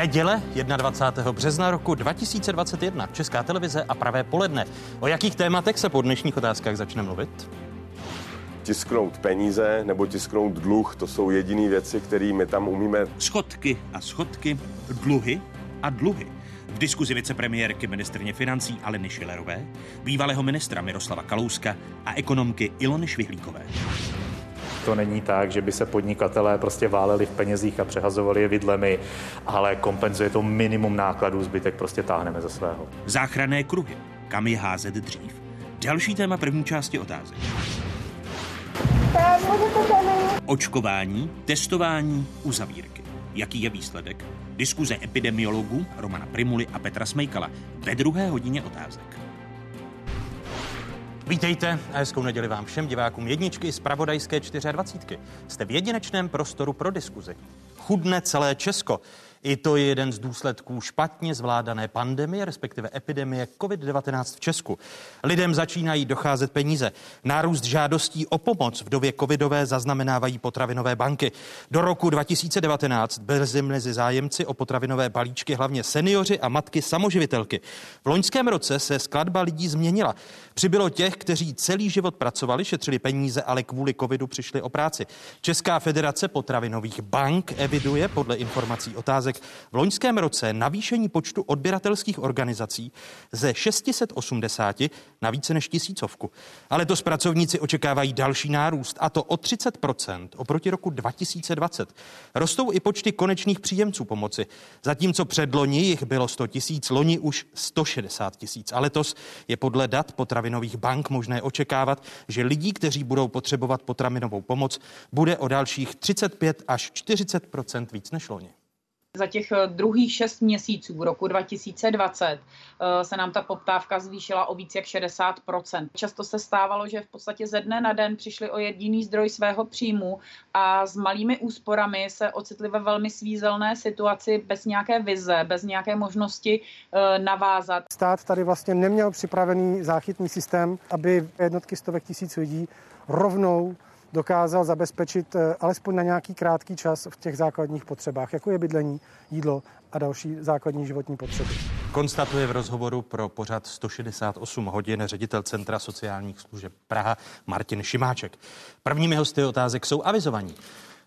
Neděle 21. března roku 2021. Česká televize a pravé poledne. O jakých tématech se po dnešních otázkách začne mluvit? Tisknout peníze nebo tisknout dluh, to jsou jediné věci, které my tam umíme. Schodky a schodky, dluhy a dluhy. V diskuzi vicepremiérky ministrně financí Aleny Šilerové, bývalého ministra Miroslava Kalouska a ekonomky Ilony Švihlíkové. To není tak, že by se podnikatelé prostě váleli v penězích a přehazovali je vidlemi, ale kompenzuje to minimum nákladů, zbytek prostě táhneme ze svého. Záchranné kruhy. Kam je házet dřív? Další téma první části otázek. Očkování, testování, uzavírky. Jaký je výsledek? Diskuze epidemiologů Romana Primuly a Petra Smejkala ve druhé hodině otázek. Vítejte a hezkou neděli vám všem divákům jedničky z Pravodajské 24. Jste v jedinečném prostoru pro diskuzi. Chudne celé Česko. I to je jeden z důsledků špatně zvládané pandemie, respektive epidemie COVID-19 v Česku. Lidem začínají docházet peníze. Nárůst žádostí o pomoc v době covidové zaznamenávají potravinové banky. Do roku 2019 byli mezi zájemci o potravinové balíčky hlavně seniori a matky samoživitelky. V loňském roce se skladba lidí změnila. Přibylo těch, kteří celý život pracovali, šetřili peníze, ale kvůli covidu přišli o práci. Česká federace potravinových bank eviduje podle informací otázek v loňském roce navýšení počtu odběratelských organizací ze 680 na více než tisícovku. Ale to pracovníci očekávají další nárůst, a to o 30% oproti roku 2020. Rostou i počty konečných příjemců pomoci. Zatímco před loni jich bylo 100 tisíc, loni už 160 tisíc. A letos je podle dat potravinových bank možné očekávat, že lidí, kteří budou potřebovat potravinovou pomoc, bude o dalších 35 až 40% víc než loni. Za těch eh, druhých šest měsíců roku 2020 eh, se nám ta poptávka zvýšila o víc jak 60% Často se stávalo, že v podstatě ze dne na den přišli o jediný zdroj svého příjmu a s malými úsporami se ocitli ve velmi svízelné situaci bez nějaké vize, bez nějaké možnosti eh, navázat. Stát tady vlastně neměl připravený záchytný systém, aby jednotky stovek tisíc lidí rovnou dokázal zabezpečit eh, alespoň na nějaký krátký čas v těch základních potřebách, jako je bydlení, jídlo a další základní životní potřeby. Konstatuje v rozhovoru pro pořad 168 hodin ředitel Centra sociálních služeb Praha Martin Šimáček. Prvními hosty otázek jsou avizovaní.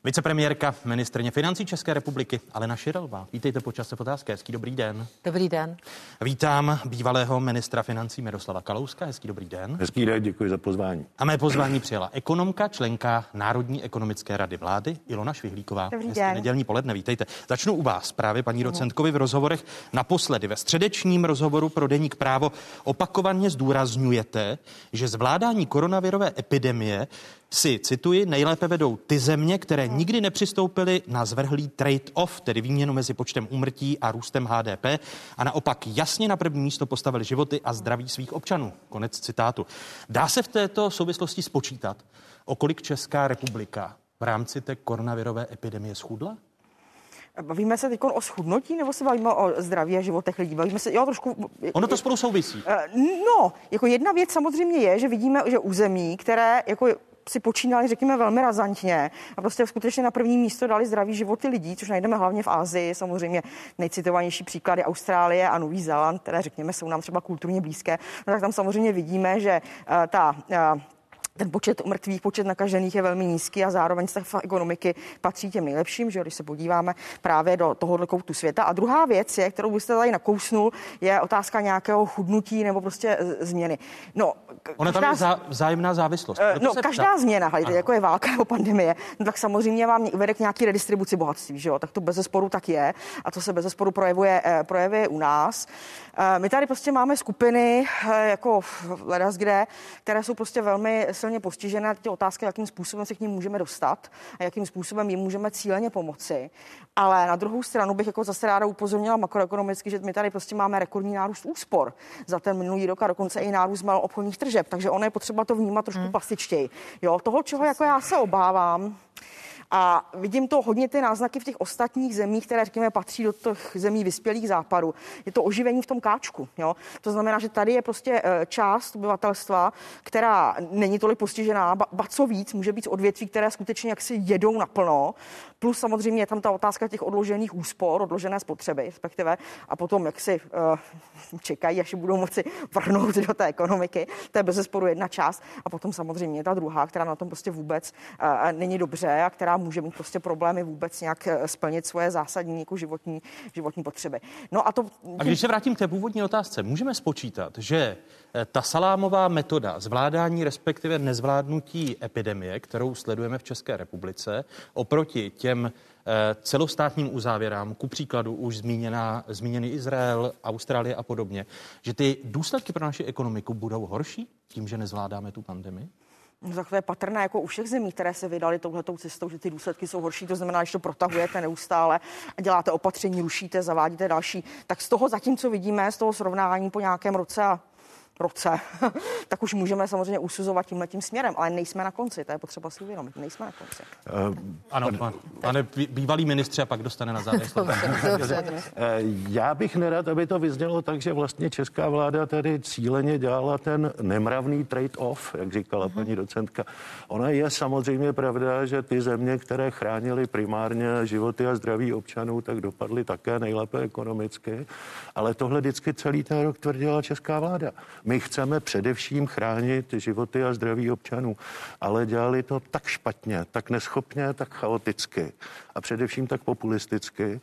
Vicepremiérka, ministrně financí České republiky Alena Širelová. Vítejte po čase otázky. Hezký dobrý den. Dobrý den. Vítám bývalého ministra financí Miroslava Kalouska. Hezký dobrý den. Hezký den, děkuji za pozvání. A mé pozvání přijala ekonomka, členka Národní ekonomické rady vlády Ilona Švihlíková. Dobrý Hezký den. nedělní poledne, vítejte. Začnu u vás právě, paní docentkovi, v rozhovorech naposledy. Ve středečním rozhovoru pro deník právo opakovaně zdůrazňujete, že zvládání koronavirové epidemie si, cituji, nejlépe vedou ty země, které nikdy nepřistoupily na zvrhlý trade-off, tedy výměnu mezi počtem úmrtí a růstem HDP, a naopak jasně na první místo postavili životy a zdraví svých občanů. Konec citátu. Dá se v této souvislosti spočítat, o kolik Česká republika v rámci té koronavirové epidemie schudla? Bavíme se teď o schudnutí, nebo se bavíme o zdraví a životech lidí? Bavíme se, jo, trošku... Ono to spolu souvisí. Eh, no, jako jedna věc samozřejmě je, že vidíme, že území, které jako si počínali, řekněme, velmi razantně a prostě skutečně na první místo dali zdraví životy lidí, což najdeme hlavně v Ázii, samozřejmě nejcitovanější příklady Austrálie a Nový Zéland, které, řekněme, jsou nám třeba kulturně blízké, no tak tam samozřejmě vidíme, že uh, ta uh, ten počet mrtvých, počet nakažených je velmi nízký a zároveň stav ekonomiky patří těm nejlepším, že když se podíváme právě do tohohle koutu světa. A druhá věc je, kterou byste tady nakousnul, je otázka nějakého chudnutí nebo prostě změny. No, Ona tam je zá, vzájemná závislost. Uh, no, každá ptá. změna, hledajte, jako je válka nebo pandemie, no, tak samozřejmě vám vede k nějaký redistribuci bohatství, že jo? Tak to bez zesporu tak je a to se bez zesporu projevuje, eh, projevuje u nás. Eh, my tady prostě máme skupiny, eh, jako ledas kde, které jsou prostě velmi silně postižené. Ty otázky, jakým způsobem se k ním můžeme dostat a jakým způsobem jim můžeme cíleně pomoci. Ale na druhou stranu bych jako zase ráda upozornila makroekonomicky, že my tady prostě máme rekordní nárůst úspor za ten minulý rok a dokonce i nárůst mal obchodních tržeb. Takže ono je potřeba to vnímat trošku hmm. plastičtěji. Jo, toho, čeho jako já se obávám, A vidím to hodně ty náznaky v těch ostatních zemích, které, řekněme, patří do těch zemí vyspělých západů. Je to oživení v tom káčku. Jo? To znamená, že tady je prostě eh, část obyvatelstva, která není tolik postižená, ba, ba co víc, může být odvětví, které skutečně jaksi jedou naplno. Plus samozřejmě je tam ta otázka těch odložených úspor, odložené spotřeby, respektive, a potom jak si uh, čekají, až budou moci vrhnout do té ekonomiky. To je bez sporu jedna část. A potom samozřejmě ta druhá, která na tom prostě vůbec uh, není dobře a která může mít prostě problémy vůbec nějak uh, splnit svoje zásadní jako životní, životní potřeby. No a to... A když se vrátím k té původní otázce, můžeme spočítat, že ta salámová metoda zvládání, respektive nezvládnutí epidemie, kterou sledujeme v České republice, oproti těm eh, celostátním uzávěrám, ku příkladu už zmíněná, zmíněný Izrael, Austrálie a podobně, že ty důsledky pro naši ekonomiku budou horší tím, že nezvládáme tu pandemii? No, takové patrné jako u všech zemí, které se vydali touhletou cestou, že ty důsledky jsou horší. To znamená, že to protahujete neustále a děláte opatření, rušíte, zavádíte další. Tak z toho zatím, co vidíme, z toho srovnání po nějakém roce a roce, tak už můžeme samozřejmě usuzovat tímhle tím směrem, ale nejsme na konci, to je potřeba si uvědomit, nejsme na konci. Uh, ano, pan, pane bývalý ministře a pak dostane na závěr eh, Já bych nerad, aby to vyznělo tak, že vlastně česká vláda tady cíleně dělala ten nemravný trade-off, jak říkala uh-huh. paní docentka. Ona je samozřejmě pravda, že ty země, které chránily primárně životy a zdraví občanů, tak dopadly také nejlépe ekonomicky, ale tohle vždycky celý ten rok tvrdila česká vláda. My chceme především chránit životy a zdraví občanů, ale dělali to tak špatně, tak neschopně, tak chaoticky a především tak populisticky,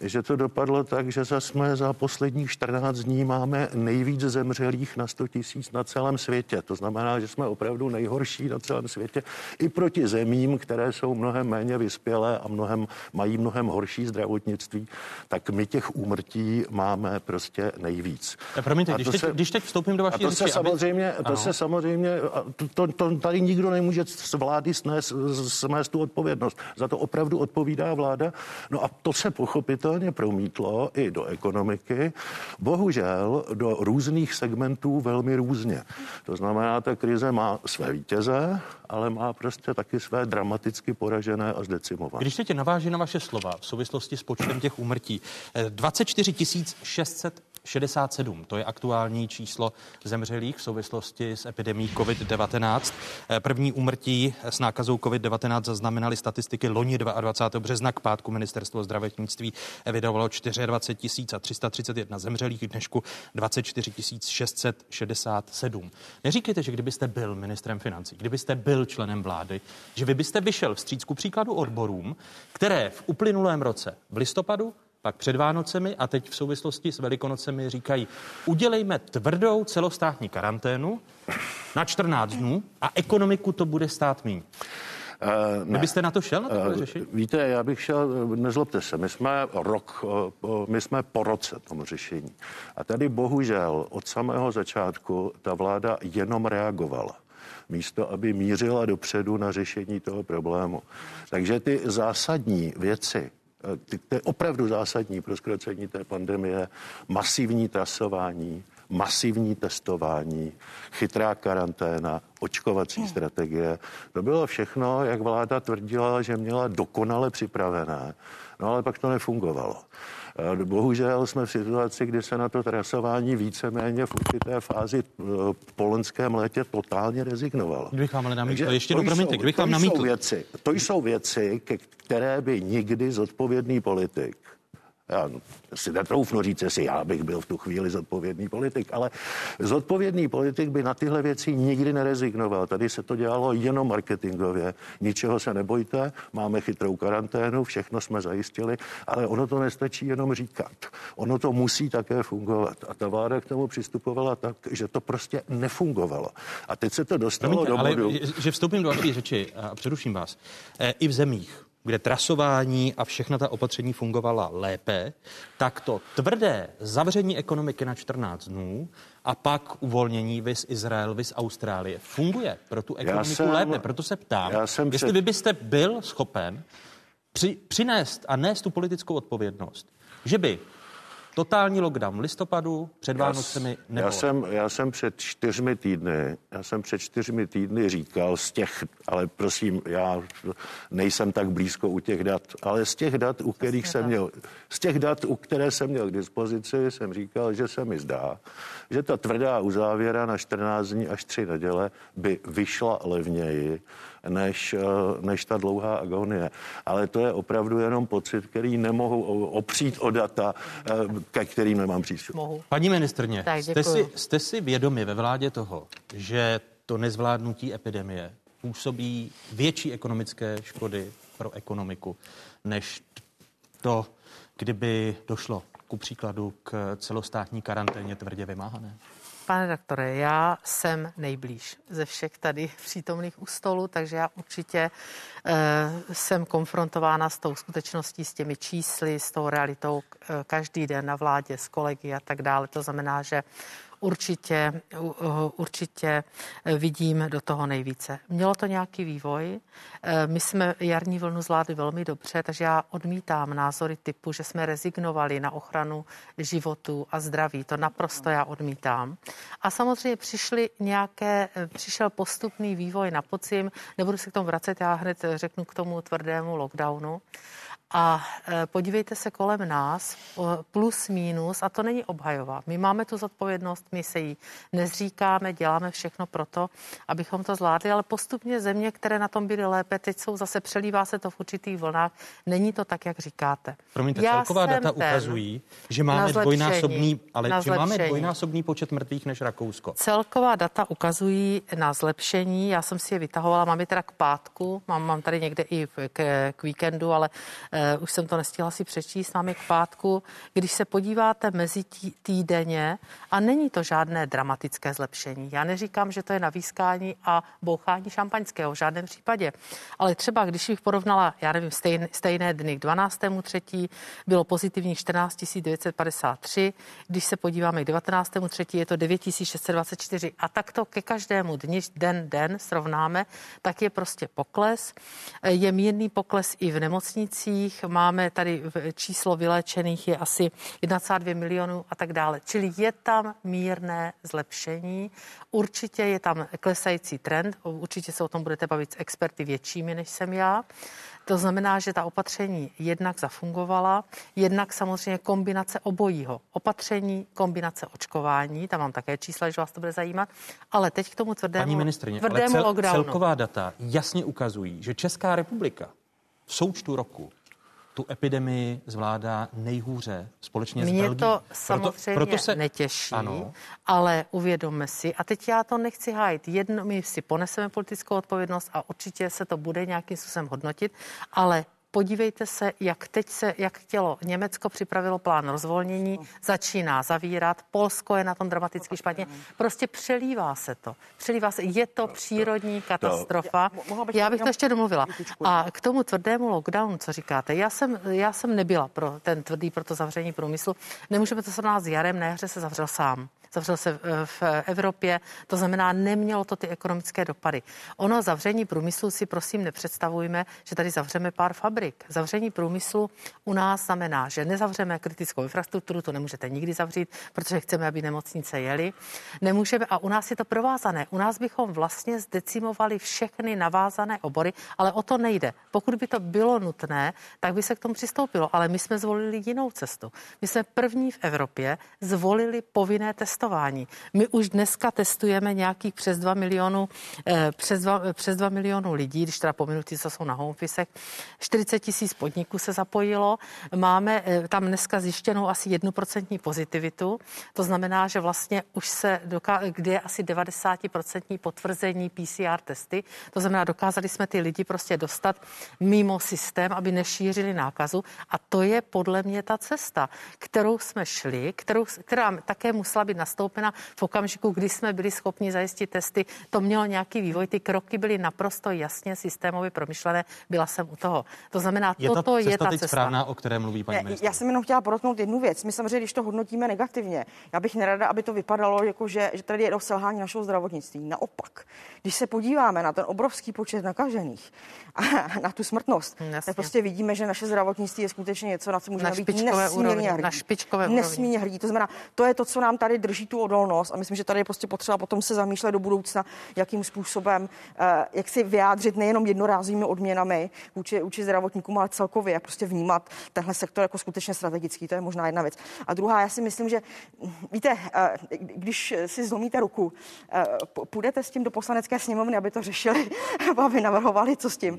že to dopadlo tak, že za jsme za posledních 14 dní máme nejvíc zemřelých na 100 tisíc na celém světě. To znamená, že jsme opravdu nejhorší na celém světě i proti zemím, které jsou mnohem méně vyspělé a mnohem, mají mnohem horší zdravotnictví, tak my těch úmrtí máme prostě nejvíc. Promiňte, když, teď, se, když teď vstoupím do vaší a to řeči, se samozřejmě, aby... to se samozřejmě, to, to, to tady nikdo nemůže z vlády snést, snést tu odpovědnost. Za to opravdu odpovídá vláda. No a to se pochopitelně promítlo i do ekonomiky. Bohužel do různých segmentů velmi různě. To znamená, ta krize má své vítěze, ale má prostě taky své dramaticky poražené a zdecimované. Když teď naváží na vaše slova v souvislosti s počtem těch úmrtí, 24 eh, 600 67. To je aktuální číslo zemřelých v souvislosti s epidemí COVID-19. Eh, první úmrtí s nákazou COVID-19 zaznamenali statistiky loni 22. března k pátku ministerstvo zdravotnictví evidovalo 24 331 zemřelých, dnešku 24 667. Neříkejte, že kdybyste byl ministrem financí, kdybyste byl členem vlády, že vy byste vyšel vstřícku příkladu odborům, které v uplynulém roce v listopadu pak před Vánocemi a teď v souvislosti s Velikonocemi říkají, udělejme tvrdou celostátní karanténu na 14 dnů a ekonomiku to bude stát míň. Uh, Vy byste na to šel, na to uh, řešení? Víte, já bych šel, nezlobte se, my jsme rok, uh, my jsme po roce tomu řešení. A tady bohužel od samého začátku ta vláda jenom reagovala místo aby mířila dopředu na řešení toho problému. Takže ty zásadní věci, to je opravdu zásadní pro zkracení té pandemie, masivní trasování, masivní testování, chytrá karanténa, očkovací hmm. strategie. To bylo všechno, jak vláda tvrdila, že měla dokonale připravené. No ale pak to nefungovalo. Bohužel jsme v situaci, kdy se na to trasování víceméně v určité fázi eh, po loňském létě totálně rezignovalo. Kdybych vám ale namítl, ještě to, promiňte, kdybych vám namítl. Věci, to jsou věci, které by nikdy zodpovědný politik já si netroufnu říct, jestli já bych byl v tu chvíli zodpovědný politik, ale zodpovědný politik by na tyhle věci nikdy nerezignoval. Tady se to dělalo jenom marketingově. Ničeho se nebojte, máme chytrou karanténu, všechno jsme zajistili, ale ono to nestačí jenom říkat. Ono to musí také fungovat. A ta vláda k tomu přistupovala tak, že to prostě nefungovalo. A teď se to dostalo Promiňte, do bodu. Ale, že vstoupím do vaší řeči a přeruším vás. E, I v zemích, kde trasování a všechna ta opatření fungovala lépe, tak to tvrdé zavření ekonomiky na 14 dnů a pak uvolnění vys Izrael, vys Austrálie funguje pro tu ekonomiku jsem, lépe. Proto se ptám, já jsem jestli před... vy byste byl schopen při, přinést a nést tu politickou odpovědnost, že by Totální lockdown v listopadu, před Vánocemi já, já jsem, já jsem před čtyřmi týdny, já jsem před čtyřmi týdny říkal z těch, ale prosím, já nejsem tak blízko u těch dat, ale z těch dat, u kterých jsem měl, z těch dat, u které jsem měl k dispozici, jsem říkal, že se mi zdá, že ta tvrdá uzávěra na 14 dní až 3 neděle by vyšla levněji než, eh, než ta dlouhá agonie. Ale to je opravdu jenom pocit, který nemohu opřít o data, eh, ke kterým nemám přístup. Mohu. Paní ministrně, jste si, jste si vědomi ve vládě toho, že to nezvládnutí epidemie působí větší ekonomické škody pro ekonomiku, než to, kdyby došlo ku příkladu k celostátní karanténě tvrdě vymáhané? Pane doktore, já jsem nejblíž ze všech tady přítomných u stolu, takže já určitě e, jsem konfrontována s tou skutečností, s těmi čísly, s tou realitou e, každý den na vládě, s kolegy a tak dále. To znamená, že určitě, určitě vidím do toho nejvíce. Mělo to nějaký vývoj. Eh, my jsme jarní vlnu zvládli velmi dobře, takže já odmítám názory typu, že jsme rezignovali na ochranu životu a zdraví. To naprosto já odmítám. A samozřejmě přišly nějaké, eh, přišel postupný vývoj na podzim. Nebudu se k tomu vracet, já hned řeknu k tomu tvrdému lockdownu. A e, podívejte se kolem nás, plus minus, a to není obhajová. My máme tu zodpovědnost, my se jí nezříkáme, děláme všechno pro to, abychom to zvládli, ale postupně země, které na tom byly lépe, teď jsou zase, přelívá se to v určitých vlnách. Není to tak, jak říkáte. Promiňte, Já celková data ukazují, že máme dvojnásobný, ale že máme dvojnásobný počet mrtvých než Rakousko. Celková data ukazují na zlepšení. Já jsem si je vytahovala, mám je teda k pátku, mám, mám tady někde i k, k víkendu, ale e, už jsem to nestihla si přečíst, máme k pátku, když se podíváte mezi tí, týdenně a není to žádné dramatické zlepšení. Já neříkám, že to je navískání a bouchání šampaňského v žádném případě, ale třeba když bych porovnala, já nevím, stejn, stejné dny k 12. třetí bylo pozitivních 14 953, když se podíváme k 19. třetí je to 9 624 a tak to ke každému dni, den, den srovnáme, tak je prostě pokles. Je mírný pokles i v nemocnicích, máme tady číslo vyléčených je asi 1,2 milionů a tak dále. Čili je tam mírné zlepšení. Určitě je tam klesající trend, určitě se o tom budete bavit s experty většími, než jsem já. To znamená, že ta opatření jednak zafungovala, jednak samozřejmě kombinace obojího. Opatření, kombinace očkování, tam mám také čísla, že vás to bude zajímat, ale teď k tomu tvrdému, Paní ministrině, tvrdému ale cel, lockdownu. celková data jasně ukazují, že Česká republika v součtu roku tu epidemii zvládá nejhůře společně Mě s Belgií. to samozřejmě proto, proto se... netěší, ano. ale uvědomme si, a teď já to nechci hájit, jedno, my si poneseme politickou odpovědnost a určitě se to bude nějakým způsobem hodnotit, ale Podívejte se, jak teď se, jak tělo Německo připravilo plán rozvolnění, začíná zavírat, Polsko je na tom dramaticky špatně. Prostě přelívá se to. Přelívá se. Je to přírodní katastrofa. Já bych to ještě domluvila. A k tomu tvrdému lockdownu, co říkáte, já jsem, já jsem nebyla pro ten tvrdý, pro to zavření průmyslu. Nemůžeme to srovnat s jarem, na jaře se zavřel sám zavřel se v Evropě, to znamená, nemělo to ty ekonomické dopady. Ono zavření průmyslu si prosím nepředstavujme, že tady zavřeme pár fabrik. Zavření průmyslu u nás znamená, že nezavřeme kritickou infrastrukturu, to nemůžete nikdy zavřít, protože chceme, aby nemocnice jeli. Nemůžeme, a u nás je to provázané. U nás bychom vlastně zdecimovali všechny navázané obory, ale o to nejde. Pokud by to bylo nutné, tak by se k tomu přistoupilo, ale my jsme zvolili jinou cestu. My jsme první v Evropě zvolili povinné testování testování. My už dneska testujeme nějakých přes 2 milionů, eh, přes 2, přes 2 milionů lidí, když teda pominu ty, co jsou na home office. 40 tisíc podniků se zapojilo. Máme eh, tam dneska zjištěnou asi jednoprocentní pozitivitu. To znamená, že vlastně už se, doká- kde je asi 90% potvrzení PCR testy. To znamená, dokázali jsme ty lidi prostě dostat mimo systém, aby nešířili nákazu. A to je podle mě ta cesta, kterou jsme šli, kterou, která také musela být na nastoupena v okamžiku, kdy jsme byli schopni zajistit testy. To mělo nějaký vývoj, ty kroky byly naprosto jasně systémově promyšlené, byla jsem u toho. To znamená, je toto ta je ta cesta. správná, o které mluví paní ministr. Já jsem jenom chtěla podotknout jednu věc. My samozřejmě, když to hodnotíme negativně, já bych nerada, aby to vypadalo jako, že, že tady je do selhání našeho zdravotnictví. Naopak, když se podíváme na ten obrovský počet nakažených a na tu smrtnost, Jasně. tak prostě vidíme, že naše zdravotnictví je skutečně něco, na co můžeme být nesmírně hrdí. Na špičkové nesmírně hrdí. To znamená, to je to, co nám tady drží tu odolnost a myslím, že tady je prostě potřeba potom se zamýšlet do budoucna, jakým způsobem, eh, jak si vyjádřit nejenom jednorázovými odměnami vůči, vůči zdravotníkům, ale celkově, jak prostě vnímat tenhle sektor jako skutečně strategický. To je možná jedna věc. A druhá, já si myslím, že víte, eh, když si zlomíte ruku, eh, půjdete s tím do poslanecké sněmovny, aby to řešili, aby navrhovali, co s tím.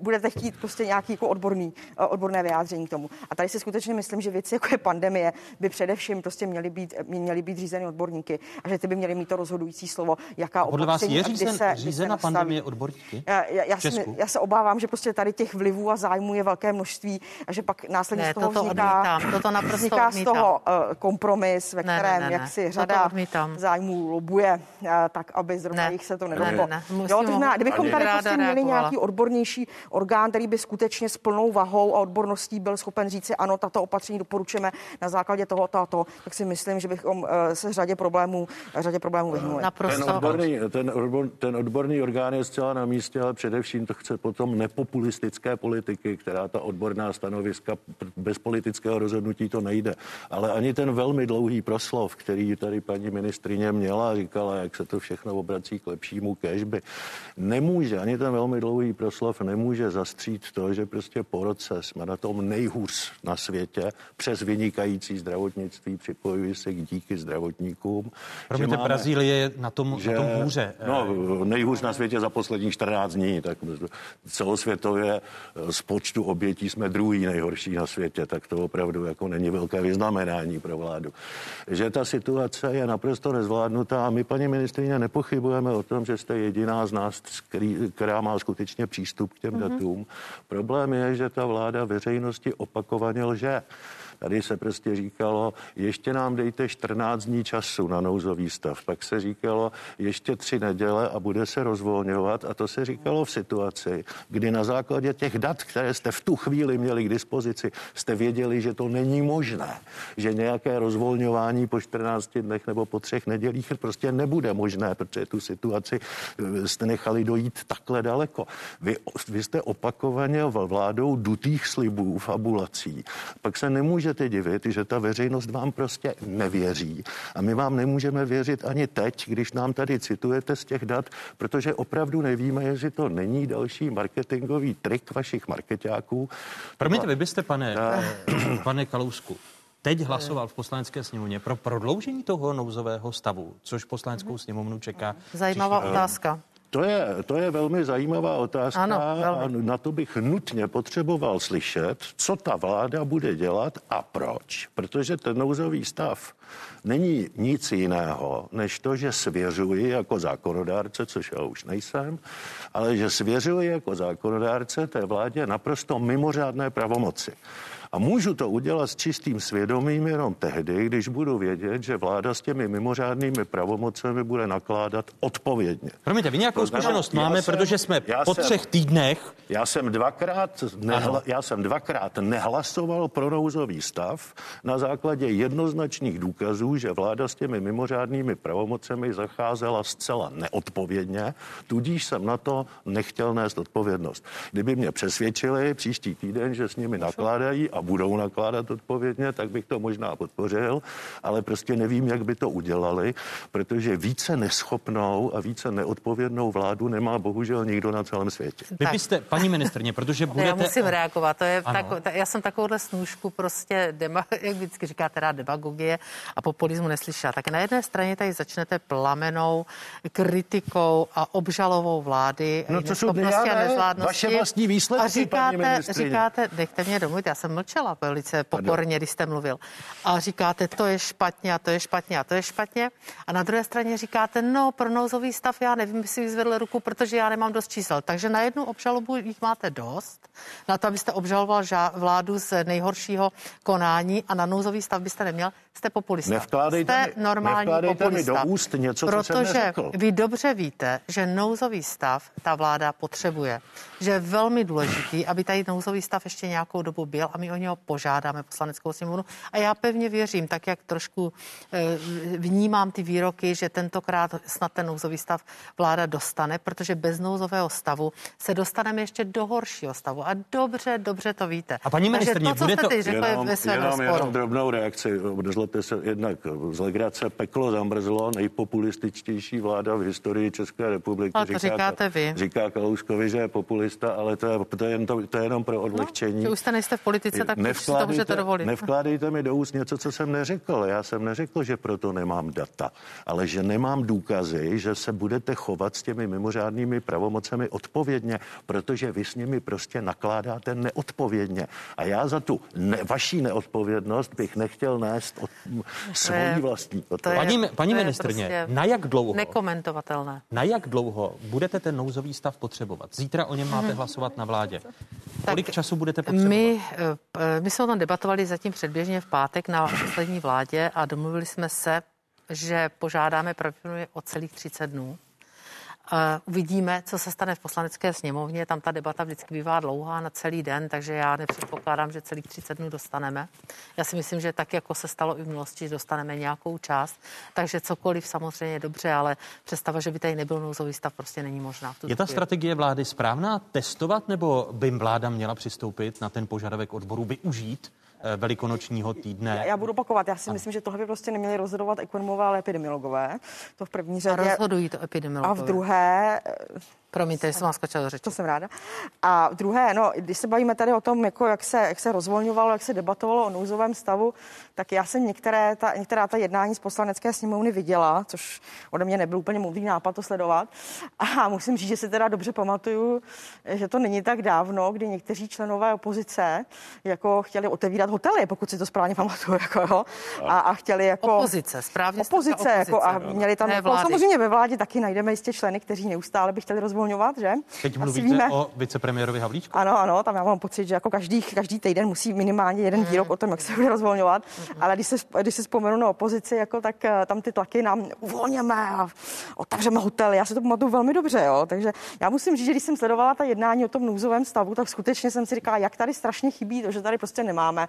Budete chtít prostě nějaký jako odborný, odborné vyjádření k tomu. A tady si skutečně myslím, že věci jako je pandemie by především prostě měly být, měly být řízeny odborníky a že ty by měly mít to rozhodující slovo, jaká Podle vás je řízen, se, řízena se pandemie odborníky? Já, já, já, si, já se obávám, že prostě tady těch vlivů a zájmů je velké množství a že pak následně ne, z toho toto vzniká, odmítám, toto naprosto vzniká odmítám. z toho uh, kompromis, ve ne, kterém ne, ne, jak si řada zájmů lobuje, uh, tak aby zrovna ne, jich se to nedotklo. Ne, ne, jo, to znamená, kdybychom tady prostě měli nějaký odbornější orgán, který by skutečně s plnou vahou a odborností byl schopen říci, ano, tato opatření doporučujeme na základě toho, tato, tak si myslím, že bychom uh, se řadě problémů, řadě problémů vyhnuli. Ten odborný, ten, odbor, ten odborný orgán je zcela na místě, ale především to chce potom nepopulistické politiky, která ta odborná stanoviska bez politického rozhodnutí to nejde. Ale ani ten velmi dlouhý proslov, který tady paní ministrině měla, říkala, jak se to všechno obrací k lepšímu kežby, nemůže, ani ten velmi dlouhý proslov nemůže zastřít to, že prostě po roce jsme na tom nejhůř na světě přes vynikající zdravotnictví, připojuji se k díky zdravotníkům. Promiňte, máme, Brazílie je na tom, že, na tom hůře. No, nejhůř na světě za posledních 14 dní, tak celosvětově z počtu obětí jsme druhý nejhorší na světě, tak to opravdu jako není velké vyznamenání pro vládu. Že ta situace je naprosto nezvládnutá a my, paní ministrině, nepochybujeme o tom, že jste jediná z nás, která má skutečně přístup k těm mm-hmm. datům. Problém je, že ta vláda veřejnosti opakovaně lže. Tady se prostě říkalo, ještě nám dejte 14 dní času na nouzový stav. Pak se říkalo, ještě tři neděle a bude se rozvolňovat. A to se říkalo v situaci, kdy na základě těch dat, které jste v tu chvíli měli k dispozici, jste věděli, že to není možné. Že nějaké rozvolňování po 14 dnech nebo po třech nedělích prostě nebude možné, protože tu situaci eh, jste nechali dojít takhle daleko. Vy, vy jste opakovaně vládou dutých slibů, fabulací. Pak se nemůže nemůžete divit, že ta veřejnost vám prostě nevěří. A my vám nemůžeme věřit ani teď, když nám tady citujete z těch dat, protože opravdu nevíme, jestli to není další marketingový trik vašich marketáků. Promiňte, vy byste, pane, eh, pane Kalousku, teď hlasoval v poslanecké sněmovně pro prodloužení toho nouzového stavu, což poslaneckou sněmovnu čeká. Zajímavá otázka. To je, to je velmi zajímavá otázka ano, a na to bych nutně potřeboval slyšet, co ta vláda bude dělat a proč. Protože ten nouzový stav není nic jiného, než to, že svěřuji jako zákonodárce, což já už nejsem, ale že svěřuji jako zákonodárce té vládě naprosto mimořádné pravomoci. A můžu to udělat s čistým svědomím jenom tehdy, když budu vědět, že vláda s těmi mimořádnými pravomocemi bude nakládat odpovědně. Promiňte, vy nějakou zkušenost máme, jsem, protože jsme po jsem, třech týdnech. Já jsem, dvakrát nehla, já jsem dvakrát nehlasoval pro nouzový stav na základě jednoznačných důkazů, že vláda s těmi mimořádnými pravomocemi zacházela zcela neodpovědně, tudíž jsem na to nechtěl nést odpovědnost. Kdyby mě přesvědčili příští týden, že s nimi nakládají a budou nakládat odpovědně, tak bych to možná podpořil, ale prostě nevím, jak by to udělali, protože více neschopnou a více neodpovědnou vládu nemá bohužel nikdo na celém světě. Vy byste, paní ministrně, protože budete... Já musím reagovat, to je tak, já jsem takovouhle snůžku prostě, dema, jak vždycky říká, teda demagogie a populismu neslyšela. Tak na jedné straně tady začnete plamenou kritikou a obžalovou vlády. No to jsou a nezvládnosti. Vaše vlastní výsledky, a říkáte, říkáte, nechte mě domluvit, já jsem mlčela mlčela velice pokorně, když jste mluvil. A říkáte, to je špatně a to je špatně a to je špatně. A na druhé straně říkáte, no pro nouzový stav já nevím, jestli vyzvedl ruku, protože já nemám dost čísel. Takže na jednu obžalobu jich máte dost, na to, abyste obžaloval vládu z nejhoršího konání a na nouzový stav byste neměl jste populista. Nevkládejte jste mi, normální nevkládejte populista. mi do úst něco, protože co jsem vy dobře víte, že nouzový stav ta vláda potřebuje. Že je velmi důležitý, aby tady nouzový stav ještě nějakou dobu byl a my o něho požádáme poslaneckou sněmovnu. A já pevně věřím, tak jak trošku e, vnímám ty výroky, že tentokrát snad ten nouzový stav vláda dostane, protože bez nouzového stavu se dostaneme ještě do horšího stavu. A dobře, dobře to víte. A paní ministrně, to, co bude jste to... řekl, jenom, je ve jenom, jenom drobnou reakci nezlobte se, jednak z legrace peklo zamrzlo, nejpopulističtější vláda v historii České republiky. Ale to říká, říkáte vy. Říká Kalouskovi, že je populista, ale to je, to je, jen, to, to je jenom pro odlehčení. No, už jste nejste v politice, tak si to můžete dovolit. Nevkládejte mi do úst něco, co jsem neřekl. Já jsem neřekl, že proto nemám data, ale že nemám důkazy, že se budete chovat s těmi mimořádnými pravomocemi odpovědně, protože vy s nimi prostě nakládáte neodpovědně. A já za tu ne, vaší neodpovědnost bych nechtěl nést od, svojí vlastní. To je, paní paní ministrně, prostě na jak dlouho? Nekomentovatelné. Na jak dlouho budete ten nouzový stav potřebovat? Zítra o něm máte hlasovat na vládě. Kolik tak času budete potřebovat? My, eh, my jsme o tom debatovali zatím předběžně v pátek na poslední vládě a domluvili jsme se, že požádáme pravděpodobně o celých 30 dnů. Uvidíme, co se stane v poslanecké sněmovně. Tam ta debata vždycky bývá dlouhá na celý den, takže já nepředpokládám, že celých 30 dnů dostaneme. Já si myslím, že tak, jako se stalo i v minulosti, dostaneme nějakou část. Takže cokoliv samozřejmě dobře, ale představa, že by tady nebyl nouzový stav, prostě není možná. Je ta chvíli. strategie vlády správná testovat, nebo by vláda měla přistoupit na ten požadavek odboru, využít velikonočního týdne. Já, já budu opakovat, já si myslím, že tohle by prostě neměli rozhodovat ekonomové, ale epidemiologové. To v první řadě. A rozhodují to epidemiologové. A v druhé Promiňte, jsem vás skočila do řeči. To jsem ráda. A druhé, no, když se bavíme tady o tom, jako jak, se, jak se rozvolňovalo, jak se debatovalo o nouzovém stavu, tak já jsem některé ta, některá ta jednání z poslanecké sněmovny viděla, což ode mě nebyl úplně moudrý nápad to sledovat. A musím říct, že si teda dobře pamatuju, že to není tak dávno, kdy někteří členové opozice jako chtěli otevírat hotely, pokud si to správně pamatuju. Jako, jo, a, a chtěli jako... Opozice, správně opozice, opozice jako, a měli tam, jako, samozřejmě ve vládě taky najdeme jistě členy, kteří neustále by chtěli rozvolňovat rozvolňovat, že? Teď mluvíte víme, o vicepremiérovi Havlíčku? Ano, ano, tam já mám pocit, že jako každý, každý týden musí minimálně jeden výrok mm. o tom, jak se bude rozvolňovat. Ale když se, když se vzpomenu na opozici, jako, tak eh, tam ty tlaky nám uvolněme a otevřeme hotely. Já si to pamatuju velmi dobře, jo. Takže já musím říct, že když jsem sledovala ta jednání o tom nouzovém stavu, tak skutečně jsem si říkala, jak tady strašně chybí to, že tady prostě nemáme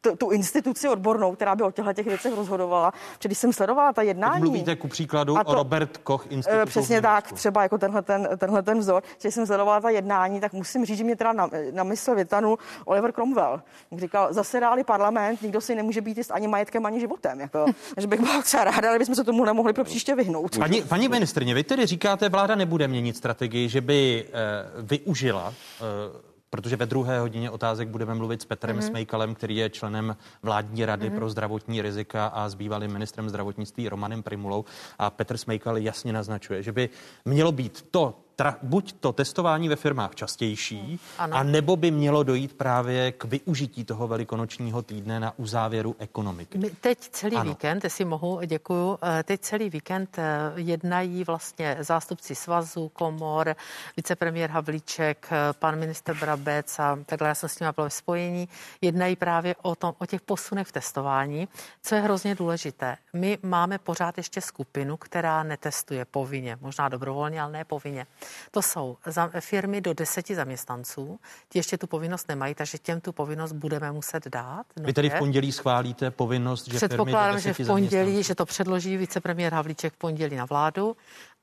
tu, tu instituci odbornou, která by o těchto těch věcech rozhodovala. Protože když jsem sledovala ta jednání. Teď mluvíte ku příkladu to, o Robert Koch institutu. Přesně tak, třeba jako tenhle ten, tenhle tenhle ten vzor, že jsem sledovala ta jednání, tak musím říct, že mě teda na, na mysl vytanul Oliver Cromwell. Říkal, zasedali parlament, nikdo si nemůže být jist ani majetkem, ani životem. Jako, že bych byla třeba ráda, ale bychom se tomu nemohli pro příště vyhnout. Paní, paní ministrně, vy tedy říkáte, vláda nebude měnit strategii, že by uh, využila uh, protože ve druhé hodině otázek budeme mluvit s Petrem mm-hmm. Smejkalem, který je členem vládní rady mm-hmm. pro zdravotní rizika a s bývalým ministrem zdravotnictví Romanem Primulou. A Petr Smejkal jasně naznačuje, že by mělo být to tra, buď to testování ve firmách častější, ano. a nebo by mělo dojít právě k využití toho velikonočního týdne na uzávěru ekonomiky. My teď celý ano. víkend, jestli mohu, děkuju, eh, teď celý víkend eh, jednají vlastně zástupci svazu, komor, vicepremiér Havlíček, eh, pan minister Brabec a takhle já jsem s nimi byla v spojení, jednají právě o, tom, o těch posunech v testování, co je hrozně důležité. My máme pořád ještě skupinu, která netestuje povinně, možná dobrovolně, ale ne povinně. To jsou firmy do deseti zaměstnanců, ti ještě tu povinnost nemají, takže těm tu povinnost budeme muset dát. Nově. Vy tedy v pondělí schválíte povinnost, že Předpokládám, že v pondělí, že to předloží vicepremiér Havlíček v pondělí na vládu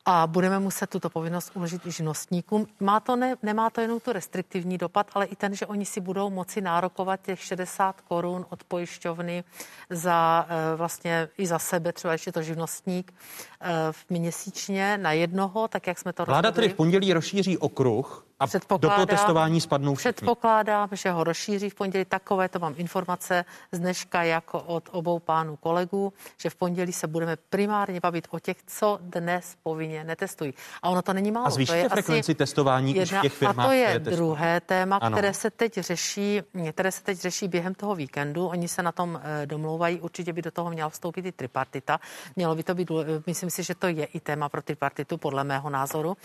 a budeme muset tuto povinnost uložit i živnostníkům. Má to ne, nemá to jenom tu restriktivní dopad, ale i ten, že oni si budou moci nárokovat těch 60 korun od pojišťovny za eh, vlastně i za sebe, třeba ještě to živnostník eh, měsíčně na jednoho, tak jak jsme to Vláda rozhodli. tedy v pondělí rozšíří okruh A do toho testování spadnou všichni. Předpokládám, že ho rozšíří v pondělí. Takové to mám informace z dneška jako od obou pánů kolegů, že v pondělí se budeme primárně bavit o těch, co dnes povinně netestují. A ono to není málo. A zvýšíte to je frekvenci testování jedna, v těch firmách, A to je druhé téma, ano. které se teď řeší, které se teď řeší během toho víkendu. Oni se na tom eh, domlouvají. Určitě by do toho měla vstoupit i tripartita. Mělo by to být, myslím si, že to je i téma pro tripartitu, podle mého názoru,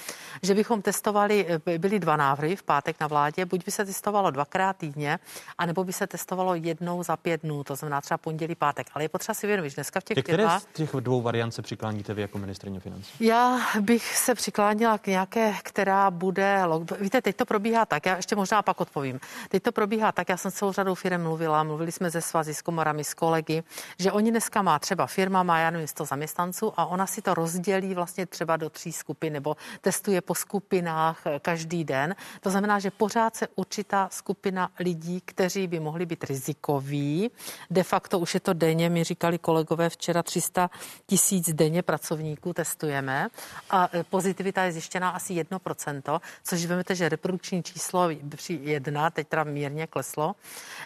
že bychom testovali, eh, byly dva návrhy v pátek na vládě, buď by se testovalo dvakrát týdně, anebo by se testovalo jednou za pět dnů, to znamená třeba pondělí, pátek. Ale je potřeba si vědomit, že dneska v těch Ke které z těch dvou variant se přikláníte vy jako ministrině financí? Já bych se přiklánila k nějaké, která bude, víte, teď to probíhá tak, já ještě možná pak odpovím. Teď to probíhá tak, já jsem s celou řadou firm mluvila, mluvili jsme ze svazy, s komorami, s kolegy, že oni dneska má třeba firma, má já nevím, 100 zaměstnanců a ona si to rozdělí vlastně třeba do tří skupin nebo testuje po skupinách každý den. To znamená, že pořád se určitá skupina lidí, kteří by mohli být rizikoví. De facto už je to denně, mi říkali kolegové včera 300 tisíc denně pracovníků testujeme. A e, pozitivita je zjištěná asi 1%, což vemete, že reprodukční číslo při jedna, teď teda mírně kleslo,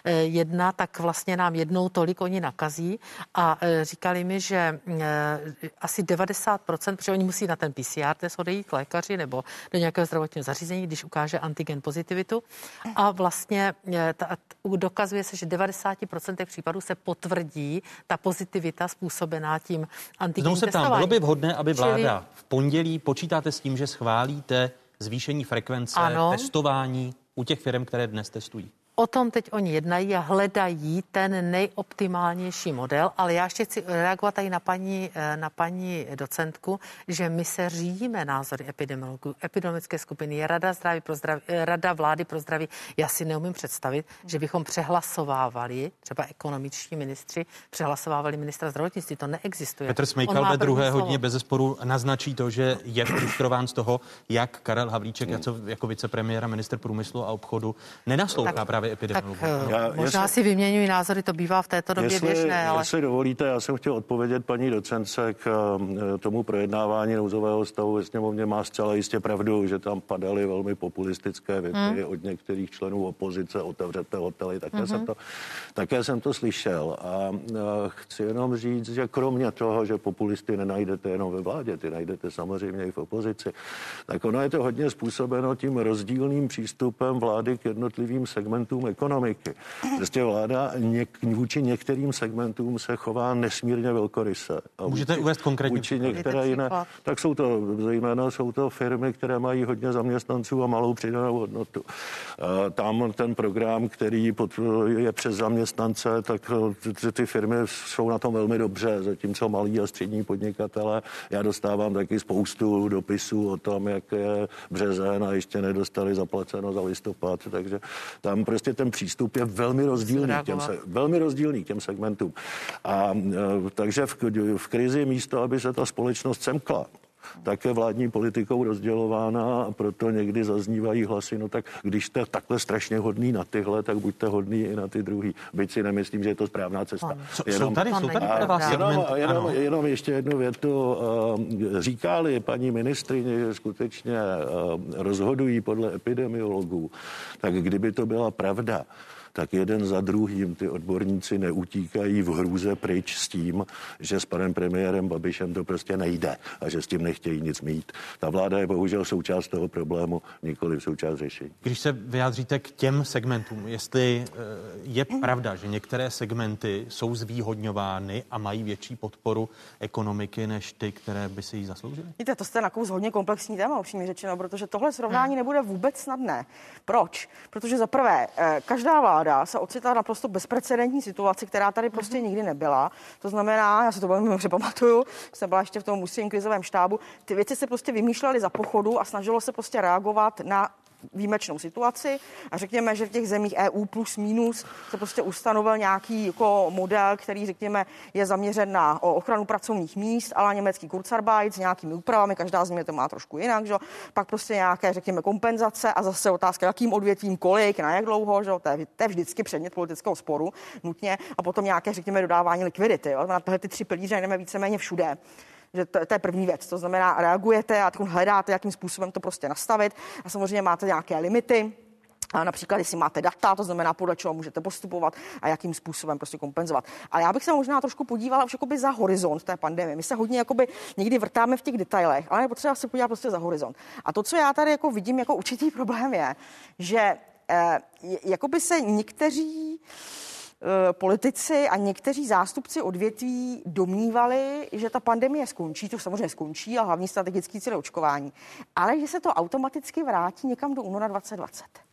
e, jedna, tak vlastně nám jednou tolik oni nakazí. A e, říkali mi, že asi 90%, protože oni musí na ten PCR test odejít k lékaři nebo do nějakého zdravotního zařízení, když ukáže antigen pozitivitu. A vlastně eh, ta, dokazuje se, že 90% případů se potvrdí ta pozitivita způsobená tím antigen Znovu se ptám, bylo by vhodné, aby vláda v pondělí počítáte s tím, že schválíte zvýšení frekvence ano. testování u těch firm, které dnes testují? O tom teď oni jednají a hledají ten nejoptimálnější model, ale já ještě chci reagovat tady na paní, eh, na paní docentku, že my se řídíme názory epidemiologů, epidemiologické skupiny, je Rada, zdraví pro zdraví, eh, Rada vlády pro zdraví. Já si neumím představit, že bychom přehlasovávali, třeba ekonomičtí ministři, přehlasovávali ministra zdravotnictví. To neexistuje. Petr Smejkal ve druhé slovo. hodině bez zesporu naznačí to, že je frustrován z toho, jak Karel Havlíček hmm. jako, jako vicepremiér a minister průmyslu a obchodu nenaslouchá tak, právě právě epidemiologů. Tak já, možná jestli, si vyměňují názory, to bývá v této době jestli, běžné. Ale... Jestli dovolíte, já jsem chtěl odpovědět paní docence k eh, tomu projednávání nouzového stavu ve sněmovně. Má zcela jistě pravdu, že tam padaly velmi populistické věty hmm. od některých členů opozice, otevřete hotely, také, hmm. jsem to, také jsem to slyšel. A, a chci jenom říct, že kromě toho, že populisty nenajdete jenom ve vládě, ty najdete samozřejmě i v opozici, tak ono je to hodně způsobeno tím rozdílným přístupem vlády k jednotlivým segmentům segmentům ekonomiky. Prostě vláda něk, vůči některým segmentům se chová nesmírně velkoryse. A Můžete vůči, uvést konkrétně vůči některé jiné, tak jsou to zejména jsou to firmy, které mají hodně zaměstnanců a malou přidanou hodnotu. Tam ten program, který pod, je přes zaměstnance, tak ty, ty firmy jsou na tom velmi dobře, zatímco malí a střední podnikatele. Já dostávám taky spoustu dopisů o tom, jak je březen a ještě nedostali zaplaceno za listopad, takže tam prostě prostě ten přístup je velmi rozdílný, těm, velmi rozdílný těm segmentům. A e, takže v, v krizi místo, aby se ta společnost semkla, tak je vládní politikou rozdělována a proto někdy zaznívají hlasy, no tak když jste takhle strašně hodný na tyhle, tak buďte hodný i na ty druhý. Byť si nemyslím, že je to správná cesta. jenom, jsou tady, jsou tady vás jenom, jenom, jenom ještě jednu větu. E, říkali paní ministrině, že skutečně e, rozhodují podle epidemiologů, tak kdyby to byla pravda, tak jeden za druhým ty odborníci neutíkají v hrůze pryč s tím, že s panem premiérem Babišem to prostě nejde a že s tím nechtějí nic mít. Ta vláda je bohužel součást toho problému, nikoli v součást řešení. Když se vyjádříte k těm segmentům, jestli eh, je pravda, že některé segmenty jsou zvýhodňovány a mají větší podporu ekonomiky než ty, které by si jí zasloužily? Víte, to jste na hodně komplexní téma, upřímně řečeno, protože tohle srovnání hmm. nebude vůbec snadné. Proč? Protože za prvé, eh, každá vláda vláda se ocitla naprosto bezprecedentní situaci, která tady prostě nikdy nebyla. To znamená, já si to velmi dobře pamatuju, jsem byla ještě v tom ústředním krizovém štábu, ty věci se prostě vymýšlely za pochodu a snažilo se prostě reagovat na výjimečnou situaci a řekněme, že v těch zemích EU plus minus se prostě ustanovil nějaký jako model, který řekněme je zaměřen na ochranu pracovních míst, ale německý Kurzarbeit s nějakými úpravami, každá země to má trošku jinak, že? pak prostě nějaké řekněme kompenzace a zase otázka, jakým odvětvím, kolik, na jak dlouho, že? To, je, to je vždycky předmět politického sporu nutně a potom nějaké řekněme dodávání likvidity. Jo? Na tyhle ty tři pilíře jdeme víceméně všude. Že to, to je první věc. To znamená, reagujete a hledáte, jakým způsobem to prostě nastavit. A samozřejmě máte nějaké limity, a například, jestli máte data, to znamená, podle čeho můžete postupovat a jakým způsobem prostě kompenzovat. Ale já bych se možná trošku podívala už jakoby za horizont té pandemie. My se hodně jakoby někdy vrtáme v těch detailech, ale je potřeba se podívat prostě za horizont. A to, co já tady jako vidím jako určitý problém je, že eh, jakoby se někteří politici a někteří zástupci odvětví domnívali, že ta pandemie skončí, to samozřejmě skončí a hlavní strategický cíl očkování, ale že se to automaticky vrátí někam do února 2020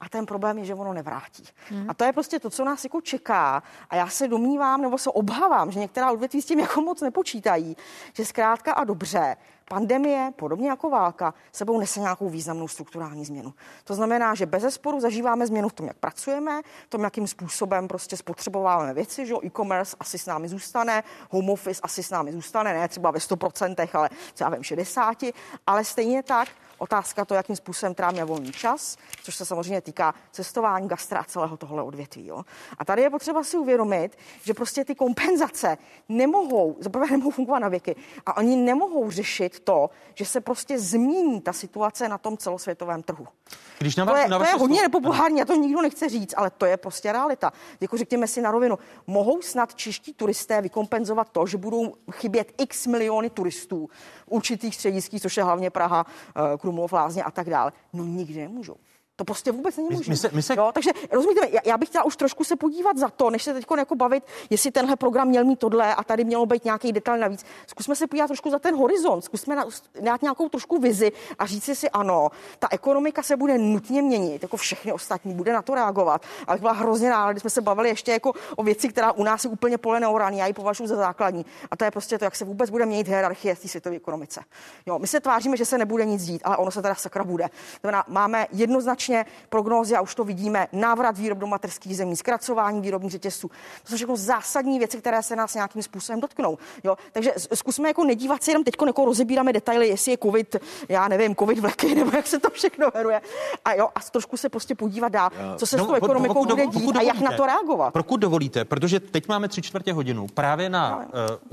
a ten problém je, že ono nevrátí. Hmm. A to je prostě to, co nás jako čeká. A já se domnívám, nebo se obávám, že některá odvětví s tím jako moc nepočítají, že zkrátka a dobře pandemie, podobně jako válka, sebou nese nějakou významnou strukturální změnu. To znamená, že bez zesporu zažíváme změnu v tom, jak pracujeme, v tom, jakým způsobem prostě spotřebováváme věci, že e-commerce asi s námi zůstane, home office asi s námi zůstane, ne třeba ve 100%, ale třeba ve 60%, ale stejně tak Otázka to, jakým způsobem trávíme volný čas, což se samozřejmě týká cestování, gastra a celého tohle odvětví. Jo. A tady je potřeba si uvědomit, že prostě ty kompenzace nemohou, zaprvé nemohou fungovat na věky a oni nemohou řešit to, že se prostě změní ta situace na tom celosvětovém trhu. Když na to je, na to je hodně nepopulární, a to nikdo nechce říct, ale to je prostě realita. Jako řekněme si na rovinu, mohou snad čeští turisté vykompenzovat to, že budou chybět x miliony turistů určitých středisky, což je hlavně Praha, eh, Krumlov, Lázně a tak dále. No nikdy nemůžou. To prostě vůbec není možné. My, se, my se... Jo, takže rozumíte, já, já bych chtěla už trošku se podívat za to, než se teď jako bavit, jestli tenhle program měl mít tohle a tady mělo být nějaký detail navíc. Zkusme se podívat trošku za ten horizont, zkusme na, dát nějakou trošku vizi a říct si ano, ta ekonomika se bude nutně měnit, jako všechny ostatní, bude na to reagovat. A byla hrozně ráda, když jsme se bavili ještě jako o věci, která u nás je úplně pole neoraný, já ji považuji za základní. A to je prostě to, jak se vůbec bude měnit hierarchie v té světové ekonomice. Jo, my se tváříme, že se nebude nic dít, ale ono se teda sakra bude. To znamená, máme jednoznačně prognózy a už to vidíme, návrat výrob do materských zemí, zkracování výrobních řetězců. To jsou všechno zásadní věci, které se nás nějakým způsobem dotknou. Jo? Takže zkusme jako nedívat se jenom teď, jako rozebíráme detaily, jestli je COVID, já nevím, COVID vleky, nebo jak se to všechno jmenuje. A jo, a trošku se prostě podívat dál, co se no, s tou ekonomikou pokud, bude dít a jak na to reagovat. Pokud dovolíte, protože teď máme tři čtvrtě hodinu právě na uh,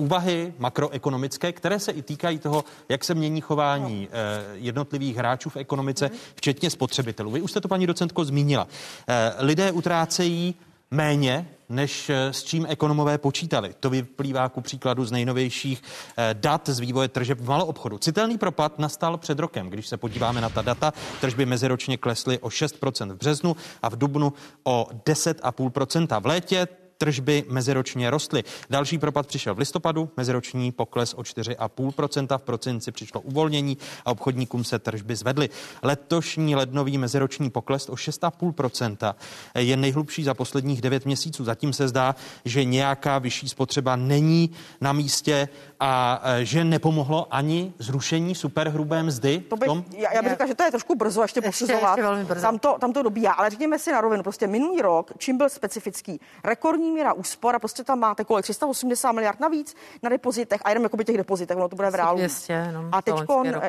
úvahy makroekonomické, které se i týkají toho, jak se mění chování uh, jednotlivých hráčů v ekonomice, mm. včetně spotřebitelů. Vy už jste to, paní docentko, zmínila. Eh, lidé utrácejí méně, než eh, s čím ekonomové počítali. To vyplývá ku příkladu z nejnovějších eh, dat z vývoje tržeb v maloobchodu. Citelný propad nastal před rokem. Když se podíváme na ta data, tržby meziročně klesly o 6% v březnu a v dubnu o 10,5%. V létě tržby meziročně rostly. Další propad přišel v listopadu, meziroční pokles o 4,5%, v prosinci přišlo uvolnění a obchodníkům se tržby zvedly. Letošní lednový meziroční pokles o 6,5% je nejhlubší za posledních 9 měsíců. Zatím se zdá, že nějaká vyšší spotřeba není na místě a e, že nepomohlo ani zrušení superhrubé mzdy. To bych, já, já bych řekla, že to je trošku brzo ještě, ještě posuzovat. Ještě tam, to, tam to dobíhá, ale řekněme si na rovinu, prostě minulý rok, čím byl specifický, rekordní míra úspor a prostě tam máte kolik, 380 miliard navíc na depozitech a jenom jako by těch depozitech, ono to bude v reálu. 200, no, a teď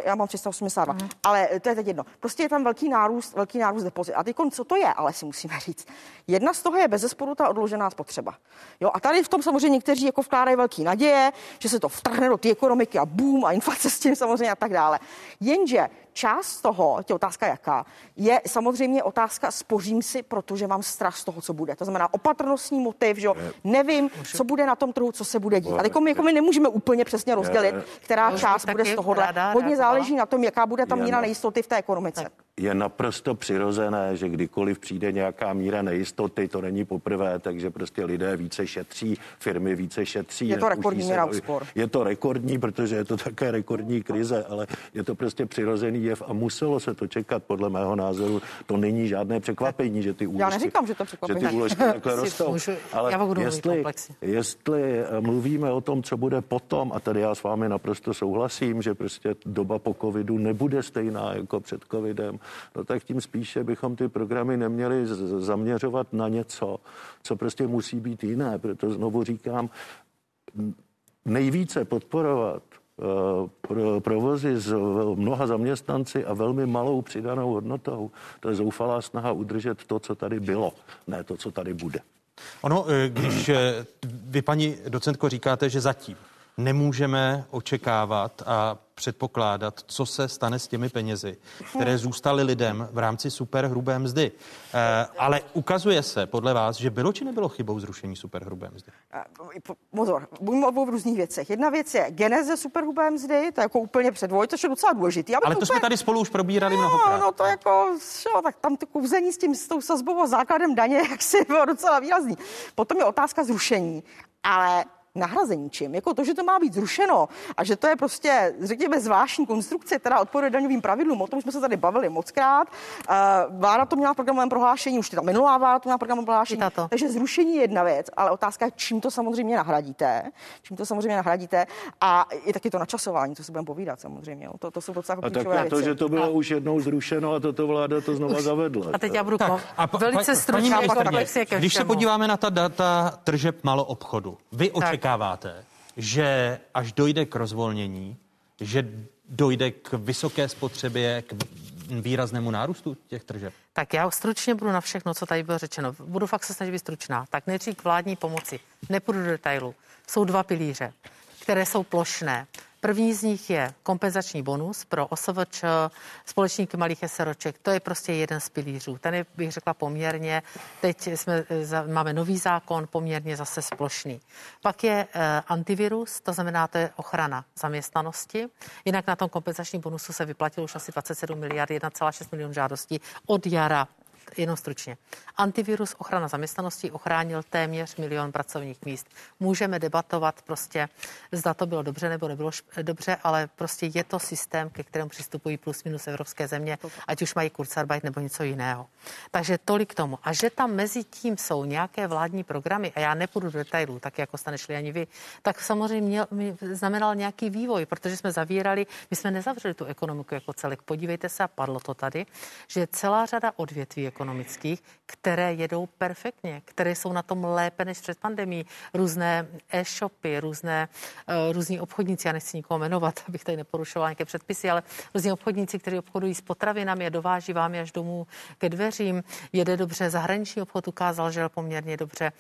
já mám 382, mm. ale to je teď jedno. Prostě je tam velký nárůst, velký nárůst depozit. A teď co to je, ale si musíme říct. Jedna z toho je bez ta odložená spotřeba. Jo, a tady v tom samozřejmě někteří jako vkládají velký naděje, že se to vtrhne do té ekonomiky a boom a inflace s tím samozřejmě a tak dále. Jenže část toho, tě otázka jaká, je samozřejmě otázka spořím si, protože mám strach z toho, co bude. To znamená opatrnostní motiv, že nevím, co bude na tom trhu, co se bude dít. A jako my, jako my nemůžeme úplně přesně rozdělit, která část bude z tohohle. Hodně záleží na tom, jaká bude ta míra nejistoty v té ekonomice je naprosto přirozené, že kdykoliv přijde nějaká míra nejistoty, to není poprvé, takže prostě lidé více šetří, firmy více šetří. Je to rekordní míra úspor. Je to rekordní, protože je to také rekordní krize, ale je to prostě přirozený jev a muselo se to čekat, podle mého názoru. To není žádné překvapení, že ty úložky, Já neříkám, že to překvapení. Že ty úložky takhle rostou. Můžu, ale já jestli, jestli eh, mluvíme o tom, co bude potom, a tady já s vámi naprosto souhlasím, že prostě doba po covidu nebude stejná jako před covidem, no tak tím spíše bychom ty programy neměli zaměřovat na něco, co prostě musí být jiné. Proto znovu říkám, nejvíce podporovat eh, provozy s mnoha zaměstnanci a velmi malou přidanou hodnotou. To je zoufalá snaha udržet to, co tady bylo, ne to, co tady bude. Ono, eh, když eh, vy, paní docentko, říkáte, že zatím nemůžeme očekávat a předpokládat, co se stane s těmi penězi, které zůstaly lidem v rámci superhrubé mzdy. E, ale ukazuje se podle vás, že bylo či nebylo chybou zrušení superhrubé mzdy? Eh, pozor, mluvím o různých věcech. Jedna věc je geneze superhrubé mzdy, to je jako úplně předvoj, to je docela důležitý. Ale to úplně... jsme tady spolu už probírali no, mnohokrát. No to jako, šo, tak tam to kouzení s tím, s tou sazbou a základem daně, jak si bylo docela výrazný. Potom je otázka zrušení. Ale nahrazení čím. Jako to, že to má být zrušeno a že to je prostě, řekněme, zvláštní konstrukce, která odporuje daňovým pravidlům, o tom jsme se tady bavili moc krát. Uh, vláda to měla v programovém prohlášení, už ta minulá vláda to měla v programovém prohlášení. Tato. Takže zrušení je jedna věc, ale otázka je, čím to samozřejmě nahradíte. Čím to samozřejmě nahradíte a je taky to načasování, co se budeme povídat samozřejmě. To, to jsou docela a tak věci. to, že to bylo a... už jednou zrušeno a toto vláda to znova už. zavedla. A teď já budu tak, a pa, velice stručně. Když se podíváme na ta data tržeb maloobchodu, vy očekáváte očekáváte, že až dojde k rozvolnění, že dojde k vysoké spotřebě, k výraznému nárůstu těch tržeb? Tak já stručně budu na všechno, co tady bylo řečeno. Budu fakt se snažit být stručná. Tak nejdřív k vládní pomoci. Nepůjdu do detailu. Jsou dva pilíře, které jsou plošné. První z nich je kompenzační bonus pro OSVČ, společníky malých SROček. To je prostě jeden z pilířů. Ten je, bych řekla, poměrně, teď jsme, máme nový zákon, poměrně zase splošný. Pak je eh, antivirus, to znamená, to je ochrana zaměstnanosti. Jinak na tom kompenzačním bonusu se vyplatilo už asi 27 miliard, 1,6 milion žádostí od jara jenom stručně. Antivirus ochrana zaměstnanosti ochránil téměř milion pracovních míst. Můžeme debatovat prostě, zda to bylo dobře nebo nebylo dobře, ale prostě je to systém, ke kterému přistupují plus minus evropské země, ať už mají Kurzarbeit nebo něco jiného. Takže tolik tomu. A že tam mezi tím jsou nějaké vládní programy, a já nepůjdu do detailů, tak jako jste nešli ani vy, tak samozřejmě znamenal nějaký vývoj, protože jsme zavírali, my jsme nezavřeli tu ekonomiku jako celek. Podívejte se, a padlo to tady, že celá řada odvětví ekonomických, které jedou perfektně, které jsou na tom lépe než před pandemí. Různé e-shopy, různé, uh, různí obchodníci, já nechci nikoho jmenovat, abych tady neporušoval nějaké předpisy, ale různí obchodníci, kteří obchodují s potravinami a dováží vám je až domů ke dveřím, jede dobře, zahraniční obchod ukázal, že je poměrně dobře.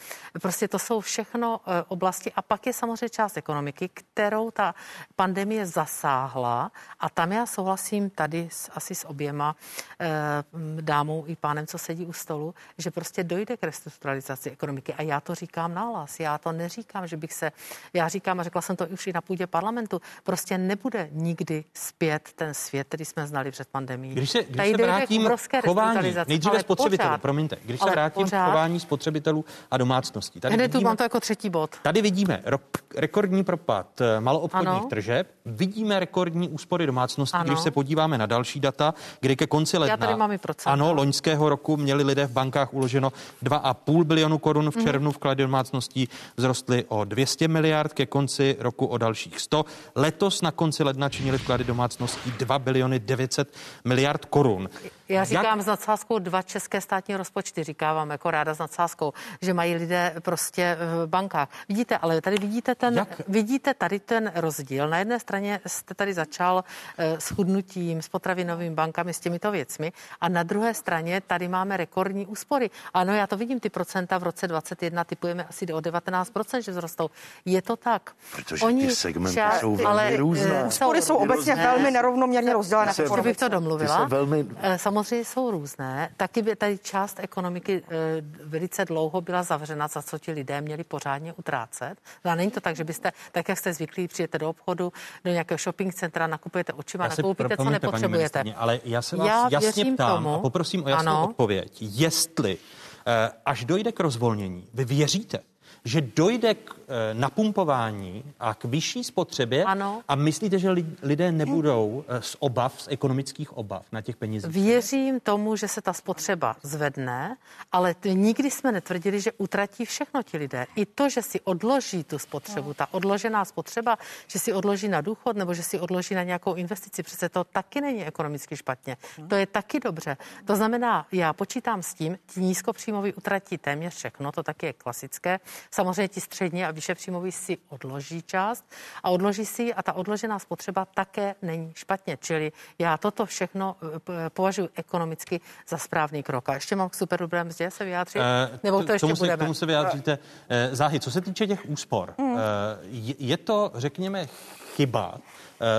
Prostě to jsou všechno uh, oblasti a pak je samozřejmě část ekonomiky, kterou ta pandemie zasáhla a tam já souhlasím tady asi s oběma uh, dámou i pánem co sedí u stolu, že prostě dojde k restrukturalizaci ekonomiky. A já to říkám nahlas. Já to neříkám, že bych se, já říkám a řekla jsem to už i na půdě parlamentu, prostě nebude nikdy zpět ten svět, který jsme znali před pandemí. Když se, když se vrátím k chování, nejdříve spotřebitelů, promiňte, když se vrátím pořád, k chování spotřebitelů a domácností. Tady vidíme, tu mám to jako třetí bod. Tady vidíme rok, rekordní propad eh, maloobchodních ano. tržeb, vidíme rekordní úspory domácností, ano. když se podíváme na další data, kdy ke konci ledna, Já tady mám i ano, loňského roku roku měli lidé v bankách uloženo 2,5 bilionu korun. V mhm. červnu vklady domácností vzrostly o 200 miliard, ke konci roku o dalších 100. Letos na konci ledna činili vklady domácností 2 biliony 900 miliard korun. Já říkám Jak... s nadsázkou dva české státní rozpočty, říkávám jako ráda s nadsázkou, že mají lidé prostě v bankách. Vidíte, ale tady vidíte ten, Jak? vidíte tady ten rozdíl. Na jedné straně jste tady začal eh, s chudnutím, s potravinovými bankami, s těmito věcmi a na druhé straně tady máme rekordní úspory. Ano, já to vidím, ty procenta v roce 21 typujeme asi o 19%, že vzrostou. Je to tak. Protože Oni ty segmenty ča- jsou velmi ale, různé. Eh, úspory jsou obecně velmi nerovnoměrně rozdělené. Kdybych to domluvila. Velmi... Eh, samozřejmě jsou různé. Taky by tady část ekonomiky e, velice dlouho byla zavřena, za co ti lidé měli pořádně utrácet. A není to tak, že byste, tak jak jste zvyklí, přijete do obchodu, do nějakého shopping centra, nakupujete očima, nakoupíte, co nepotřebujete. Ale já se vás já jasně ptám tomu, a poprosím o jasnou ano. odpověď. Jestli e, až dojde k rozvolnění, vy věříte, že dojde k napumpování a k vyšší spotřebě ano. a myslíte, že lidé nebudou e, z obav, z ekonomických obav na těch penězích? Věřím tomu, že se ta spotřeba zvedne, ale nikdy jsme netvrdili, že utratí všechno ti lidé. I to, že si odloží tu spotřebu, ta odložená spotřeba, že si odloží na důchod nebo že si odloží na nějakou investici, přece to taky není ekonomicky špatně. To je taky dobře. To znamená, já počítám s tím, ti nízkopříjmoví utratí téměř všechno, to taky je klasické. Samozřejmě ti střední a vyše příjmový si odloží část a odloží si a ta odložená spotřeba také není špatně. Čili já toto všechno eh, považuji ekonomicky za správný krok. A ještě mám k super dobré mzdě se vyjádřit? Uh, Nebo to ještě tomu budeme? Se, tomu se vyjádříte. Uh, Záhy, co se týče těch úspor, mm. uh, je, je to, řekněme, chyba uh,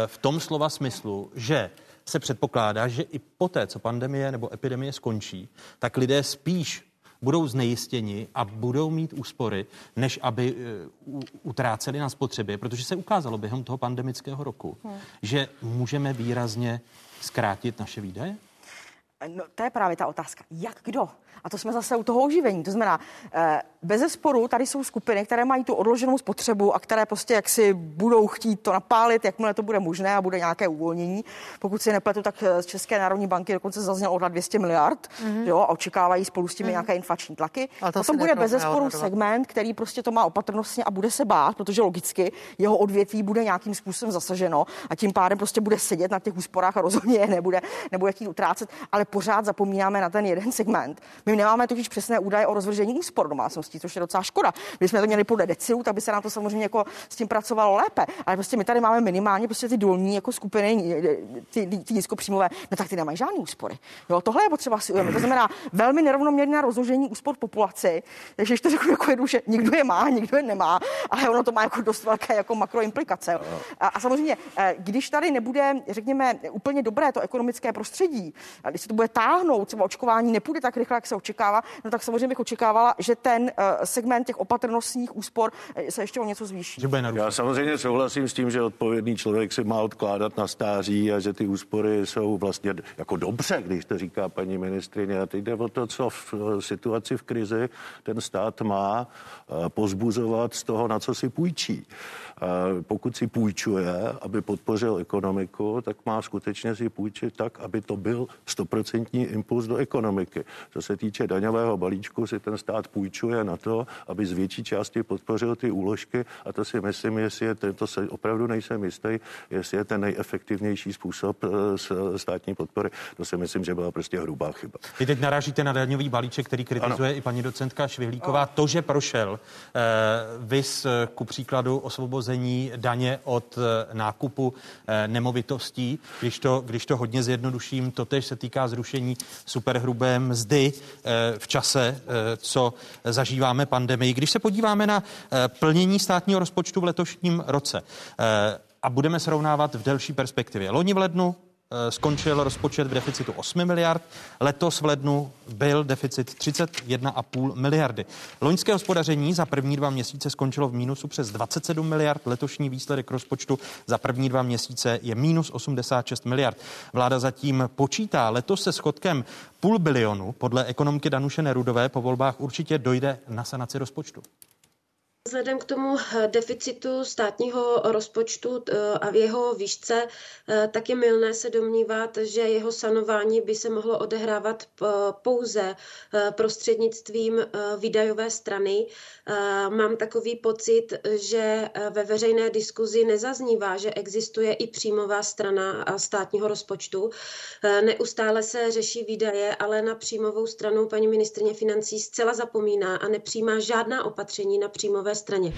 v tom slova smyslu, že se předpokládá, že i poté, co pandemie nebo epidemie skončí, tak lidé spíš budou znejistěni a budou mít úspory, než aby uh, utráceli na spotřebě, protože se ukázalo během toho pandemického roku, hmm. že můžeme výrazně zkrátit naše výdaje? No, to je právě ta otázka. Jak kdo? A to jsme zase u toho oživení. To znamená, eh, bez sporu tady jsou skupiny, které mají tu odloženou spotřebu a které prostě jaksi budou chtít to napálit, jakmile to bude možné a bude nějaké uvolnění. Pokud si nepletu, tak z České národní banky dokonce zazněl odhad 200 miliard mm-hmm. jo, a očekávají spolu s tím mm-hmm. nějaké inflační tlaky. A to Potom bude bez sporu segment, který prostě to má opatrnostně a bude se bát, protože logicky jeho odvětví bude nějakým způsobem zasaženo a tím pádem prostě bude sedět na těch úsporách a rozhodně je nebude, nebude chtít utrácet, ale pořád zapomínáme na ten jeden segment. My nemáme totiž přesné údaje o rozvržení úspor domácností, což je docela škoda. Když jsme to měli podle decilů, tak by se nám to samozřejmě jako s tím pracovalo lépe. Ale prostě my tady máme minimálně prostě ty dolní jako skupiny, ty, ty, ty nízkopříjmové, no tak ty nemají žádné úspory. Jo, tohle je potřeba si uvědomit. To znamená velmi nerovnoměrné rozložení úspor populaci. Takže to řeknu jako jedu, že někdo je má, někdo je nemá, ale ono to má jako dost velké jako makroimplikace. A, a samozřejmě, eh, když tady nebude, řekněme, úplně dobré to ekonomické prostředí, a když se to bude táhnout, třeba očkování nepůjde tak rychle, jak se očekává, no tak samozřejmě bych očekávala, že ten segment těch opatrnostních úspor eh, se ještě o něco zvýší. Já samozřejmě souhlasím s tím, že odpovědný člověk si má odkládat na stáří a že ty úspory jsou vlastně jako dobře, když to říká paní ministrině. A teď jde o to, co v eh, situaci v krizi ten stát má pozbuzovat z toho, na co si půjčí. Pokud si půjčuje, aby podpořil ekonomiku, tak má skutečně si půjčit tak, aby to byl stoprocentní impuls do ekonomiky. Co se týče daňového balíčku, si ten stát půjčuje na to, aby z větší části podpořil ty úložky a to si myslím, jestli je ten, to se opravdu nejsem jistý, jestli je ten nejefektivnější způsob eh, státní podpory. To si myslím, že byla prostě hrubá chyba. Vy teď narážíte na daňový balíček, který kritizuje ano. i paní docentka Švihlíková. To, že prošel, eh, vys ku příkladu osvobození daně od eh, nákupu nemovitostí, když to, když to hodně zjednoduším, to tež se týká zrušení superhrubé mzdy eh, v čase, eh, co zažíváme pandemii. Když se podíváme na eh, plnění státního rozpočtu v letošním roce a budeme srovnávat v delší perspektivě. Loni v lednu Eh, skončil rozpočet v deficitu 8 miliard, letos v lednu byl deficit 31,5 miliardy. Loňské hospodaření za první dva měsíce skončilo v mínusu přes 27 miliard, letošní výsledek rozpočtu za první dva měsíce je minus 86 miliard. Vláda zatím počítá letos se schodkem půl bilionu, podle ekonomky Danuše Nerudové po volbách určitě dojde na sanaci rozpočtu. Vzhledem k tomu eh, deficitu státního rozpočtu eh, a v jeho výšce, eh, tak je milné se domnívat, že jeho sanování by se mohlo odehrávat pouze prostřednictvím výdajové strany. Mám takový pocit, že ve veřejné diskuzi nezaznívá, že existuje i příjmová strana státního rozpočtu. Neustále se řeší výdaje, ale na příjmovou stranu paní ministrně financí zcela zapomíná a nepřijímá žádná opatření na příjmové straně.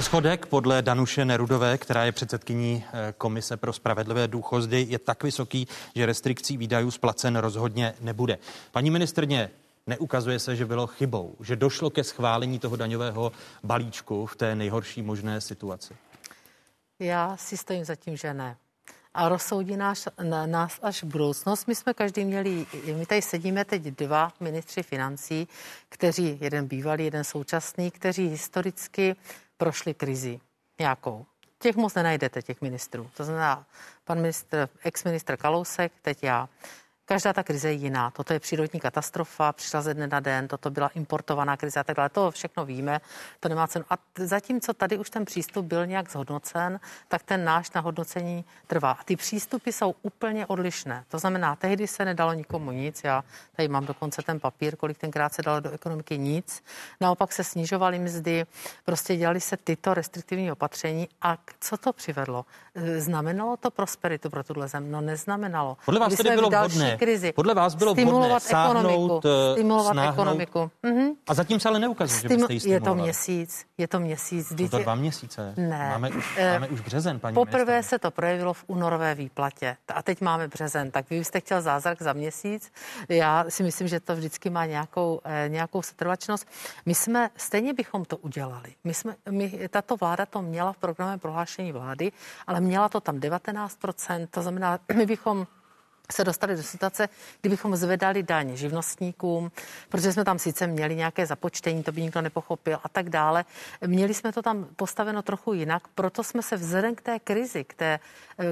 Schodek podle Danuše Nerudové, která je předsedkyní eh, Komise pro spravedlivé důchody, je tak vysoký, že restrikcí výdajů splacen rozhodně nebude. Paní ministrně, neukazuje se, že bylo chybou, že došlo ke schválení toho daňového balíčku v té nejhorší možné situaci? Já si stojím za tím, že ne a rozsoudí nás, nás až budoucnost. My jsme každý měli, my tady sedíme teď dva ministři financí, kteří, jeden bývalý, jeden současný, kteří historicky prošli krizi nějakou. Těch moc nenajdete, těch ministrů. To znamená pan ministr, ex-ministr Kalousek, teď já. Každá ta krize je jiná. Toto je přírodní katastrofa, přišla ze dne na den, toto byla importovaná krize a tak dále. To všechno víme, to nemá cenu. A zatímco tady už ten přístup byl nějak zhodnocen, tak ten náš na hodnocení trvá. A ty přístupy jsou úplně odlišné. To znamená, tehdy se nedalo nikomu nic. Já tady mám dokonce ten papír, kolik tenkrát se dalo do ekonomiky nic. Naopak se snižovaly mzdy, prostě dělali se tyto restriktivní opatření. A co to přivedlo? Znamenalo to prosperitu pro tuhle zem? No neznamenalo. Podle vás tedy bylo vhodné krizi. Podle vás bylo stimulovat vhodné ekonomiku, sáhnout, stimulovat snáhnout. ekonomiku. Mhm. A zatím se ale neukazuje, že byste ji je to stimulovali. měsíc, je to měsíc. Jsou to dva měsíce. Ne. Máme už, Eh, máme už březen, paní Poprvé ministryně. se to projevilo v únorové výplatě a teď máme březen. Tak vy byste chtěl zázrak za měsíc. Já si myslím, že to vždycky má nějakou, eh, nějakou setrvačnost. My jsme, stejně bychom to udělali. My jsme, my, tato vláda to měla v programovém prohlášení vlády, ale měla to tam 19%, to znamená, my bychom se dostali do situace, kdybychom zvedali daň živnostníkům, protože jsme tam sice měli nějaké započtení, to by nikdo nepochopil a tak dále. Měli jsme to tam postaveno trochu jinak, proto jsme se vzhledem k té krizi, k té,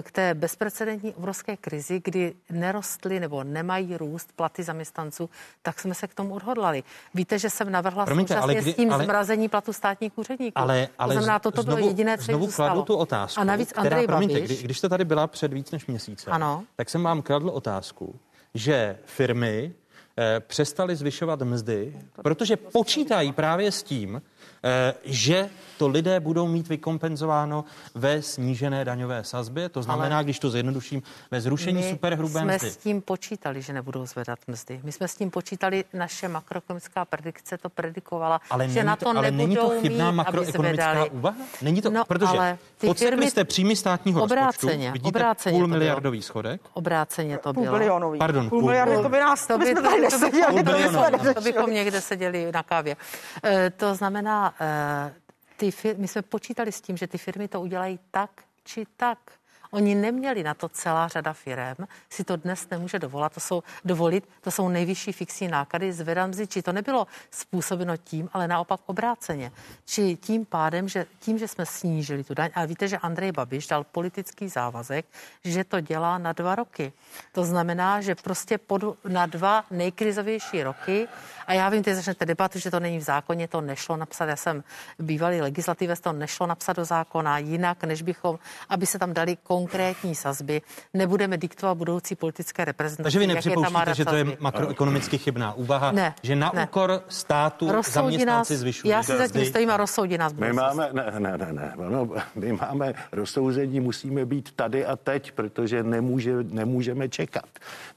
k té bezprecedentní obrovské krizi, kdy nerostly nebo nemají růst platy zaměstnanců, tak jsme se k tomu odhodlali. Víte, že jsem navrhla Promiňte, současně ale kdy- s tím ale- zmrazení platu státních úředníků. Ale, ale to znamená, toto znovu, bylo jediné, co znovu kladu tu otázku. A navíc která, Andrej promiňte, Babiš, kdy, když jste tady byla před víc než měsícem, Ano. tak jsem vám kladl otázku, že firmy eh, přestaly zvyšovat mzdy, protože počítají právě s tím, eh, že to lidé budou mít vykompenzováno ve snížené daňové sazbě. To znamená, Ale- když to zjednoduším, ve zrušení My superhrubé jsme mzdy. s tím počítali, že nebudou zvedat mzdy. My jsme s tím počítali, naše makroekonomická predikce to predikovala, Ale, že není na to, to ale není to chybná mít, makroekonomická úvaha? Není to, No, protože ale ty podsekli firmy- jste příjmy státního rozpočtu, Obráceně, vidíte obráceně půl miliardový schodek. Obráceně to Půl bylo. bilionový. Pardon, půl půl- miliardy, to by nás, to, To, by, to, neseděli, bychom, to bychom bilionový. to bychom někde seděli na kávě. E, to znamená, e, ty fir- my jsme počítali s tím, že ty firmy to udělají tak či tak. Oni neměli na to celá řada firem, si to dnes nemůže dovolat, to jsou, dovolit, to jsou nejvyšší fixní náklady z mzdy, či to nebylo způsobeno tím, ale naopak obráceně. Či tím pádem, že tím, že jsme snížili tu daň, ale víte, že Andrej Babiš dal politický závazek, že to dělá na dva roky. To znamená, že prostě pod, na dva nejkrizovější roky, a já vím, teď začnete debatu, že to není v zákoně, to nešlo napsat, já jsem bývalý legislativec, to nešlo napsat do zákona jinak, než bychom, aby se tam dali konkrétní sazby, nebudeme diktovat budoucí politické reprezentaci. Takže vy nepřipouštíte, že to je makroekonomicky chybná úvaha, Ne, že na ne. úkor státu Rozsoudí nás, zaměstnanci zvyšují já si zatím stojím a rozsoudí nás My máme, ne, ne, ne, ne, no, my máme rozsouzení, musíme být tady a teď, protože nemůže, nemůžeme čekat.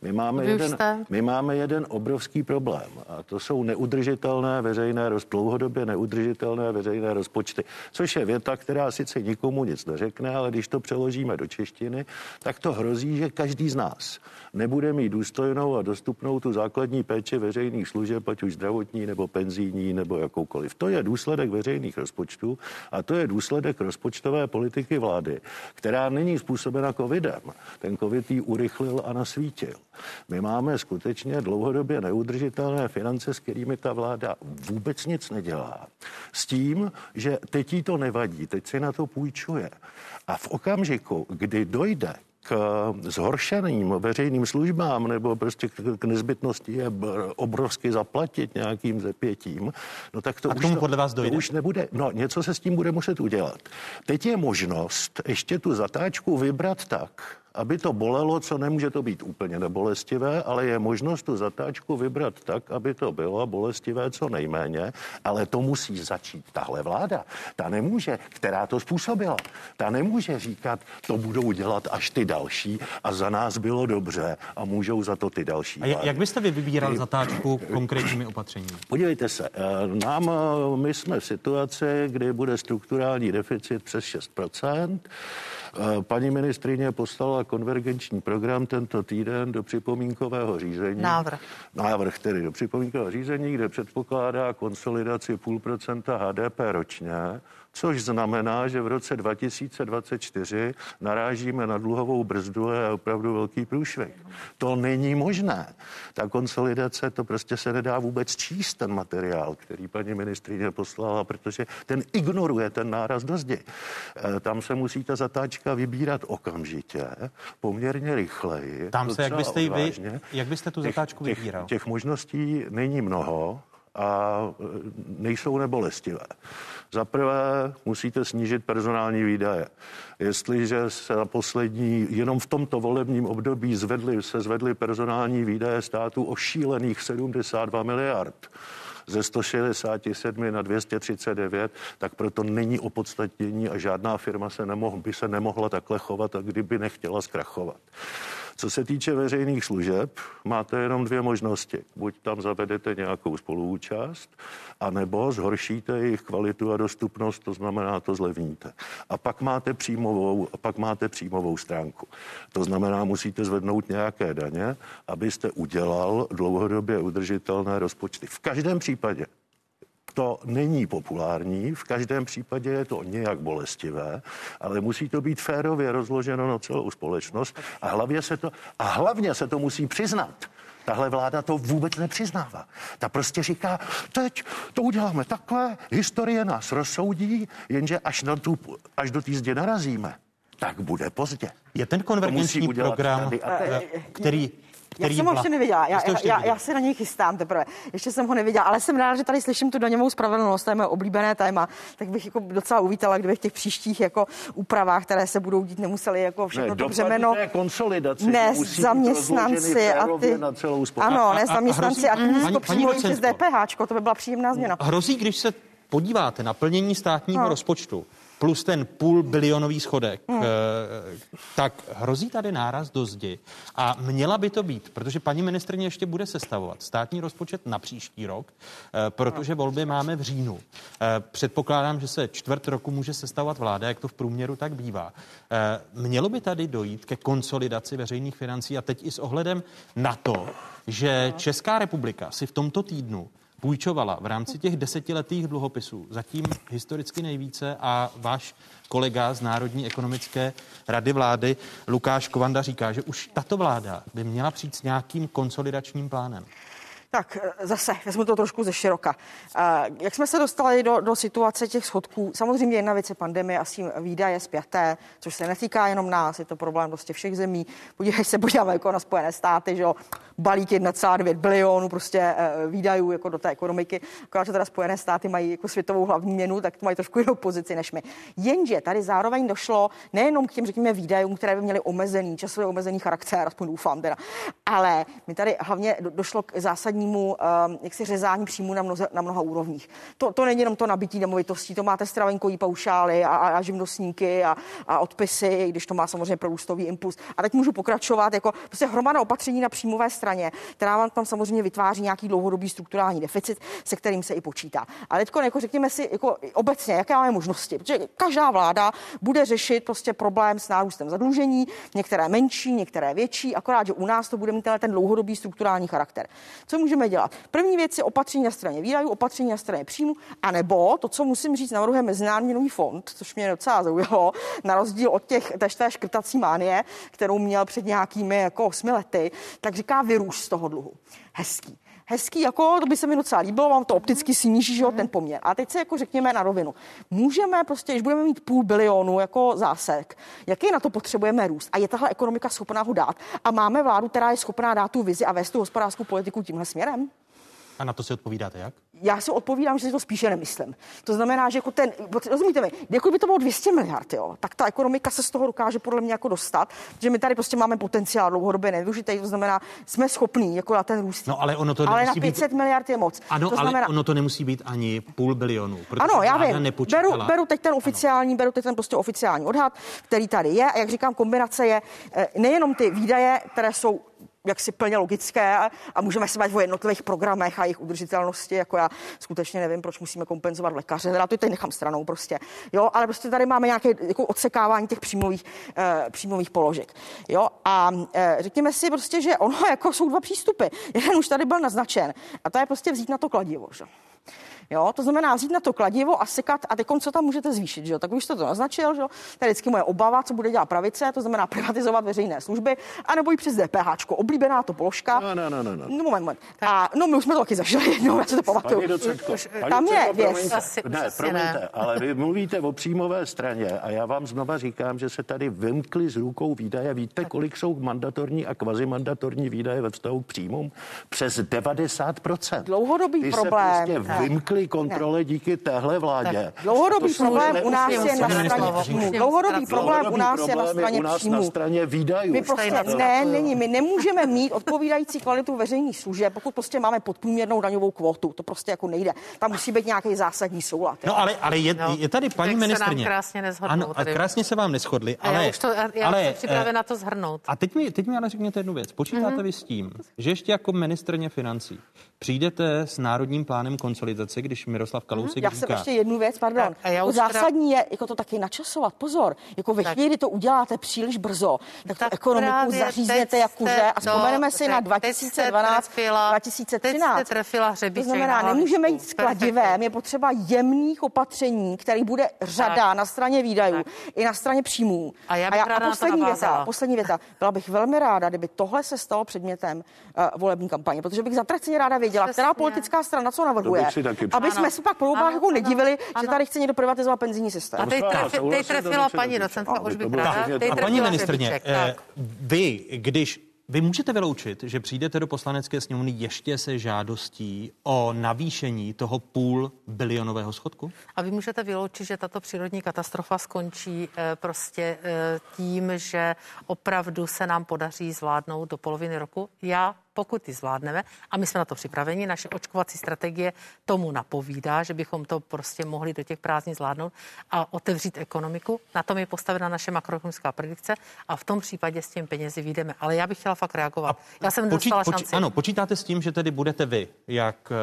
My máme, Vy jeden, jste? my máme jeden obrovský problém a to jsou neudržitelné veřejné, roz, dlouhodobě neudržitelné veřejné rozpočty, což je věta, která sice nikomu nic neřekne, ale když to přeložíme do češtiny, tak to hrozí, že každý z nás nebude mít důstojnou a dostupnou tu základní péči veřejných služeb, ať už zdravotní nebo penzijní nebo jakoukoliv. To je důsledek veřejných rozpočtů a to je důsledek rozpočtové politiky vlády, která není způsobena covidem. Ten covid ji urychlil a nasvítil. My máme skutečně dlouhodobě neudržitelné finance, s kterými ta vláda vůbec nic nedělá. S tím, že teď jí to nevadí, teď si na to půjčuje. A v okamžiku, kdy dojde k zhoršeným veřejným službám nebo prostě k, nezbytnosti je obrovsky zaplatit nějakým zepětím, no tak to, A už, tomu to, podle vás to dojde? už nebude. No, něco se s tím bude muset udělat. Teď je možnost ještě tu zatáčku vybrat tak, aby to bolelo, co nemůže to být úplně nebolestivé, ale je možnost tu zatáčku vybrat tak, aby to bylo bolestivé co nejméně, ale to musí začít tahle vláda. Ta nemůže, která to způsobila, ta nemůže říkat, to budou dělat až ty další a za nás bylo dobře a můžou za to ty další. A jak, vlády. jak byste vy vybíral zatáčku konkrétními opatřeními? Podívejte se, eh, nám, eh, my jsme v situaci, kdy bude strukturální deficit přes 6%. Eh, Paní ministrině poslala konvergenční program tento týden do připomínkového řízení. Návrh. Návrh tedy do připomínkového řízení, kde předpokládá konsolidaci půl procenta HDP ročně, což znamená, že v roce 2024 narážíme na dluhovou brzdu a je opravdu velký průšvih. To není možné. Ta konsolidace, to prostě se nedá vůbec číst, ten materiál, který paní ministrině poslala, protože ten ignoruje ten náraz do zdi. Eh, Tam se musí ta zatáčka vybírat okamžitě, poměrně rychleji. Tam se, jak byste, vy, jak byste tu zatáčku těch, vybíral? těch, těch možností není mnoho a e, nejsou nebolestivé. Za prvé musíte snížit personální výdaje. Jestliže se na poslední, jenom v tomto volebním období zvedly, se zvedly personální výdaje státu o šílených 72 miliard, ze 167 na 239, tak proto není opodstatnění a žádná firma se nemoh, by se nemohla takhle chovat, a kdyby nechtěla zkrachovat. Co se týče veřejných služeb, máte jenom dvě možnosti. Buď tam zavedete nějakou spoluúčast, anebo zhoršíte jejich kvalitu a dostupnost, to znamená, to zlevníte. A pak máte příjmovou, a pak máte příjmovou stránku. To znamená, musíte zvednout nějaké daně, abyste udělal dlouhodobě udržitelné rozpočty. V každém případě to není populární, v každém případě je to nějak bolestivé, ale musí to být férově rozloženo na celou společnost a hlavně se to, a hlavně se to musí přiznat. Tahle vláda to vůbec nepřiznává. Ta prostě říká, teď to uděláme takhle, historie nás rozsoudí, jenže až, na tu, až do té zdi narazíme, tak bude pozdě. Je ten konvergenční program, který který já jsem ho ještě neviděla. Já, já, já, já se na něj chystám teprve. Ještě jsem ho neviděla, ale jsem ráda, že tady slyším tu daňovou spravedlnost, to je moje oblíbené téma. Tak bych jako docela uvítala, kdyby v těch příštích jako úpravách, které se budou dít, nemuseli jako všechno ne, to břemeno. Ne, zaměstnanci a ty. Na celou ano, ne zaměstnanci a, a, a, a ty nízkopříjmoví přes DPH, to by byla příjemná změna. Hrozí, když se podíváte na plnění státního no. rozpočtu, plus ten půl bilionový schodek, hmm. tak hrozí tady náraz do zdi. A měla by to být, protože paní ministrně ještě bude sestavovat státní rozpočet na příští rok, eh, protože volby máme v říjnu. Eh, předpokládám, že se čtvrt roku může sestavovat vláda, jak to v průměru tak bývá. Mělo by tady dojít ke konsolidaci veřejných financí a teď i s ohledem na to, že Česká republika si v tomto týdnu půjčovala v rámci těch desetiletých dluhopisů zatím historicky nejvíce a váš kolega z Národní ekonomické rady vlády Lukáš Kovanda říká, že už tato vláda by měla přijít s nějakým konsolidačním plánem. Tak eh, zase, vezmu to trošku ze široka. Eh, jak jsme se dostali do, do situace těch schodků? Samozřejmě jedna věc je pandemie a s tím výdaje zpěté, což se netýká jenom nás, je to problém prostě všech zemí. Podívej se, podíváme jako na Spojené státy, že jo, balík 1,9 bilionů prostě eh, výdajů jako do té ekonomiky. Akorát, že teda Spojené státy mají jako světovou hlavní měnu, tak to mají trošku jinou pozici než my. Jenže tady zároveň došlo nejenom k těm, řekněme, výdajům, které by měly omezený, časově omezený charakter, aspoň doufám teda, ale mi tady hlavně došlo k zásadnímu um, jaksi řezání příjmu na, mnoze, na mnoha úrovních. To, to není jenom to nabití nemovitostí, to máte stravenkový paušály a, a, živnostníky a, a odpisy, když to má samozřejmě prorůstový impuls. A teď můžu pokračovat jako prostě hromada opatření na příjmové straně, která vám tam samozřejmě vytváří nějaký dlouhodobý strukturální deficit, se kterým se i počítá. Ale teď jako řekněme si jako obecně, jaké máme možnosti, protože každá vláda bude řešit prostě problém s nárůstem zadlužení, některé menší, některé větší, akorát, že u nás to bude mít ten dlouhodobý strukturální charakter. Co můžeme dělat? První věc je opatření na straně výdajů, opatření na straně příjmu, anebo to, co musím říct, navrhuje Mezinárodní nový fond, což mě docela zaujalo, na rozdíl od těch té škrtací mánie, kterou měl před nějakými jako osmi lety, tak říká vyrůst z toho dluhu. Hezký hezký, jako to by se mi docela líbilo, vám to opticky sníží, že jo, ten poměr. A teď se jako řekněme na rovinu. Můžeme prostě, když budeme mít půl bilionu jako zásek, jaký na to potřebujeme růst? A je tahle ekonomika schopná ho dát? A máme vládu, která je schopná dát tu vizi a vést tu hospodářskou politiku tímhle směrem? A na to si odpovídáte jak? Já si odpovídám, že si to spíše nemyslím. To znamená, že jako ten, rozumíte mi, jako by to bylo 200 miliard, jo, tak ta ekonomika se z toho dokáže podle mě jako dostat, že my tady prostě máme potenciál dlouhodobě nevyužitý, to znamená, jsme schopní jako na ten růst. No, ale ono to ale na 500 být... miliard je moc. Ano, to znamená... ale ono to nemusí být ani půl bilionu. Ano, já vím. Beru, beru, teď ten oficiální, ano. beru teď ten prostě oficiální odhad, který tady je. A jak říkám, kombinace je eh, nejenom ty výdaje, které jsou jaksi plně logické a můžeme se bavit o jednotlivých programech a jejich udržitelnosti, jako já skutečně nevím, proč musíme kompenzovat lékaře, teda to teď nechám stranou prostě, jo, ale prostě tady máme nějaké jako odsekávání těch příjmových, eh, příjmových položek, jo, a eh, řekněme si prostě, že ono jako jsou dva přístupy, jeden už tady byl naznačen a to je prostě vzít na to kladivo, že? Jo? To znamená vzít na to kladivo a sekat a teď co tam můžete zvýšit. Že? Tak už jste to naznačil, že? to je vždycky moje obava, co bude dělat pravice, to znamená privatizovat veřejné služby, anebo i přes DPH. Oblíbená to položka. No, no, no, no. no. no moment, moment. A, no, my už jsme to taky zažili jednou, já si to pamatuju. Tam je věc. Ne, promiňte, ne. ale vy mluvíte o příjmové straně a já vám znova říkám, že se tady vymkly z rukou výdaje. Víte, kolik jsou mandatorní a kvazimandatorní výdaje ve vztahu k příjmům? Přes 90%. Dlouhodobý Ty problém. Se prostě vymkly vyhýbali kontrole díky téhle vládě. Tak, dlouhodobý problém u nás je na straně příjmů. Dlouhodobý problém u nás je na straně příjmů. Na straně výdajů. My prostě ne, není. My nemůžeme mít odpovídající kvalitu veřejných služeb, pokud prostě máme podprůměrnou daňovou kvotu. To prostě jako nejde. Tam musí být nějaký zásadní soulad. No ale, ale je, no, je tady paní ministrně. krásně. Ano, tady. krásně se vám neschodli. Ale, ale, já, už to, já, já ale, jsem připravena to zhrnout. A teď mi, teď mi ale řekněte jednu věc. Počítáte mm-hmm. vy s tím, že ještě jako ministrně financí přijdete s národním plánem konsolidace, když Miroslav Kalousek mm-hmm. Já říká... jsem ještě jednu věc, pardon. Tak, a já už zásadní teda... je jako to taky načasovat. Pozor, jako ve chvíli, kdy to uděláte příliš brzo, tak, tak tu ekonomiku zaříznete jak kuře a vzpomeneme si na 2012, 2013. Trefila to znamená, nemůžeme jít s kladivem, je potřeba jemných opatření, který bude řada tak. na straně výdajů tak. i na straně příjmů. A já, a, já, a poslední věta, poslední věta. Byla bych velmi ráda, kdyby tohle se stalo předmětem uh, volební kampaně, protože bych zatraceně ráda věděla, Přesně. která politická strana co navrhuje, aby jsme se pak volbách jako nedivili, ano. že tady chce někdo privatizovat penzijní systém. A teď, teď trefila paní docentka, už. A paní ministrně, eh, vy, když vy můžete vyloučit, že přijdete do poslanecké sněmovny ještě se žádostí o navýšení toho půl bilionového schodku? A vy můžete vyloučit, že tato přírodní katastrofa skončí e, prostě e, tím, že opravdu se nám podaří zvládnout do poloviny roku? Já pokud ji zvládneme, a my jsme na to připraveni, naše očkovací strategie tomu napovídá, že bychom to prostě mohli do těch prázdnin zvládnout a otevřít ekonomiku. Na tom je postavena naše makroekonomická predikce a v tom případě s tím penězi vyjdeme. Ale já bych chtěla fakt reagovat. A já jsem počít, dostala počít, šanci. Ano, počítáte s tím, že tedy budete vy, jak eh,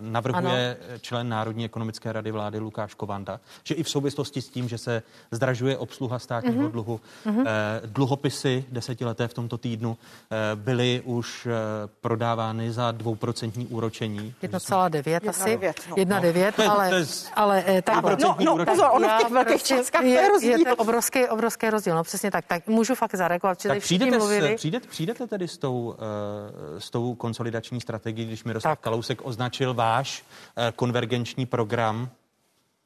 navrhuje ano. člen Národní ekonomické rady vlády Lukáš Kovanda, že i v souvislosti s tím, že se zdražuje obsluha státního mm-hmm. dluhu, mm-hmm. Eh, dluhopisy desetileté v tomto týdnu eh, byly už prodávány za dvouprocentní úročení. 1,9 asi. 1,9, no. ale, ale eh, tak, no, no, pozor, ono v těch velkých částkách je, je rozdíl. Je to obrovský, obrovský rozdíl, no přesně tak. Tak můžu fakt zareagovat, že tak přijdete, mluvili. Přijdete, přijdete tedy s tou, uh, s tou konsolidační strategií, když Miroslav tak. Kalousek označil váš uh, konvergenční program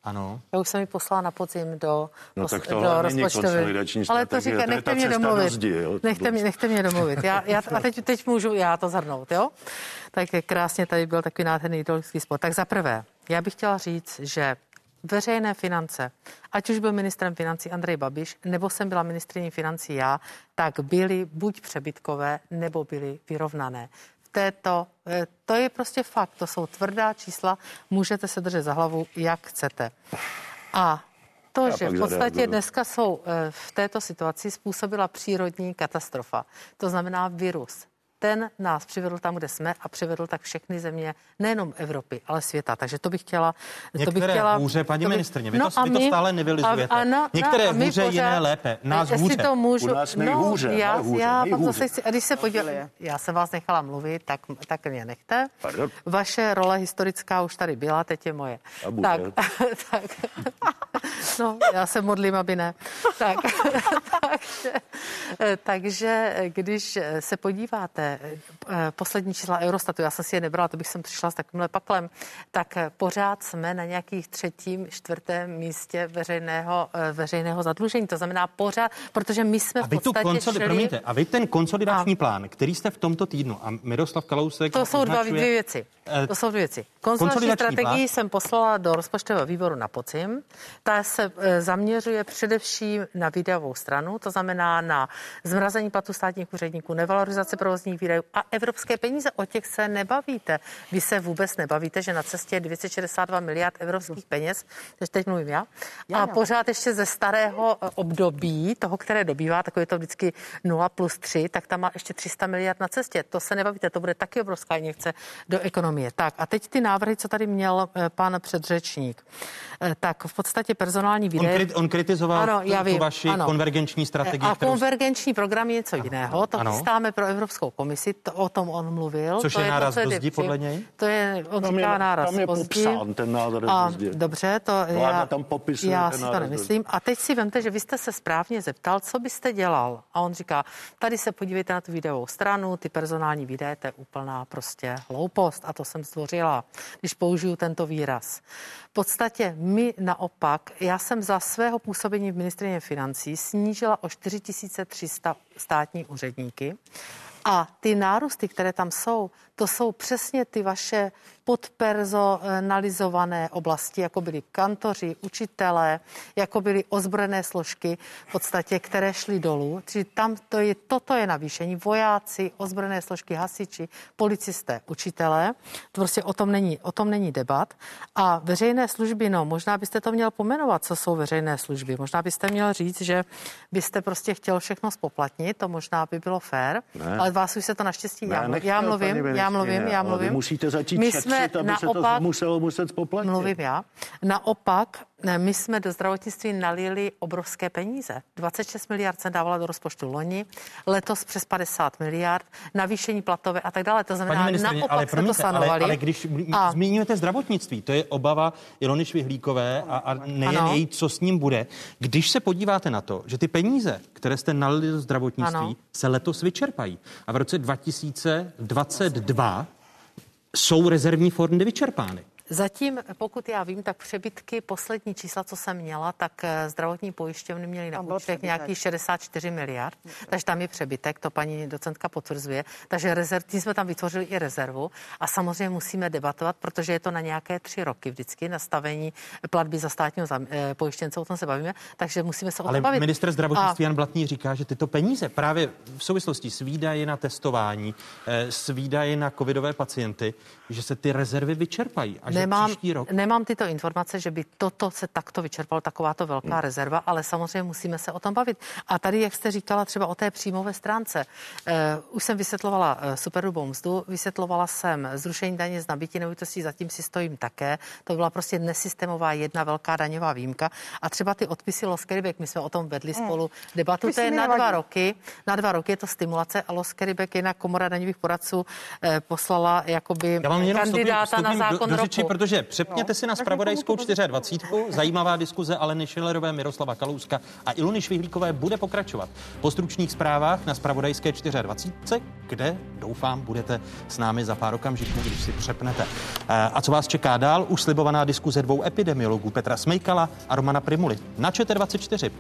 ano. Já už jsem ji poslala na podzim do, no, tak do rozpočtové. Ale to říká, nechte mě domluvit. Rozdíl, nechte, mě, nechte mě domluvit. Já, já, a teď, teď můžu já to zhrnout, jo? Tak krásně tady byl takový nádherný ideologický spor. Tak za prvé, já bych chtěla říct, že veřejné finance, ať už byl ministrem financí Andrej Babiš, nebo jsem byla ministriní financí já, tak byly buď přebytkové, nebo byly vyrovnané této, eh, to je prostě fakt, to jsou tvrdá čísla, můžete se držet za hlavu, jak chcete. A to, Já že v podstatě dneska jsou eh, v této situaci způsobila přírodní katastrofa, to znamená virus, ten nás přivedl tam, kde jsme a přivedl tak všechny země, nejenom Evropy, ale světa. Takže to bych chtěla... Některé to bych chtěla, hůře, paní by, ministrně, vy, no to, vy to stále nevylizujete. A, a no, Některé no, hůře, pořád, jiné lépe. Nás hůře. To můžu, U nás nejhůře. No, já, nejhůře, já, nejhůře. Se chci, když se podívám, já jsem vás nechala mluvit, tak, tak mě nechte. Pardon? Vaše role historická už tady byla, teď je moje. Tak, tak, no, já se modlím, aby ne. Tak, takže, takže když se podíváte poslední čísla Eurostatu, já jsem si je nebrala, to bych sem přišla s takovýmhle paklem, tak pořád jsme na nějakých třetím, čtvrtém místě veřejného, eh, veřejného zadlužení. To znamená pořád, protože my jsme a vy v podstatě tu konsoli- šli... promiňte, a vy ten konsolidační a... plán, který jste v tomto týdnu a Miroslav Kalousek To jsou dva, dvě věci. Eh, to jsou dvě věci. Konsolidační, strategii plán? jsem poslala do rozpočtového výboru na podzim. Ta se eh, zaměřuje především na výdajovou stranu, to znamená na zmrazení platu státních úředníků, nevalorizace provozních výdajů a evropské peníze. O těch se nebavíte. Vy se vůbec nebavíte, že na cestě je 262 miliard evropských peněz, teď mluvím já, a pořád ještě ze starého eh, období, toho, které dobývá, takové to vždycky 0 plus 3, tak tam má ještě 300 miliard na cestě. To se nebavíte, to bude taky obrovská injekce do ekonomie. Tak a teď ty návrhy, co tady měl eh, pan předřečník. Eh, tak v podstatě personální výdaje... On, kri- on kritizoval ano, já vím, tu vaši ano. konvergenční strategii. A kterou... konvergenční program je něco jiného. To ano. chystáme pro Evropskou komisi, to, o tom on mluvil. Což to je, je náraz do zdi podle něj? To je, on tam říká je, náraz tam je popsán ten náraz a, Dobře, to Vláda já, tam popisuje já si to nemyslím. A teď si vemte, že vy jste se správně zeptal, co byste dělal. A on říká, tady se podívejte na tu videovou stranu, ty personální videa, to je úplná prostě hloupost. A to jsem zdvořila, když použiju tento výraz. V podstatě my naopak, já jsem za svého působení v ministrině financí snížila o 4300 státní úředníky A ty nárůsty, které tam jsou, to jsou přesně ty vaše podpersonalizované oblasti, jako byli kantoři, učitelé, jako byly ozbrojené složky, v podstatě, které šly dolů. Čili tam to je, toto je navýšení. Vojáci, ozbrojené složky, hasiči, policisté, učitelé. To prostě o tom není, o tom není debat. A veřejné služby, no, možná byste to měl pomenovat, co jsou veřejné služby. Možná byste měl říct, že byste prostě chtěl všechno spoplatnit, to možná by bylo fér, ne. ale vás už se to naštěstí, ne, já, nechtěl, já mluvím, já mluvím, já mluvím. musíte začít My šetřit, jsme aby naopak, se to muselo muset spoplatnit. Mluvím já. Naopak, my jsme do zdravotnictví nalili obrovské peníze. 26 miliard se dávala do rozpočtu loni, letos přes 50 miliard, navýšení platové a tak dále. To znamená, naopak ale, promiňte, to sanovali. Ale, ale když a... zmiňujete zdravotnictví, to je obava Ilony Švihlíkové a, a nejen ano. její, co s ním bude. Když se podíváte na to, že ty peníze, které jste nalili do zdravotnictví, ano. se letos vyčerpají a v roce 2022 jsou rezervní fondy vyčerpány. Zatím, pokud já vím, tak přebytky, poslední čísla, co jsem měla, tak eh, zdravotní pojišťovny měly na účtech nějakých 64 miliard, takže tam je přebytek, to paní docentka potvrzuje. Takže rezerv, tím jsme tam vytvořili i rezervu a samozřejmě musíme debatovat, protože je to na nějaké tři roky vždycky nastavení platby za státního eh, pojištěnce, o tom se bavíme, takže musíme se o tom Ale bavit. minister zdravotnictví a... Jan Blatný říká, že tyto peníze právě v souvislosti s výdaji na testování, eh, s výdaji na covidové pacienty, že se ty rezervy vyčerpají a že nemám, příští rok... Nemám tyto informace, že by toto se takto vyčerpalo, takováto velká hmm. rezerva, ale samozřejmě musíme se o tom bavit. A tady, jak jste říkala třeba o té příjmové stránce, uh, už jsem vysvětlovala uh, superhrubou mzdu, vysvětlovala jsem zrušení daně z nabití nemovitostí, zatím si stojím také. To byla prostě nesystémová jedna velká daňová výjimka. A třeba ty odpisy Loskeribek, my jsme o tom vedli hmm. spolu debatu, to je na dva roky. Na dva roky je to stimulace a Loskeribek, jinak komora daňových poradců, eh, poslala jakoby kandidáta stupím, stupím na zákon do, do řeči, roku protože přepněte no. si na spravodajskou 24. Zajímavá diskuze Aleny Šilerové, Miroslava Kalouska a Iluny Švihlíkové bude pokračovat. Po stručných zprávách na spravodajské 24. kde doufám budete s námi za pár okamžiků, když si přepnete. Eh, a co vás čeká dál? Už slibovaná diskuze dvou epidemiologů Petra Smejkala a Romana Primuli. Na ČT24.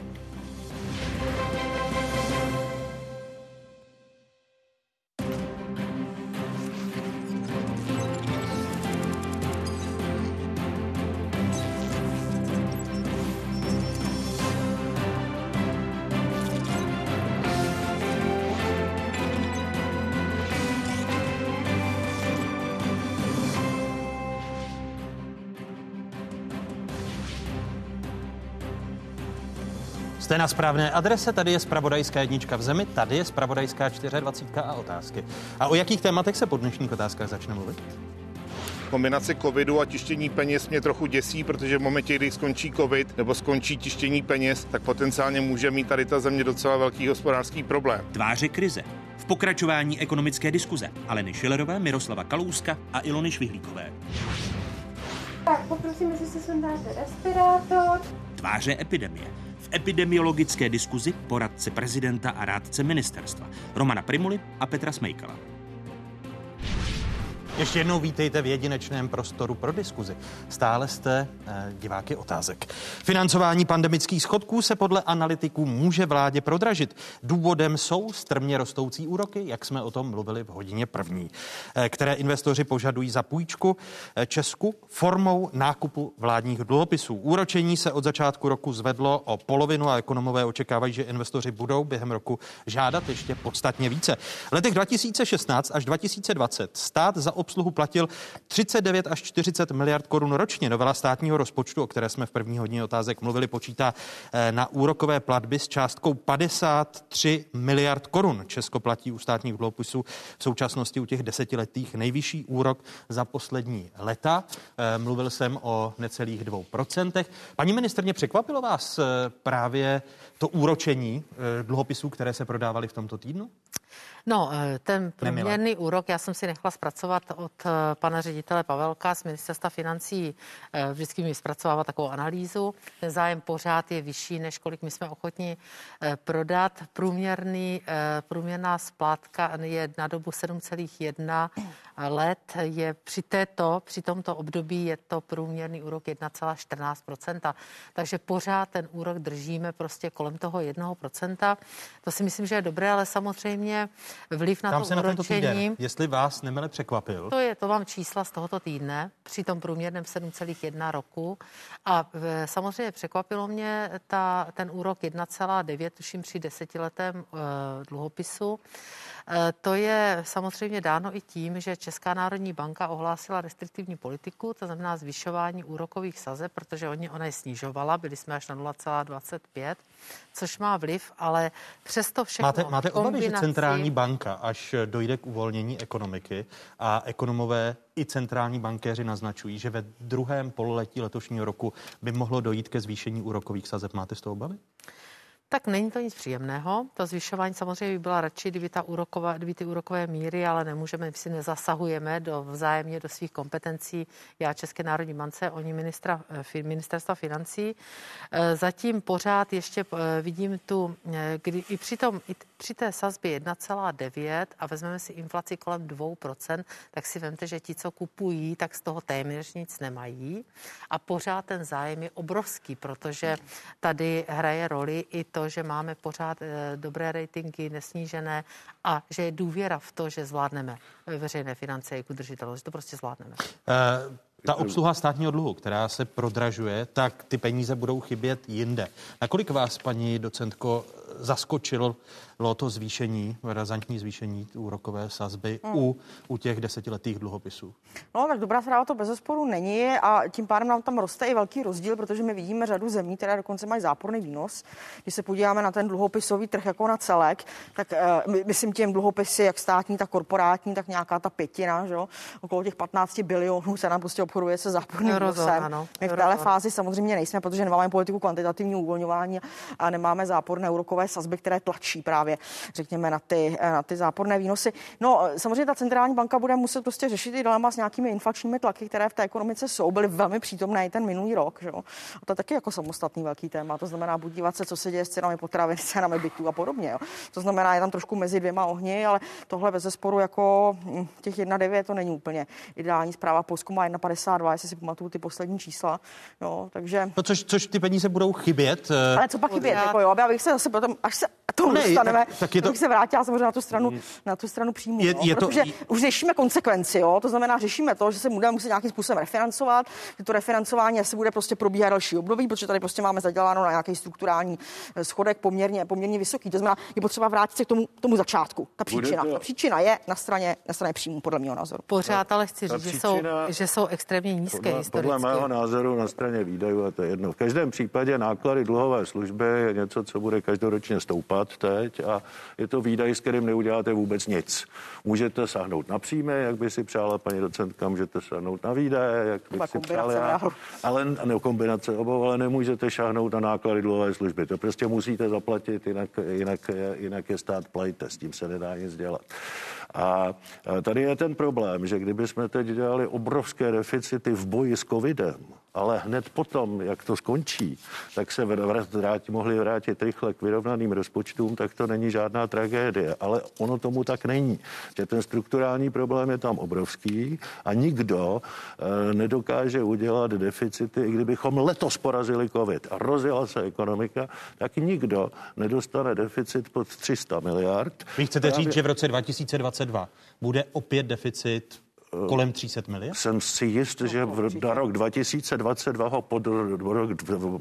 Jste na správné adrese, tady je Spravodajská jednička v zemi, tady je Spravodajská 24 a otázky. A o jakých tématech se po dnešních otázkách začne mluvit? Kombinace covidu a tištění peněz mě trochu děsí, protože v momentě, kdy skončí covid nebo skončí tištění peněz, tak potenciálně může mít tady ta země docela velký hospodářský problém. Tváře krize. V pokračování ekonomické diskuze Aleny Šilerové, Miroslava Kalouska a Ilony Švihlíkové. Tak, poprosím, jestli se sundáte respirátor. Tváře epidemie epidemiologické diskuzi poradce prezidenta a rádce ministerstva Romana Primuli a Petra Smejkala. Ještě jednou vítejte v jedinečném prostoru pro diskuzi. Stále jste eh, diváky otázek. Financování pandemických schodků se podle analytiků může vládě prodražit. Důvodem jsou strmě rostoucí úroky, jak jsme o tom mluvili v hodině první, eh, které investoři požadují za půjčku eh, Česku formou nákupu vládních dluhopisů. Úročení se od začátku roku zvedlo o polovinu a ekonomové očekávají, že investoři budou během roku žádat ještě podstatně více. Letech 2016 až 2020 stát za obsluhu platil 39 až 40 miliard korun ročně. Novela státního rozpočtu, o které jsme v první hodině otázek mluvili, počítá eh, na úrokové platby s částkou 53 miliard korun. Česko platí u státních dluhopisů v současnosti u těch desetiletých nejvyšší úrok za poslední leta. Eh, mluvil jsem o necelých dvou procentech. Paní ministrně, překvapilo vás eh, právě to úročení dluhopisů, které se prodávaly v tomto týdnu? No, eh, ten průměrný úrok, já jsem si nechala zpracovat od eh, pana ředitele Pavelka z ministerstva financí, eh, vždycky mi zpracovává takovou analýzu. Ten zájem pořád je vyšší, než kolik my jsme ochotni prodat. Průměrný, průměrná splátka je na dobu 7,1 let. Je při této, při tomto období je to průměrný úrok 1,14%. Takže pořád ten úrok držíme prostě kolem toho 1%. To si myslím, že je dobré, ale samozřejmě vliv na Tam to se na tento týden, jestli vás nemile překvapil. To je, to mám čísla z tohoto týdne, při tom průměrném 7,1 roku. A v, samozřejmě překvapilo mě ta, ten úrok 1,9, tuším při desetiletém uh, dluhopisu. Eh, to je samozřejmě dáno i tím, že Česká národní banka ohlásila restriktivní politiku, to znamená zvyšování úrokových sazeb, protože oni, ona je snižovala, byli jsme až na 0,25, což má vliv, ale přesto všechno... Máte, máte kombinaci... obavy, že centrální banka, až dojde k uvolnění ekonomiky a ekonomové i centrální bankéři naznačují, že ve druhém pololetí letošního roku by mohlo dojít ke zvýšení úrokových sazeb. Máte z toho obavy? Tak není to nic příjemného. To zvyšování samozřejmě by byla radši, kdyby, ta úroková, kdyby ty úrokové míry, ale nemůžeme, my si nezasahujeme do vzájemně do svých kompetencí. Já České národní bance, oni ministra, eh, ministerstva financí. Eh, zatím pořád ještě eh, vidím tu, kdy i při, tom, i při té sazbě 1,9 a vezmeme si inflaci kolem 2%, tak si vemte, že ti, co kupují, tak z toho téměř nic nemají. A pořád ten zájem je obrovský, protože tady hraje roli i to, to, že máme pořád eh, dobré ratingy, nesnížené a že je důvěra v to, že zvládneme veřejné finance i udržitelnost, že to prostě zvládneme. Uh... Ta obsluha státního dluhu, která se prodražuje, tak ty peníze budou chybět jinde. Nakolik vás, paní docentko, zaskočilo to zvýšení, razantní zvýšení úrokové sazby hmm. u, u těch desetiletých dluhopisů? No, tak dobrá zpráva to bez zesporu není a tím pádem nám tam roste i velký rozdíl, protože my vidíme řadu zemí, které dokonce mají záporný výnos. Když se podíváme na ten dluhopisový trh jako na celek, tak uh, myslím těm dluhopisy, jak státní, tak korporátní, tak nějaká ta pětina, že? okolo těch 15 bilionů se nám prostě obchoduje se záporným výnosem. My v téhle fázi samozřejmě nejsme, protože nemáme politiku kvantitativního uvolňování a nemáme záporné úrokové sazby, které tlačí právě, řekněme, na ty, na ty záporné výnosy. No, samozřejmě ta centrální banka bude muset prostě řešit i dilema s nějakými inflačními tlaky, které v té ekonomice jsou, byly velmi přítomné i ten minulý rok. Že? A to je taky jako samostatný velký téma. To znamená, buď dívat se, co se děje s cenami potravin, s cenami bytů a podobně. Jo? To znamená, je tam trošku mezi dvěma ohni, ale tohle bez zesporu jako hm, těch 1,9 to není úplně ideální zpráva. Polsko má 1,52, jestli si pamatuju ty poslední čísla. Jo, takže... No, což, což ty peníze budou chybět. Eh, ale co pak chybět? Jako, jo, abych se zase potom, až se to ne, dostaneme, tak, tak je to... bych se vrátila samozřejmě na tu stranu, na tu stranu příjmu. Je, no, je protože to... už řešíme konsekvenci, jo? to znamená, řešíme to, že se budeme muset nějakým způsobem refinancovat, že to refinancování se bude prostě probíhat další období, protože tady prostě máme zaděláno na nějaký strukturální eh, schodek poměrně, poměrně vysoký. To znamená, je potřeba vrátit se k tomu, tomu začátku. Ta příčina. To... Ta příčina je na straně, na straně příjmu, podle mého názoru. Pořád ale chci říct, že, jsou, že jsou extrémně nízké podle, historicky. Podle mého názoru na straně výdajů, a to je jedno. V každém případě náklady dluhové služby je něco, co bude každoročně stoupat teď a je to výdaj, s kterým neuděláte vůbec nic. Můžete sáhnout na příjmy, jak by si přála paní docentka, můžete sáhnout na výdaje, jak by si přála já, ale ne, kombinace obou, ale nemůžete šáhnout na náklady dluhové služby. To prostě musíte zaplatit, jinak, jinak, jinak je stát plajte, s tím se nedá nic dělat. A tady je ten problém, že kdyby jsme teď dělali obrovské deficity v boji s covidem, ale hned potom, jak to skončí, tak se vráti, mohli vrátit rychle k vyrovnaným rozpočtům, tak to není žádná tragédie. Ale ono tomu tak není. Že ten strukturální problém je tam obrovský a nikdo e, nedokáže udělat deficity, i kdybychom letos porazili covid a rozjela se ekonomika, tak nikdo nedostane deficit pod 300 miliard. Vy chcete Právě... říct, že v roce 2022 bude opět deficit kolem 300 miliard? Jsem si jist, že v, na rok 2022 ho pod,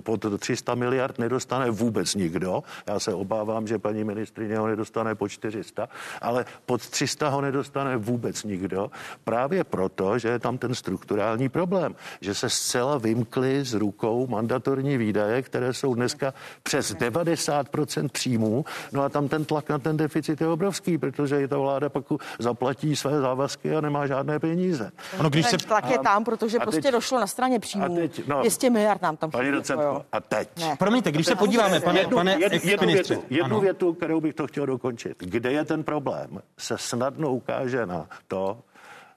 pod 300 miliard nedostane vůbec nikdo. Já se obávám, že paní ministrině ho nedostane po 400, ale pod 300 ho nedostane vůbec nikdo. Právě proto, že je tam ten strukturální problém, že se zcela vymkly z rukou mandatorní výdaje, které jsou dneska přes 90% příjmů. No a tam ten tlak na ten deficit je obrovský, protože i ta vláda pak zaplatí své závazky a nemá žádné peníze. Ono, když se... tlak je tam, protože prostě teď, došlo na straně příjmů. Teď, no, 200 miliard nám tam Paní docentko, a teď. Ne. Promiňte, když se podíváme, pane, jednu, pane jednu, jednu, větu, jednu větu, kterou bych to chtěl dokončit. Kde je ten problém, se snadno ukáže na to,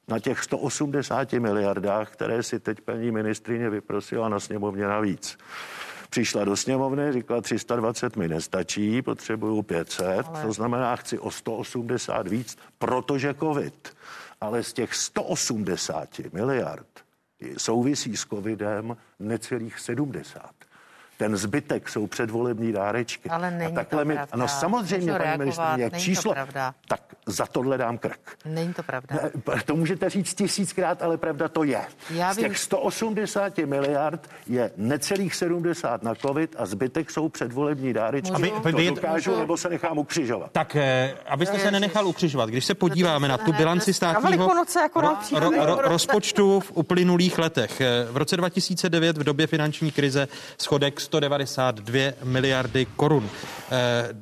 na těch 180 miliardách, které si teď paní ministrině vyprosila na sněmovně navíc přišla do sněmovny, říkala 320 mi nestačí, potřebuju 500, Ale... to znamená, chci o 180 víc, protože covid ale z těch 180 miliard souvisí s covidem necelých 70. ten zbytek jsou předvolební dárečky. Ale není a takhle to mi, pravda. No samozřejmě, paní ministrině, jak číslo, tak za tohle dám krk. Není to pravda. To můžete říct tisíckrát, ale pravda to je. Já Z těch 180 miliard je necelých 70 na covid a zbytek jsou předvolební dárečky. Aby, to vy, dokážu, můžu? nebo se nechám ukřižovat. Tak, eh, abyste se nenechal ukřižovat, když se podíváme na tu bilanci státního jako ro, ro, ro, rozpočtu v uplynulých letech. Eh, v roce 2009 v době finanční krize schodek 192 miliardy korun. Eh,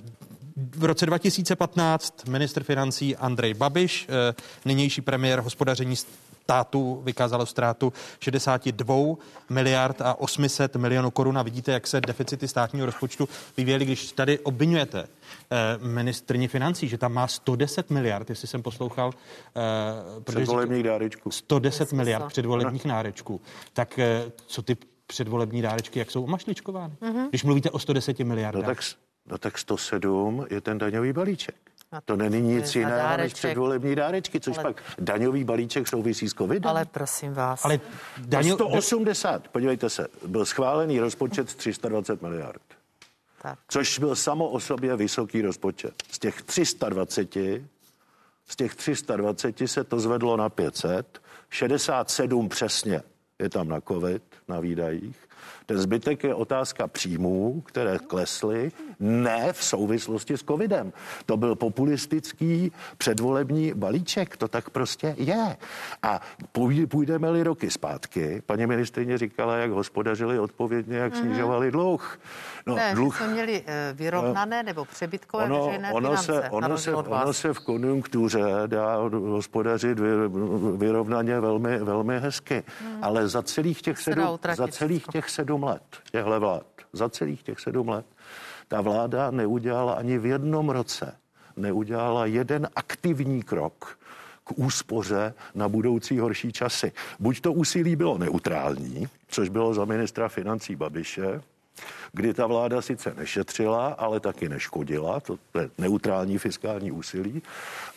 v roce 2015 ministr financí Andrej Babiš, eh, nynější premiér hospodaření státu vykázalo ztrátu 62 miliard a 800 milionů korun a vidíte, jak se deficity státního rozpočtu vyvíjely, když tady obvinujete eh, ministrní financí, že tam má 110 miliard, jestli jsem poslouchal. Předvolebních dárečků. 110 miliard předvolebních nárečků. Tak co ty předvolební dárečky, jak jsou omašličkovány? Mm-hmm. Když mluvíte o 110 miliardách. No tak, no tak 107 je ten daňový balíček. A to není nic jiného než předvolební dárečky, což ale... pak daňový balíček souvisí s covidem. Ale prosím vás. Ale daňo... 180, podívejte se, byl schválený rozpočet 320 miliard. Tak. Což byl samo o sobě vysoký rozpočet. Z těch 320, z těch 320 se to zvedlo na 500, 67 přesně je tam na covid, na výdajích. Ten zbytek je otázka příjmů, které klesly, ne v souvislosti s covidem. To byl populistický předvolební balíček, to tak prostě je. A půjdeme-li roky zpátky, paní ministrině říkala, jak hospodařili odpovědně, jak mm-hmm. snižovali dluh. No, ne, dluh... jsme měli uh, vyrovnané no, nebo přebytkové ono, veřejné ono finance. Se, ono, se, ono se v konjunktuře dá hospodařit vy, vyrovnaně velmi, velmi hezky, hmm. ale za celých těch sedm, za celých těch sedm let těchto vlád, za celých těch sedm let, ta vláda neudělala ani v jednom roce, neudělala jeden aktivní krok k úspoře na budoucí horší časy. Buď to úsilí bylo neutrální, což bylo za ministra financí Babiše, kdy ta vláda sice nešetřila, ale taky neškodila, to je neutrální fiskální úsilí,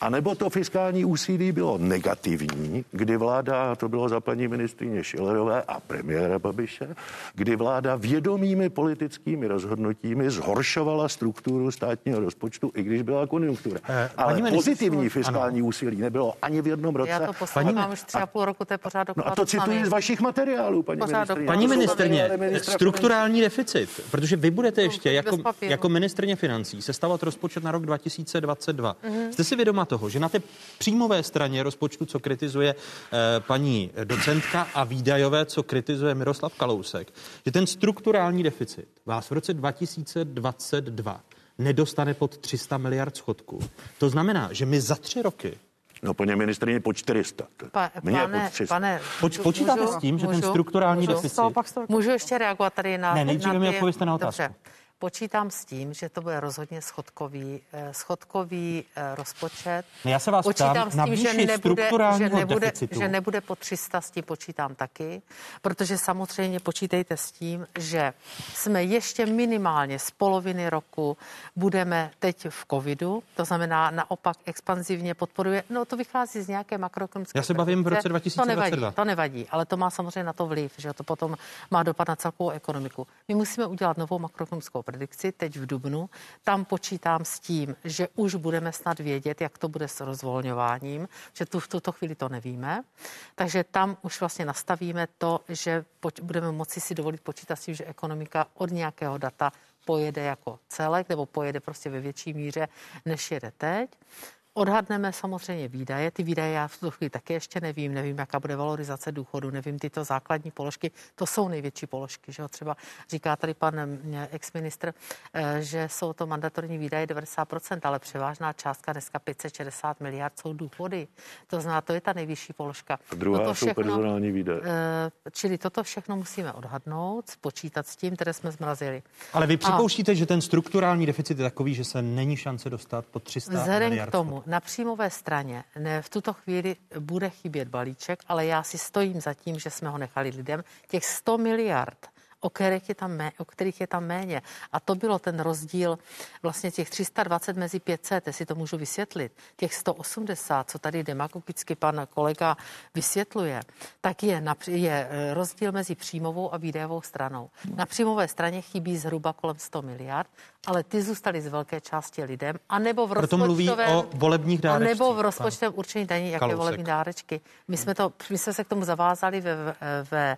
a nebo to fiskální úsilí bylo negativní, kdy vláda, to bylo za paní ministrině Šilerové a premiéra Babiše, kdy vláda vědomými politickými rozhodnutími zhoršovala strukturu státního rozpočtu, i když byla konjunktura. Eh, ale pozitivní fiskální ano. úsilí nebylo ani v jednom roce. Já to poslouchám už třeba půl roku, to je pořád No a to cituji z vašich materiálů, paní ministrině. Paní ministrině, strukturální deficit protože vy budete ještě jako, jako ministrně financí sestavovat rozpočet na rok 2022. Mm-hmm. Jste si vědoma toho, že na té příjmové straně rozpočtu, co kritizuje eh, paní docentka a výdajové, co kritizuje Miroslav Kalousek, že ten strukturální deficit vás v roce 2022 nedostane pod 300 miliard schodku. To znamená, že my za tři roky No po něm ministrině po 400. Pa, Mě pane, po 300. Pane, Poč, počítáte můžu, s tím, že můžu, ten strukturální můžu, deficit... Můžu ještě reagovat tady na... Ne, nejdříve mi odpověste na otázku. Dobře. Počítám s tím, že to bude rozhodně schodkový, eh, schodkový eh, rozpočet. No já se vás počítám s tím, že nebude, že, nebude, že nebude po 300, s tím počítám taky, protože samozřejmě počítejte s tím, že jsme ještě minimálně z poloviny roku budeme teď v covidu, to znamená naopak expanzivně podporuje, no to vychází z nějaké makroekonomické... Já se bavím v roce 2022. To nevadí, to nevadí, ale to má samozřejmě na to vliv, že to potom má dopad na celkovou ekonomiku. My musíme udělat novou makroekonomickou predikci teď v Dubnu. Tam počítám s tím, že už budeme snad vědět, jak to bude s rozvolňováním, že tu v tuto chvíli to nevíme. Takže tam už vlastně nastavíme to, že budeme moci si dovolit počítat s tím, že ekonomika od nějakého data pojede jako celek nebo pojede prostě ve větší míře, než jede teď. Odhadneme samozřejmě výdaje. Ty výdaje já v tuto chvíli také ještě nevím. Nevím, jaká bude valorizace důchodu, nevím tyto základní položky. To jsou největší položky. Že jo? Třeba říká tady pan exministr, eh, že jsou to mandatorní výdaje 90%, ale převážná částka dneska 560 miliard jsou důchody. To znamená, to je ta nejvyšší položka. A druhá toto jsou všechno, personální výdaje. Eh, čili toto všechno musíme odhadnout, spočítat s tím, které jsme zmrazili. Ale vy připouštíte, A... že ten strukturální deficit je takový, že se není šance dostat pod 300 Vzhledem miliard? k tomu, na příjmové straně ne, v tuto chvíli bude chybět balíček, ale já si stojím za tím, že jsme ho nechali lidem. Těch 100 miliard o kterých, je tam mé, o kterých je tam méně. A to bylo ten rozdíl vlastně těch 320 mezi 500, jestli to můžu vysvětlit, těch 180, co tady demagogicky pan kolega vysvětluje, tak je, je eh, rozdíl mezi příjmovou a výdajovou stranou. Na příjmové straně chybí zhruba kolem 100 miliard, ale ty zůstaly z velké části lidem, anebo v Proto mluví o volebních dárečcích. nebo v rozpočtovém určení daní, jaké volební dárečky. My jsme, to, my jsme se k tomu zavázali ve, ve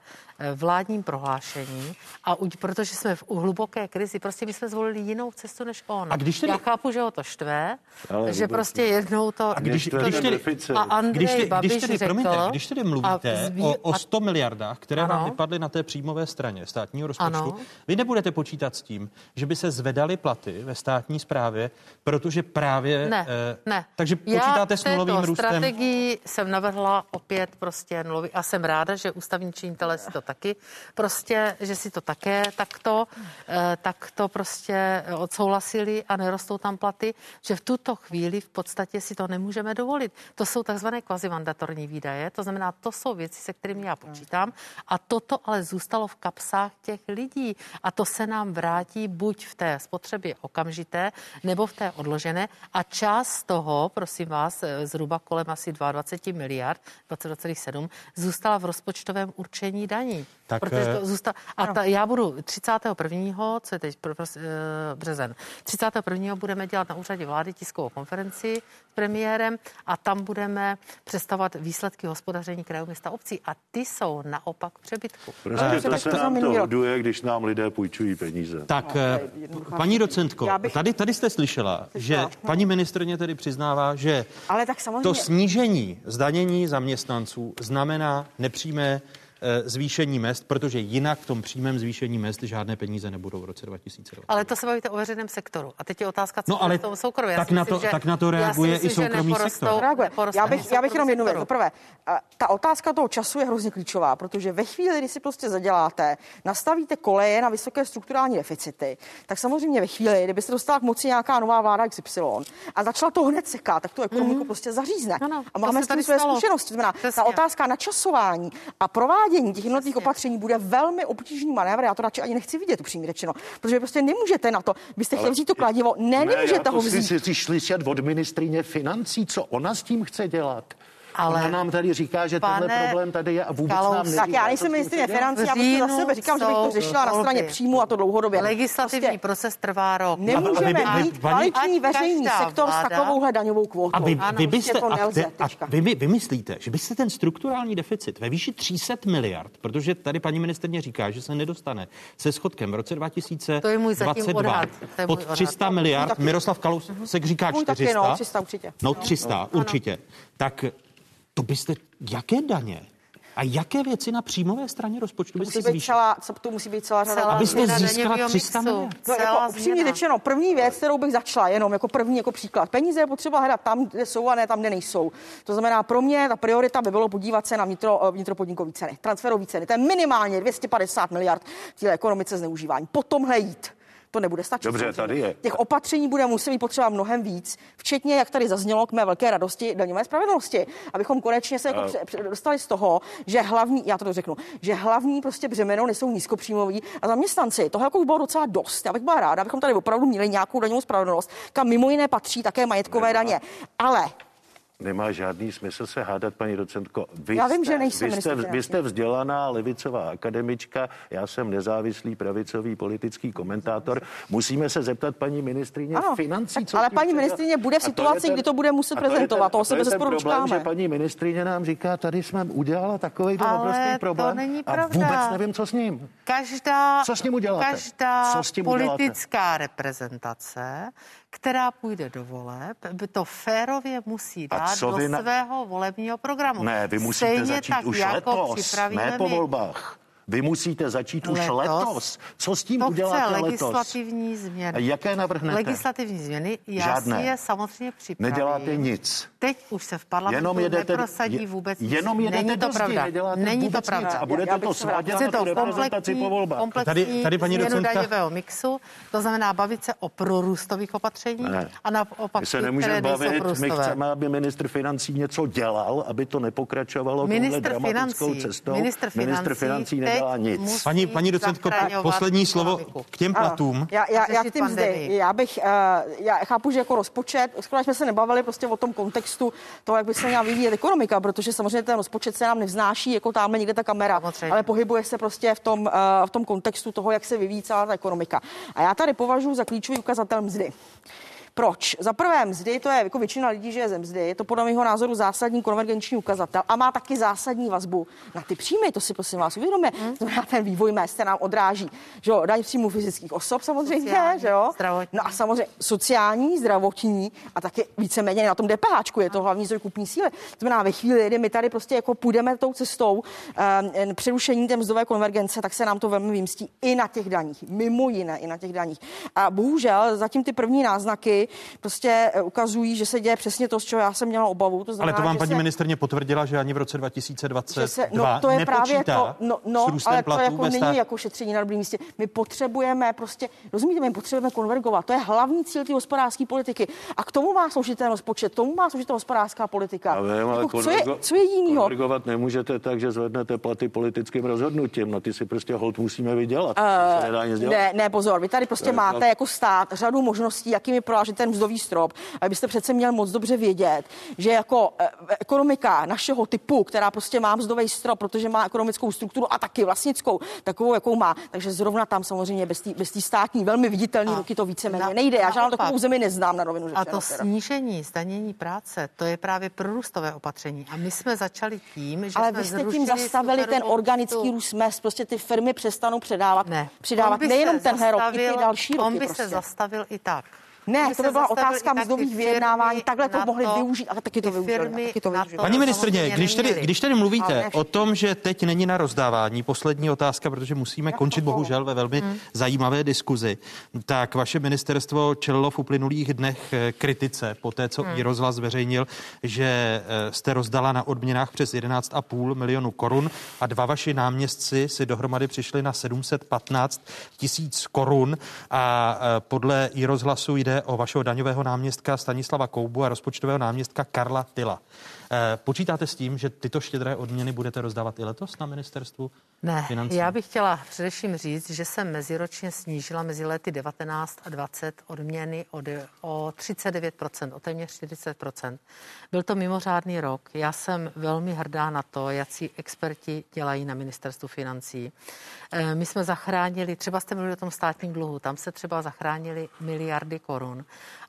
vládním prohlášení a uď, protože jsme v hluboké krizi, prostě my jsme zvolili jinou cestu než on. A když tedy... Já chápu, že ho to štve, Ale že prostě jednou to... A když, když, tedy, a Andrej když, tedy, Babiš když tedy, řekl, promiňte, když tedy mluvíte zví, o, o 100 miliardách, které ano. vám vypadly na té příjmové straně státního rozpočtu, ano. vy nebudete počítat s tím, že by se zvedaly platy ve státní správě, protože právě... Ne, eh, ne. Takže počítáte Já s nulovým růstem? strategii jsem navrhla opět prostě nulový a jsem ráda, že ústavní činitelé si to taky prostě, že si to také takto, eh, takto prostě odsouhlasili a nerostou tam platy, že v tuto chvíli v podstatě si to nemůžeme dovolit. To jsou takzvané kvazimandatorní výdaje, to znamená, to jsou věci, se kterými já počítám a toto ale zůstalo v kapsách těch lidí a to se nám vrátí buď v té spotřebě okamžité nebo v té odložené a část z toho, prosím vás, eh, zhruba kolem asi 22 miliard, 22,7, zůstala v rozpočtovém určení daní. Tak, protože to eh, zůstalo. A ta, já budu 31. co je teď pro, pro, uh, březen. 31. budeme dělat na úřadě vlády tiskovou konferenci s premiérem a tam budeme představovat výsledky hospodaření krajů města obcí a ty jsou naopak přebytku. Prostě to se nám to hoduje, když nám lidé půjčují peníze. Tak, no, paní docentko, bych... tady, tady jste slyšela, že paní ministrně tedy přiznává, že Ale tak samozřejmě... to snížení zdanění zaměstnanců znamená nepřímé Eh, zvýšení mest, protože jinak v tom přímém zvýšení mest žádné peníze nebudou v roce 2020. Ale to se bavíte o veřejném sektoru. A teď je otázka, co no, ale v tom soukromí. Tak, na to, tak na to reaguje myslím, i soukromý sektor. Reaguje. Já bych, já bych jenom jednu věc. Zaprvé, ta otázka toho času je hrozně klíčová, protože ve chvíli, kdy si prostě zaděláte, nastavíte koleje na vysoké strukturální deficity, tak samozřejmě ve chvíli, kdyby se dostala k moci nějaká nová vláda XY a začala to hned sekat, tak tu ekonomiku mm. prostě zařízne. Ano, a máme s tím své zkušenosti. Znamená, ta otázka načasování a provádění provádění těch jednotlivých opatření bude velmi obtížný manévr. Já to radši ani nechci vidět, upřímně řečeno, protože prostě nemůžete na to. Byste chtěli vzít to kladivo, ne, ne nemůžete ho vzít. Si, si slyšet od ministrině financí, co ona s tím chce dělat. Ale Ona nám tady říká, že tenhle problém tady je a vůbec Kalous, nám neříká, Tak já nejsem ministrině financí, já prostě za sebe říkám, že bych to řešila na straně příjmu a to dlouhodobě. Legislativní prostě proces trvá rok. Nemůžeme mít kvalitní veřejný sektor s takovouhle daňovou kvótou. A vy, vy, byste, to nelze, a, a vy, vy myslíte, že byste ten strukturální deficit ve výši 300 miliard, protože tady paní ministrně říká, že se nedostane se schodkem v roce 2022 pod 300 miliard, Miroslav Kalous se říká 400, no, 300 určitě. No 300 určitě. Tak to byste, jaké daně? A jaké věci na příjmové straně rozpočtu byste zvýšili? Co to musí být celá řada. Abyste získala 300 miliard. No, jako, upřímně řečeno, první věc, kterou bych začala, jenom jako první jako příklad. Peníze je potřeba hledat tam, kde jsou a ne tam, kde nejsou. To znamená, pro mě ta priorita by bylo podívat se na vnitro, eh, vnitropodnikové ceny, transferové ceny. To je minimálně 250 miliard v té ekonomice zneužívání. Potom jít to nebude stačit. Dobře, tady je. Těch opatření bude muset být potřeba mnohem víc, včetně, jak tady zaznělo k mé velké radosti, daňové spravedlnosti, abychom konečně se jako uh. dostali z toho, že hlavní, já to řeknu, že hlavní prostě břemeno nesou nízkopříjmoví a zaměstnanci. Toho jako už bylo docela dost. Já bych byla ráda, abychom tady opravdu měli nějakou daňovou spravedlnost, kam mimo jiné patří také majetkové daně. Ale Nemá žádný smysl se hádat, paní docentko. Vy já vím, jste, že nejsem vy jste, vy jste vzdělaná levicová akademička, já jsem nezávislý pravicový politický komentátor. Musíme se zeptat paní ministrině ano, financí. Tak, co ale paní ministrině bude v situaci, ten, kdy to bude muset prezentovat. Toho se bez problém, že paní ministrině nám říká, tady jsme udělala takový obrovský problém to není a vůbec nevím, co s ním. Každá, co s ním uděláte? Každá co s tím politická uděláte? reprezentace která půjde do voleb, by to férově musí dát do na... svého volebního programu. Ne, vy musíte Stejně začít tak, už jako letos, ne po volbách. Vy musíte začít letos, už letos. Co s tím to uděláte chce letos? legislativní změny. Jaké navrhnete? Legislativní změny, já Žádné. si je samozřejmě připravím. Neděláte nic. Teď už se v parlamentu jenom jedete, neprosadí vůbec nic. Jenom jedete Není to pravda. Není to pravda. Nic. A budete to svádět na tu reprezentaci po volbách. Komplexní tady, tady paní docentka... daňového mixu, to znamená bavit se o prorůstových opatřeních ne. a naopak My se nemůžeme bavit, my chceme, aby ministr financí něco dělal, aby to nepokračovalo ministr financí, cestou. Ministr financí, ministr financí neudělá nic. Paní, paní docentko, poslední slovo k těm platům. Já, já, já k těm mzdy. Já bych, uh, já chápu, že jako rozpočet, skoro jsme se nebavili prostě o tom kontextu toho, jak by se měla vyvíjet ekonomika, protože samozřejmě ten rozpočet se nám nevznáší, jako tamhle někde ta kamera, samozřejmě. ale pohybuje se prostě v tom, uh, v tom kontextu toho, jak se vyvíjí celá ta ekonomika. A já tady považuji za klíčový ukazatel mzdy. Proč? Za prvé mzdy, to je jako většina lidí, že je ze mzdy, je to podle mého názoru zásadní konvergenční ukazatel a má taky zásadní vazbu na ty příjmy, to si prosím vás uvědomíme. Hmm. To ten vývoj mest nám odráží, že jo, daň příjmu fyzických osob samozřejmě, sociální, že jo. Zdravotní. No a samozřejmě sociální, zdravotní a taky víceméně na tom DPH je to hlavní zdroj kupní síly. To znamená, ve chvíli, kdy my tady prostě jako půjdeme tou cestou um, přerušení té mzdové konvergence, tak se nám to velmi vymstí i na těch daních, mimo jiné i na těch daních. A bohužel zatím ty první náznaky prostě eh, ukazují, že se děje přesně to, z čeho já jsem měla obavu. To znamená, ale to vám paní se, ministrně potvrdila, že ani v roce 2022 se, no, to je právě to, no, no ale to jako není stát... jako šetření na dobrém místě. My potřebujeme prostě, rozumíte, my potřebujeme konvergovat. To je hlavní cíl té hospodářské politiky. A k tomu má sloužit ten rozpočet, tomu má sloužit hospodářská politika. Já vím, ale jako, co, je, co je jinýho? Konvergovat nemůžete tak, že zvednete platy politickým rozhodnutím. No ty si prostě hold musíme vydělat. Uh. Ne, ne, pozor, vy tady prostě máte jako stát řadu možností, jakými prolážet ten mzdový strop. A byste přece měl moc dobře vědět, že jako e, ekonomika našeho typu, která prostě má mzdový strop, protože má ekonomickou strukturu a taky vlastnickou, takovou, jakou má. Takže zrovna tam samozřejmě bez té bez státní, velmi viditelné ruky to víceméně nejde. Já žádnou takovou zemi neznám na rovinu. A to snížení, zdanění práce, to je právě prorůstové opatření. A my jsme začali tím, že Ale jsme vy jste tím zastavili ten organický růst mest, prostě ty firmy přestanou předávat, ne. přidávat nejenom ten rok, i ty další roky. On by prostě. se zastavil i tak. Ne, to by byla otázka mzdových vyjednávání. Takhle to mohli využít, ale taky to využili. Taky to využili. Paní ministrně, když tedy, když tedy mluvíte o tom, že teď není na rozdávání, poslední otázka, protože musíme končit bohužel ve velmi hmm. zajímavé diskuzi, tak vaše ministerstvo čelilo v uplynulých dnech eh, kritice po té, co hmm. i rozhlas zveřejnil, že eh, jste rozdala na odměnách přes 11,5 milionu korun a dva vaši náměstci si dohromady přišli na 715 tisíc korun a eh, podle i rozhlasu jde o vašeho daňového náměstka Stanislava Koubu a rozpočtového náměstka Karla Tyla. Eh, počítáte s tím, že tyto štědré odměny budete rozdávat i letos na ministerstvu ne, financí? já bych chtěla především říct, že jsem meziročně snížila mezi lety 19 a 20 odměny o, o 39%, o téměř 40%. Byl to mimořádný rok. Já jsem velmi hrdá na to, jak si experti dělají na ministerstvu financí. Eh, my jsme zachránili, třeba jste mluvili o tom státním dluhu, tam se třeba zachránili miliardy korun.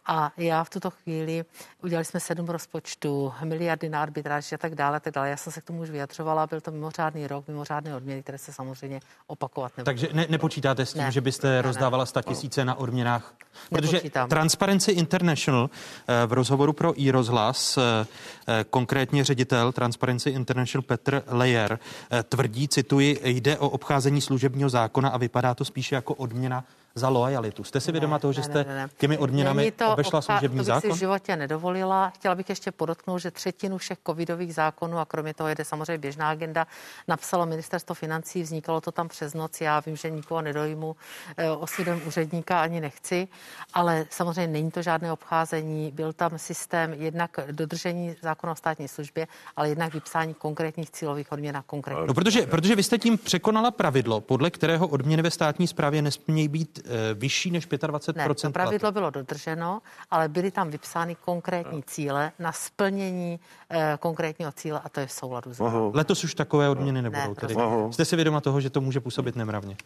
A já v tuto chvíli udělali jsme sedm rozpočtů, miliardy na arbitráž a tak dále, tak dále. Já jsem se k tomu už vyjadřovala, byl to mimořádný rok, mimořádné odměny, které se samozřejmě opakovat nebudou. Takže ne, nepočítáte s tím, ne. že byste ne, rozdávala sta tisíce na odměnách? Protože Nepočítám. Transparency International eh, v rozhovoru pro i rozhlas, eh, konkrétně ředitel Transparency International Petr Lejer, tvrdí, cituji, jde o obcházení služebního zákona a vypadá to spíše jako odměna za lojalitu. Jste si vědoma toho, že jste ne, ne. těmi odměnami to obešla obcha- služební to zákon? To bych si v životě nedovolila. Chtěla bych ještě podotknout, že třetinu všech covidových zákonů a kromě toho jede samozřejmě běžná agenda, napsalo ministerstvo financí, vznikalo to tam přes noc. Já vím, že nikoho nedojmu eh, osudem úředníka ani nechci, ale samozřejmě není to žádné obcházení. Byl tam systém jednak dodržení zákona o státní službě, ale jednak vypsání konkrétních cílových odměn a konkrétních. No, protože, protože vy jste tím překonala pravidlo, podle kterého odměny ve státní správě nesmějí být vyšší než 25 ne, to pravidlo bylo dodrženo, ale byly tam vypsány konkrétní cíle na splnění eh, konkrétního cíle a to je v souladu s Letos už takové odměny nebudou. Ne, tedy. Jste si vědoma toho, že to může působit nemravně?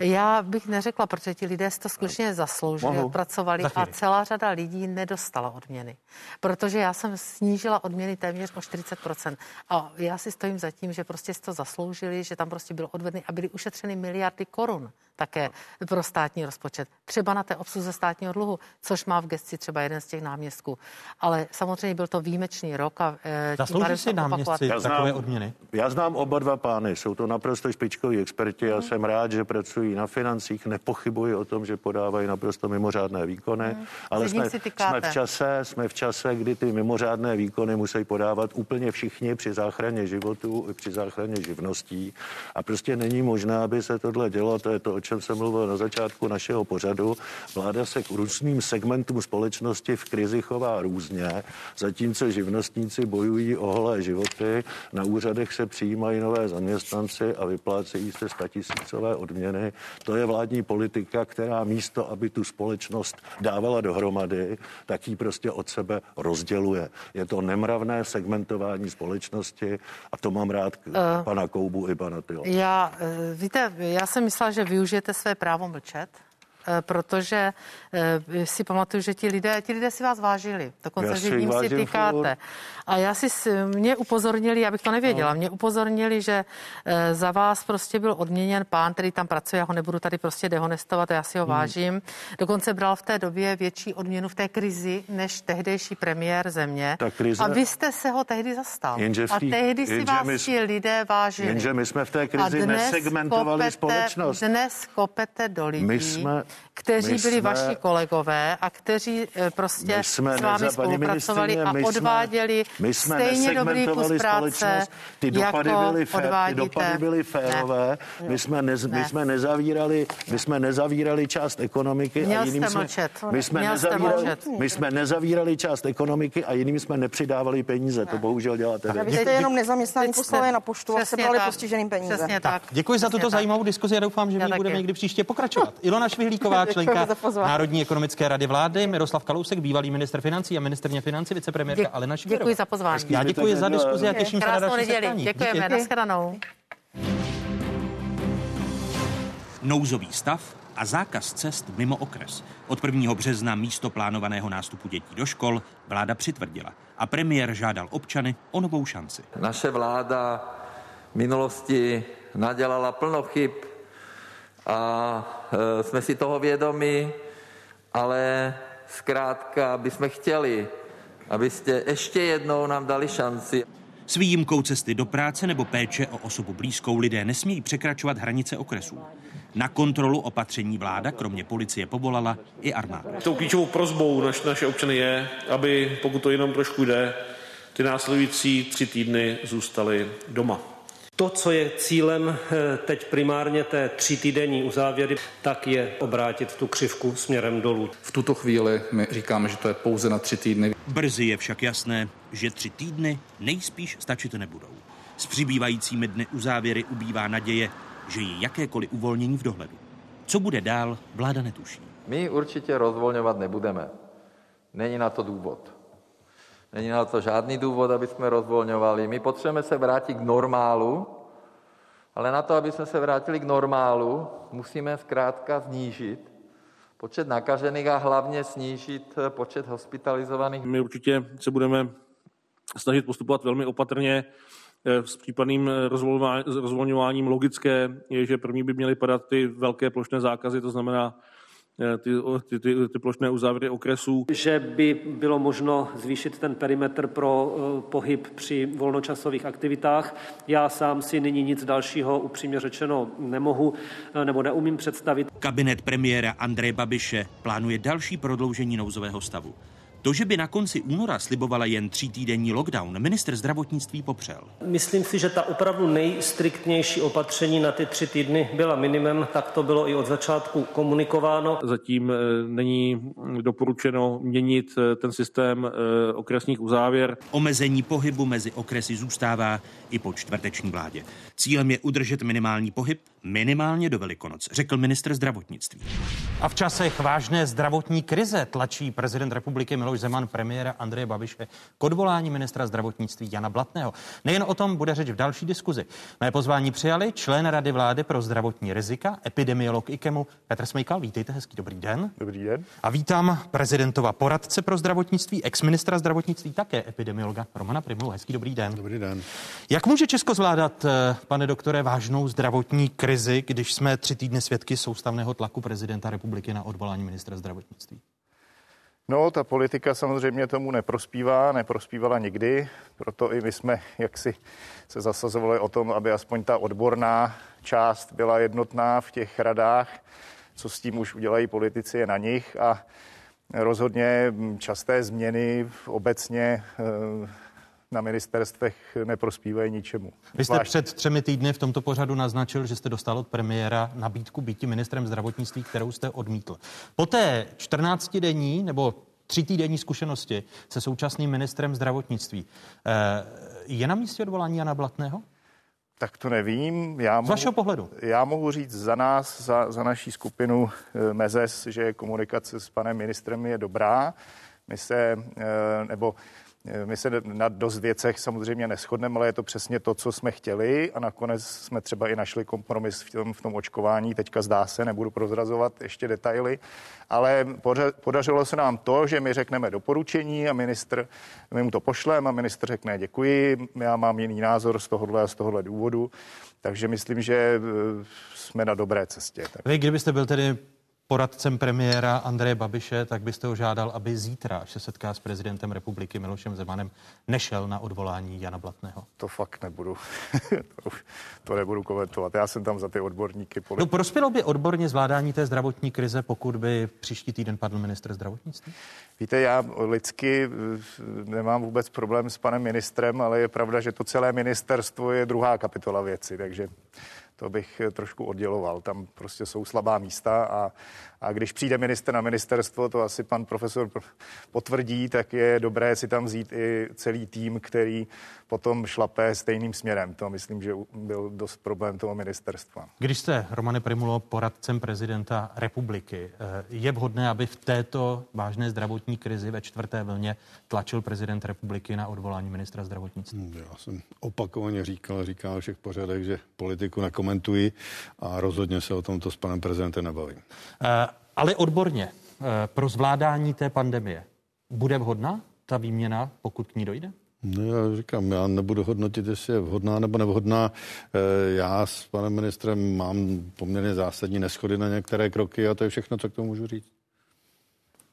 Já bych neřekla, protože ti lidé si to skutečně zasloužili, Mohu. odpracovali a celá řada lidí nedostala odměny. Protože já jsem snížila odměny téměř o 40%. A já si stojím za tím, že prostě si to zasloužili, že tam prostě bylo odvedeny a byly ušetřeny miliardy korun také pro státní rozpočet. Třeba na té obsluze státního dluhu, což má v gesci třeba jeden z těch náměstků. Ale samozřejmě byl to výjimečný rok a e, Zaslouží si náměstci já znám, takové odměny? Já znám oba dva pány, jsou to naprosto špičkoví experti. Já hmm. jsem rád, že pracují na financích, nepochybuji o tom, že podávají naprosto mimořádné výkony, hmm. ale jsme, jsme, v čase, jsme v čase, kdy ty mimořádné výkony musí podávat úplně všichni při záchraně životů i při záchraně živností. A prostě není možné, aby se tohle dělo, to je to, o čem jsem mluvil na začátku našeho pořadu. Vláda se k různým segmentům společnosti v krizi chová různě, zatímco živnostníci bojují o holé životy, na úřadech se přijímají nové zaměstnanci a vyplácejí se statisícové odměny. To je vládní politika, která místo, aby tu společnost dávala dohromady, tak ji prostě od sebe rozděluje. Je to nemravné segmentování společnosti a to mám rád uh, pana Koubu i pana Tyla. Já, eh, víte, já jsem myslela, že využijete své právo mlčet protože eh, si pamatuju, že ti lidé, ti lidé si vás vážili, dokonce, že ním si týkáte. A já si, mě upozornili, abych to nevěděla, no. mě upozornili, že eh, za vás prostě byl odměněn pán, který tam pracuje, já ho nebudu tady prostě dehonestovat, já si ho hmm. vážím. Dokonce bral v té době větší odměnu v té krizi, než tehdejší premiér země. Ta krize, a vy jste se ho tehdy zastal. Jenže tý, a tehdy si vás my, ti lidé vážili. Jenže my jsme v té krizi nesegmentovali kopete, společnost. Dnes kopete do lidí. My jsme, kteří my byli jsme, vaši kolegové a kteří eh, prostě jsme s vámi spolupracovali a odváděli my jsme stejně dobrý kus práce, ty dopady jako byly fér, ty dopady byly férové, ne. my jsme, nez, ne. my jsme nezavírali, my jsme nezavírali část ekonomiky Měl a jiným jsme, mlčet. my jsme, nezavírali, my jsme nezavírali část ekonomiky a jiným jsme nepřidávali peníze, to bohužel děláte vy. Vy jste jenom nezaměstnaní poslali na poštu a sebrali postiženým peníze. Přesně tak. Děkuji za tuto zajímavou diskuzi a doufám, že my budeme někdy příště pokračovat. Ilona Švihlíková, členka Národní ekonomické rady vlády, Miroslav Kalousek, bývalý minister financí a ministrně financí, vicepremiérka Děk, Alena Švírová. Děkuji za pozvání. Já děkuji za diskuzi a těším se na další setkání. Děkujeme, nashledanou. Nouzový stav a zákaz cest mimo okres. Od 1. března místo plánovaného nástupu dětí do škol vláda přitvrdila a premiér žádal občany o novou šanci. Naše vláda v minulosti nadělala plno chyb, a e, jsme si toho vědomi, ale zkrátka bychom chtěli, abyste ještě jednou nám dali šanci. S výjimkou cesty do práce nebo péče o osobu blízkou lidé nesmějí překračovat hranice okresů. Na kontrolu opatření vláda kromě policie povolala i armádu. Tou klíčovou prozbou naš, naše občany je, aby, pokud to jenom trošku jde, ty následující tři týdny zůstali doma. To, co je cílem eh, teď primárně té tři týdenní uzávěry, tak je obrátit tu křivku směrem dolů. V tuto chvíli my říkáme, že to je pouze na tři týdny. Brzy je však jasné, že tři týdny nejspíš stačit nebudou. S přibývajícími dny uzávěry ubývá naděje, že je jakékoliv uvolnění v dohledu. Co bude dál, vláda netuší. My určitě rozvolňovat nebudeme. Není na to důvod. Není na to žádný důvod, aby jsme rozvolňovali. My potřebujeme se vrátit k normálu, ale na to, aby jsme se vrátili k normálu, musíme zkrátka znížit počet nakažených a hlavně snížit počet hospitalizovaných. My určitě se budeme snažit postupovat velmi opatrně eh, s případným rozvolňováním. Logické je, že první by měly padat ty velké plošné zákazy, to znamená Eh, ty, ty, ty, ty plošné uzávěry okresů. Že by bylo možno zvýšit ten perimetr pro uh, pohyb při volnočasových aktivitách. Já sám si nyní nic dalšího upřímně řečeno nemohu uh, nebo neumím představit. Kabinet premiéra Andreje Babiše plánuje další prodloužení nouzového stavu. To, že by na konci února slibovala jen tří týdenní lockdown, minister zdravotnictví popřel. Myslím si, že ta opravdu nejstriktnější opatření na ty tři týdny byla minimem, tak to bylo i od začátku komunikováno. Zatím eh, není doporučeno měnit eh, ten systém eh, okresních uzávěr. Omezení pohybu mezi okresy zůstává i po čtvrteční vládě. Cílem je udržet minimální pohyb minimálně do Velikonoc, řekl ministr zdravotnictví. A v časech vážné zdravotní krize tlačí prezident republiky Miloš Zeman premiéra Andreje Babiše k odvolání ministra zdravotnictví Jana Blatného. Nejen o tom bude řeč v další diskuzi. Mé pozvání přijali člen Rady vlády pro zdravotní rizika, epidemiolog IKEMu Petr Smejkal. Vítejte, hezký dobrý den. Dobrý den. A vítám prezidentova poradce pro zdravotnictví, ex-ministra zdravotnictví, také epidemiologa Romana Primulu. Hezký dobrý den. Dobrý den. Jak může Česko zvládat, eh, pane doktore, vážnou zdravotní krizi, když jsme tři týdny svědky soustavného tlaku prezidenta republiky na odvolání ministra zdravotnictví? No, ta politika samozřejmě tomu neprospívá, neprospívala nikdy, proto i my jsme jaksi se zasazovali o tom, aby aspoň ta odborná část byla jednotná v těch radách. Co s tím už udělají politici je na nich a rozhodně časté změny obecně eh, na ministerstvech neprospívají ničemu. Vy jste Zvlášť... před třemi týdny v tomto pořadu naznačil, že jste dostal od premiéra nabídku býti ministrem zdravotnictví, kterou jste odmítl. Po té 14-denní nebo tři týdenní zkušenosti se současným ministrem zdravotnictví eh, je na místě odvolání Jana Blatného? Tak to nevím. Já mohu, Z vašeho pohledu? Já mohu říct za nás, za, za naší skupinu eh, Mezes, že komunikace s panem ministrem je dobrá. My se, eh, nebo my se na dost věcech samozřejmě neschodneme, ale je to přesně to, co jsme chtěli a nakonec jsme třeba i našli kompromis v tom, v tom očkování. Teďka zdá se, nebudu prozrazovat ještě detaily, ale podařilo se nám to, že my řekneme doporučení a ministr, my mu to pošleme a ministr řekne děkuji, já mám jiný názor z tohohle a z tohohle důvodu, takže myslím, že eh, jsme na dobré cestě. Tak. Vy, kdybyste byl tedy poradcem premiéra Andreje Babiše, tak byste ho žádal, aby zítra, až se setká s prezidentem republiky Milošem Zemanem, nešel na odvolání Jana Blatného. To fakt nebudu. to, to nebudu komentovat. Já jsem tam za ty odborníky. Politi- no prospělo by odborně zvládání té zdravotní krize, pokud by příští týden padl ministr zdravotnictví? Víte, já lidsky eh, nemám vůbec problém s panem ministrem, ale je pravda, že to celé ministerstvo je druhá kapitola věci, takže to bych trošku odděloval. Tam prostě jsou slabá místa a, a když přijde minister na ministerstvo, to asi pan profesor potvrdí, tak je dobré si tam vzít i celý tým, který potom šlapé stejným směrem. To myslím, že byl dost problém toho ministerstva. Když jste, Romane Primulo, poradcem prezidenta republiky, eh, je vhodné, aby v této vážné zdravotní krizi ve čtvrté vlně tlačil prezident republiky na odvolání ministra zdravotnictví? Hmm, já jsem opakovaně říkal, říkal všech pořadech, že politiku nekomentuji a rozhodně se o tomto s panem prezidentem nebavím. Ale odborně, uh, pro zvládání té pandemie bude vhodná ta výměna, pokud k ní dojde? No já říkám, já nebudu hodnotit, jestli je vhodná nebo nevhodná. Eh, já s panem ministrem mám poměrně zásadní neschody na některé kroky a to je všechno, co k tomu můžu říct.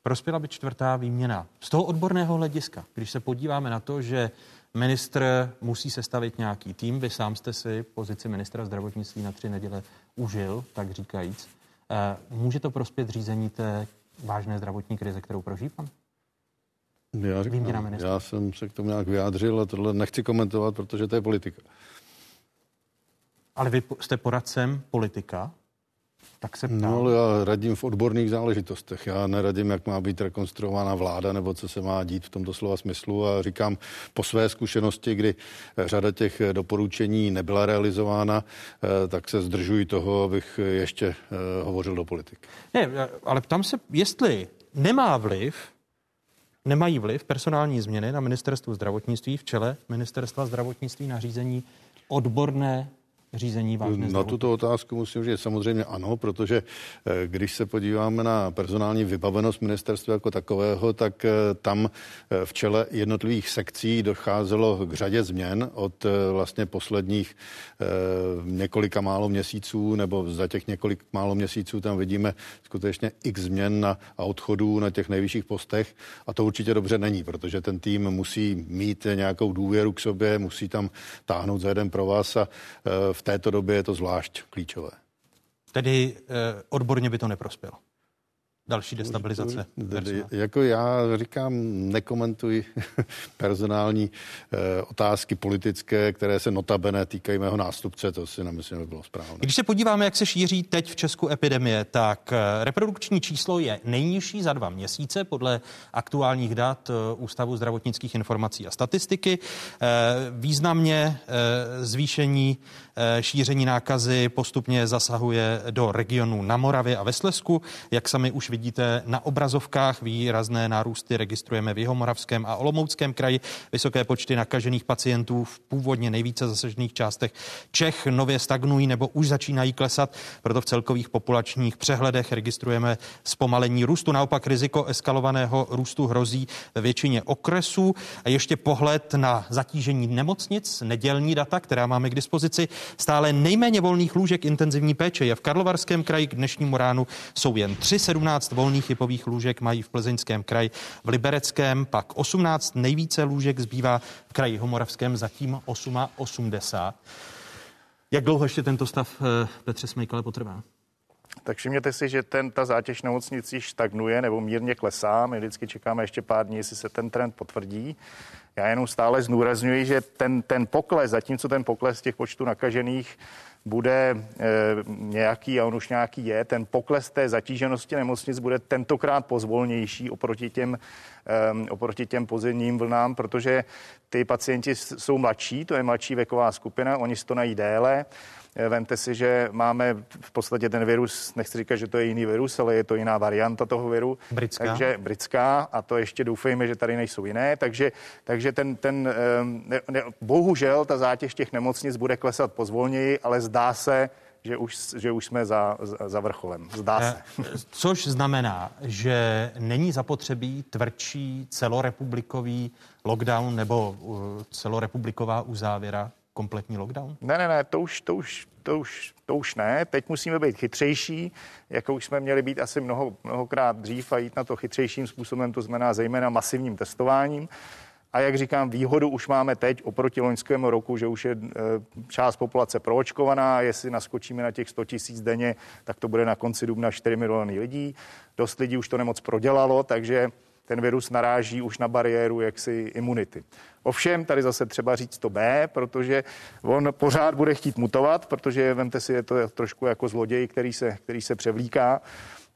Prospěla by čtvrtá výměna. Z toho odborného hlediska, když se podíváme na to, že ministr musí sestavit nějaký tým, vy sám jste si pozici ministra zdravotnictví na tři neděle užil, tak říkajíc. Eh, může to prospět řízení té vážné zdravotní krize, kterou prožívám? Já, říkám, já jsem se k tomu nějak vyjádřil a tohle nechci komentovat, protože to je politika. Ale vy jste poradcem politika, tak se ptám. No, já radím v odborných záležitostech. Já neradím, jak má být rekonstruována vláda nebo co se má dít v tomto slova smyslu a říkám po své zkušenosti, kdy řada těch doporučení nebyla realizována, eh, tak se zdržuji toho, abych ještě eh, hovořil do politiky. Ne, ale ptám se, jestli nemá vliv nemají vliv personální změny na ministerstvu zdravotnictví v čele ministerstva zdravotnictví na řízení odborné řízení vážné Na tuto otázku musím říct samozřejmě ano, protože eh, když se podíváme na personální vybavenost ministerstva jako takového, tak eh, tam eh, v čele jednotlivých sekcí docházelo k řadě změn od vlastně posledních několika málo měsíců, nebo za těch několik málo měsíců tam vidíme skutečně x změn na odchodů na těch nejvyšších postech. A to určitě dobře není, protože ten tým musí mít nějakou důvěru k sobě, musí tam táhnout za jeden pro vás a v této době je to zvlášť klíčové. Tedy eh, odborně by to neprospělo další destabilizace. Jako já říkám, nekomentuji personální e, otázky politické, které se notabene týkají mého nástupce, to si nemyslím, že bylo správné. Když se podíváme, jak se šíří teď v Česku epidemie, tak eh, reprodukční číslo je nejnižší za dva měsíce podle aktuálních dat eh, Ústavu zdravotnických informací a statistiky. Významně zvýšení šíření nákazy postupně zasahuje do regionu na Moravě a ve Slesku, jak sami už vidíte na obrazovkách. Výrazné nárůsty registrujeme v Jihomoravském a Olomouckém kraji. Vysoké počty nakažených pacientů v původně nejvíce zasažených částech Čech nově stagnují nebo už začínají klesat. Proto v celkových populačních přehledech registrujeme zpomalení růstu. Naopak riziko eskalovaného růstu hrozí ve většině okresů. A ještě pohled na zatížení nemocnic, nedělní data, která máme k dispozici. Stále nejméně volných lůžek intenzivní péče je v Karlovarském kraji. K dnešnímu ránu jsou jen 3,17 12 volných hypových lůžek mají v Plzeňském kraji, v Libereckém pak 18 nejvíce lůžek zbývá v kraji Homoravském zatím 80. Jak dlouho ještě tento stav eh, Petře Smejkale potrvá? Tak všimněte si, že ten, ta zátěž nemocnicí stagnuje nebo mírně klesá. My vždycky čekáme ještě pár dní, jestli se ten trend potvrdí. Já jenom stále zdůrazňuji, že ten, ten pokles, zatímco ten pokles těch počtů nakažených bude e, nějaký, a on už nějaký je, ten pokles té zatíženosti nemocnic bude tentokrát pozvolnější oproti těm, e, oproti těm pozemním vlnám, protože ty pacienti jsou mladší, to je mladší věková skupina, oni stonají déle, Eh, vemte si, že máme v podstatě ten virus, nechci říkat, že to je jiný virus, ale je to jiná varianta toho viru. Britská. Takže britská a to ještě doufejme, že tady nejsou jiné. Takže, takže ten, ten ehm, ne, ne, bohužel ta zátěž těch nemocnic bude klesat pozvolněji, ale zdá se, že už, že už jsme za, za vrcholem. Zdá se. Eh, což znamená, že není zapotřebí tvrdší celorepublikový lockdown nebo uh, celorepubliková uzávěra kompletní lockdown? Ne, ne, ne, to už, to už, to už, to už ne. Teď musíme být chytřejší, jako už jsme měli být asi mnoho, mnohokrát dřív a jít na to chytřejším způsobem, to znamená zejména masivním testováním. A jak říkám, výhodu už máme teď oproti loňskému roku, že už je e, část populace proočkovaná. Jestli naskočíme na těch 100 tisíc denně, tak to bude na konci dubna 4 miliony lidí. Dost lidí už to nemoc prodělalo, takže ten virus naráží už na bariéru jaksi imunity. Ovšem, tady zase třeba říct to B, protože on pořád bude chtít mutovat, protože vemte si, je to trošku jako zloděj, který se, který se převlíká.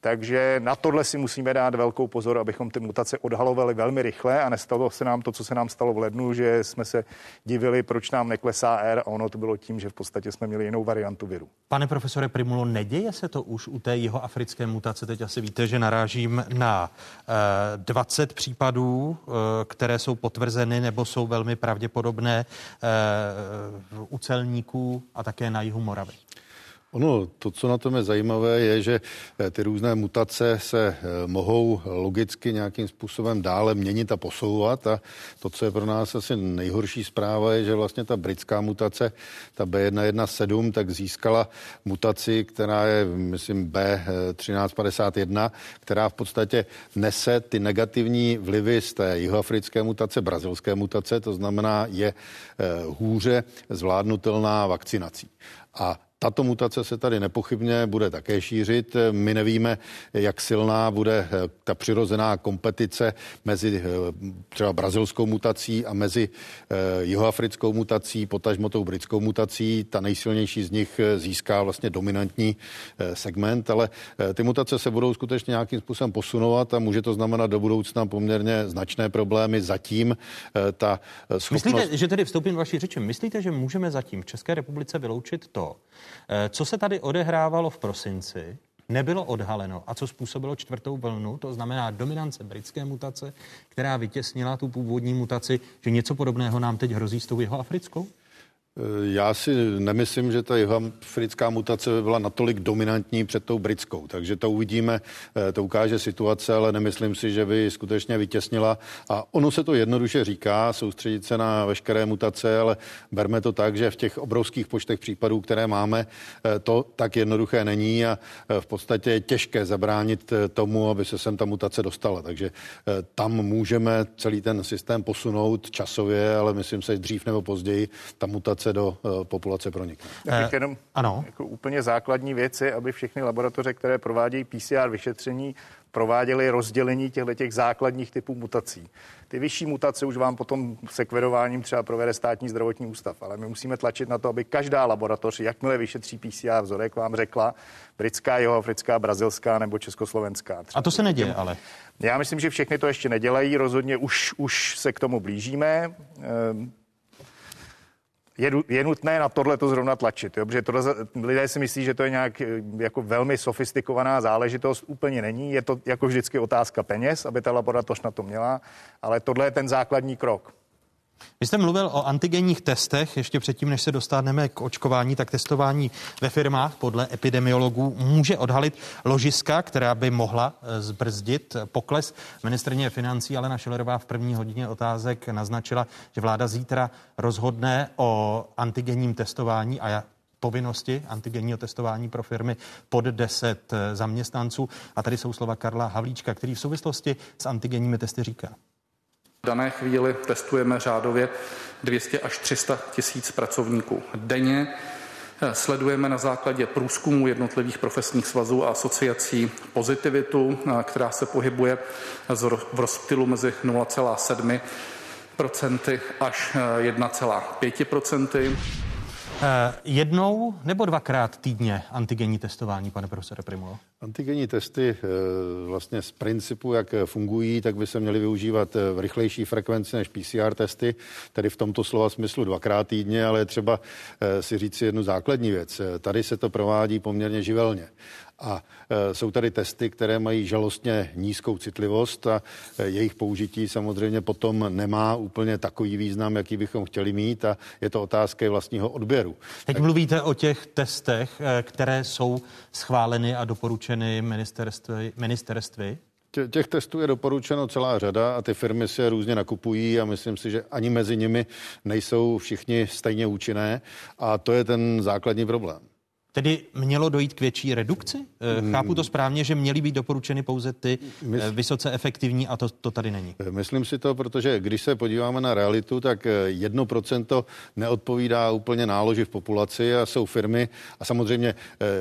Takže na tohle si musíme dát velkou pozor, abychom ty mutace odhalovali velmi rychle a nestalo se nám to, co se nám stalo v lednu, že jsme se divili, proč nám neklesá R a ono to bylo tím, že v podstatě jsme měli jinou variantu viru. Pane profesore Primulo, neděje se to už u té jeho africké mutace? Teď asi víte, že narážím na eh, 20 případů, uh, které jsou potvrzeny nebo jsou velmi pravděpodobné uh, u celníků a také na jihu Moravy. Ono, to, co na tom je zajímavé, je, že eh, ty různé mutace se eh, mohou logicky nějakým způsobem dále měnit a posouvat a to, co je pro nás asi nejhorší zpráva, je, že vlastně ta britská mutace, ta B117, tak získala mutaci, která je, myslím, B1351, která v podstatě nese ty negativní vlivy z té jihoafrické mutace, brazilské mutace, to znamená, je eh, hůře zvládnutelná vakcinací. A tato mutace se tady nepochybně bude také šířit. My nevíme, jak silná bude eh, ta přirozená kompetice mezi eh, třeba brazilskou mutací a mezi eh, jihoafrickou mutací, potažmo tou britskou mutací. Ta nejsilnější z nich získá vlastně dominantní segment, ale ty mutace se budou skutečně nějakým způsobem posunovat a může to znamenat do budoucna poměrně značné problémy. Zatím ta schopnost... Myslíte, že tedy vstoupím vaší řeči, myslíte, že můžeme zatím v České republice vyloučit to, co se tady odehrávalo v prosinci, nebylo odhaleno a co způsobilo čtvrtou vlnu, to znamená dominance britské mutace, která vytěsnila tu původní mutaci, že něco podobného nám teď hrozí s tou jeho africkou? Eh, já si nemyslím, že ta jihoafrická mutace by byla natolik dominantní před tou britskou, takže to uvidíme, eh, to ukáže situace, ale nemyslím si, že by skutečně vytěsnila. A ono se to jednoduše říká, soustředit se na veškeré mutace, ale berme to tak, že v těch obrovských počtech případů, které máme, eh, to tak jednoduché není a v podstatě je těžké zabránit tomu, aby se sem ta mutace dostala. Takže tam můžeme celý ten systém posunout časově, ale myslím se, že dřív nebo později ta mutace se do uh, populace pronikne. Eh, jenom ano. Jako úplně základní věci, aby všechny laboratoře, které provádějí PCR vyšetření, prováděly rozdělení těchto těch základních typů mutací. Ty vyšší mutace už vám potom sekverováním třeba provede státní zdravotní ústav, ale my musíme tlačit na to, aby každá laboratoř, jakmile vyšetří PCR vzorek, vám řekla britská, jihoafrická, brazilská nebo československá. Třeba. A to se neděje, ale. Já myslím, že všechny to ještě nedělají, rozhodně už, už se k tomu blížíme. Ehm, je, je nutné na tohle to zrovna tlačit, jo? protože tohle, lidé si myslí, že to je nějak eh, jako velmi sofistikovaná záležitost, úplně není, je to jako vždycky otázka peněz, aby ta laboratoř na to měla, ale tohle je ten základní krok. Vy jste mluvil o antigenních testech, ještě předtím, než se dostaneme k očkování, tak testování ve firmách podle epidemiologů může odhalit ložiska, která by mohla eh, zbrzdit pokles. Ministrně financí Alena Šilerová v první hodině otázek naznačila, že vláda zítra rozhodne o antigenním testování a povinnosti antigenního testování pro firmy pod 10 eh, zaměstnanců. A tady jsou slova Karla Havlíčka, který v souvislosti s antigenními testy říká. V dané chvíli testujeme řádově 200 až 300 tisíc pracovníků denně. Sledujeme na základě průzkumu jednotlivých profesních svazů a asociací pozitivitu, která se pohybuje v rozptylu mezi 0,7% až 1,5%. Eh, jednou nebo dvakrát týdně antigenní testování, pane profesore Primulo? Antigenní testy eh, vlastně z principu, jak fungují, tak by se měly využívat eh, v rychlejší frekvenci než PCR testy, tedy v tomto slova smyslu dvakrát týdně, ale třeba si říct si jednu základní věc. Tady se to provádí poměrně živelně. A e, jsou tady testy, které mají žalostně nízkou citlivost a e, jejich použití samozřejmě potom nemá úplně takový význam, jaký bychom chtěli mít a je to otázka vlastního odběru. Teď tak... mluvíte o těch testech, e, které jsou schváleny a doporučeny ministerství. ministerství. Těch testů je doporučeno celá řada a ty firmy se různě nakupují a myslím si, že ani mezi nimi nejsou všichni stejně účinné a to je ten základní problém. Tedy mělo dojít k větší redukci? Eh, hmm. Chápu to správně, že měly být doporučeny pouze ty eh, vysoce efektivní a to, to tady není. Eh, myslím si to, protože když se podíváme na realitu, tak 1% neodpovídá úplně náloži v populaci a jsou firmy, a samozřejmě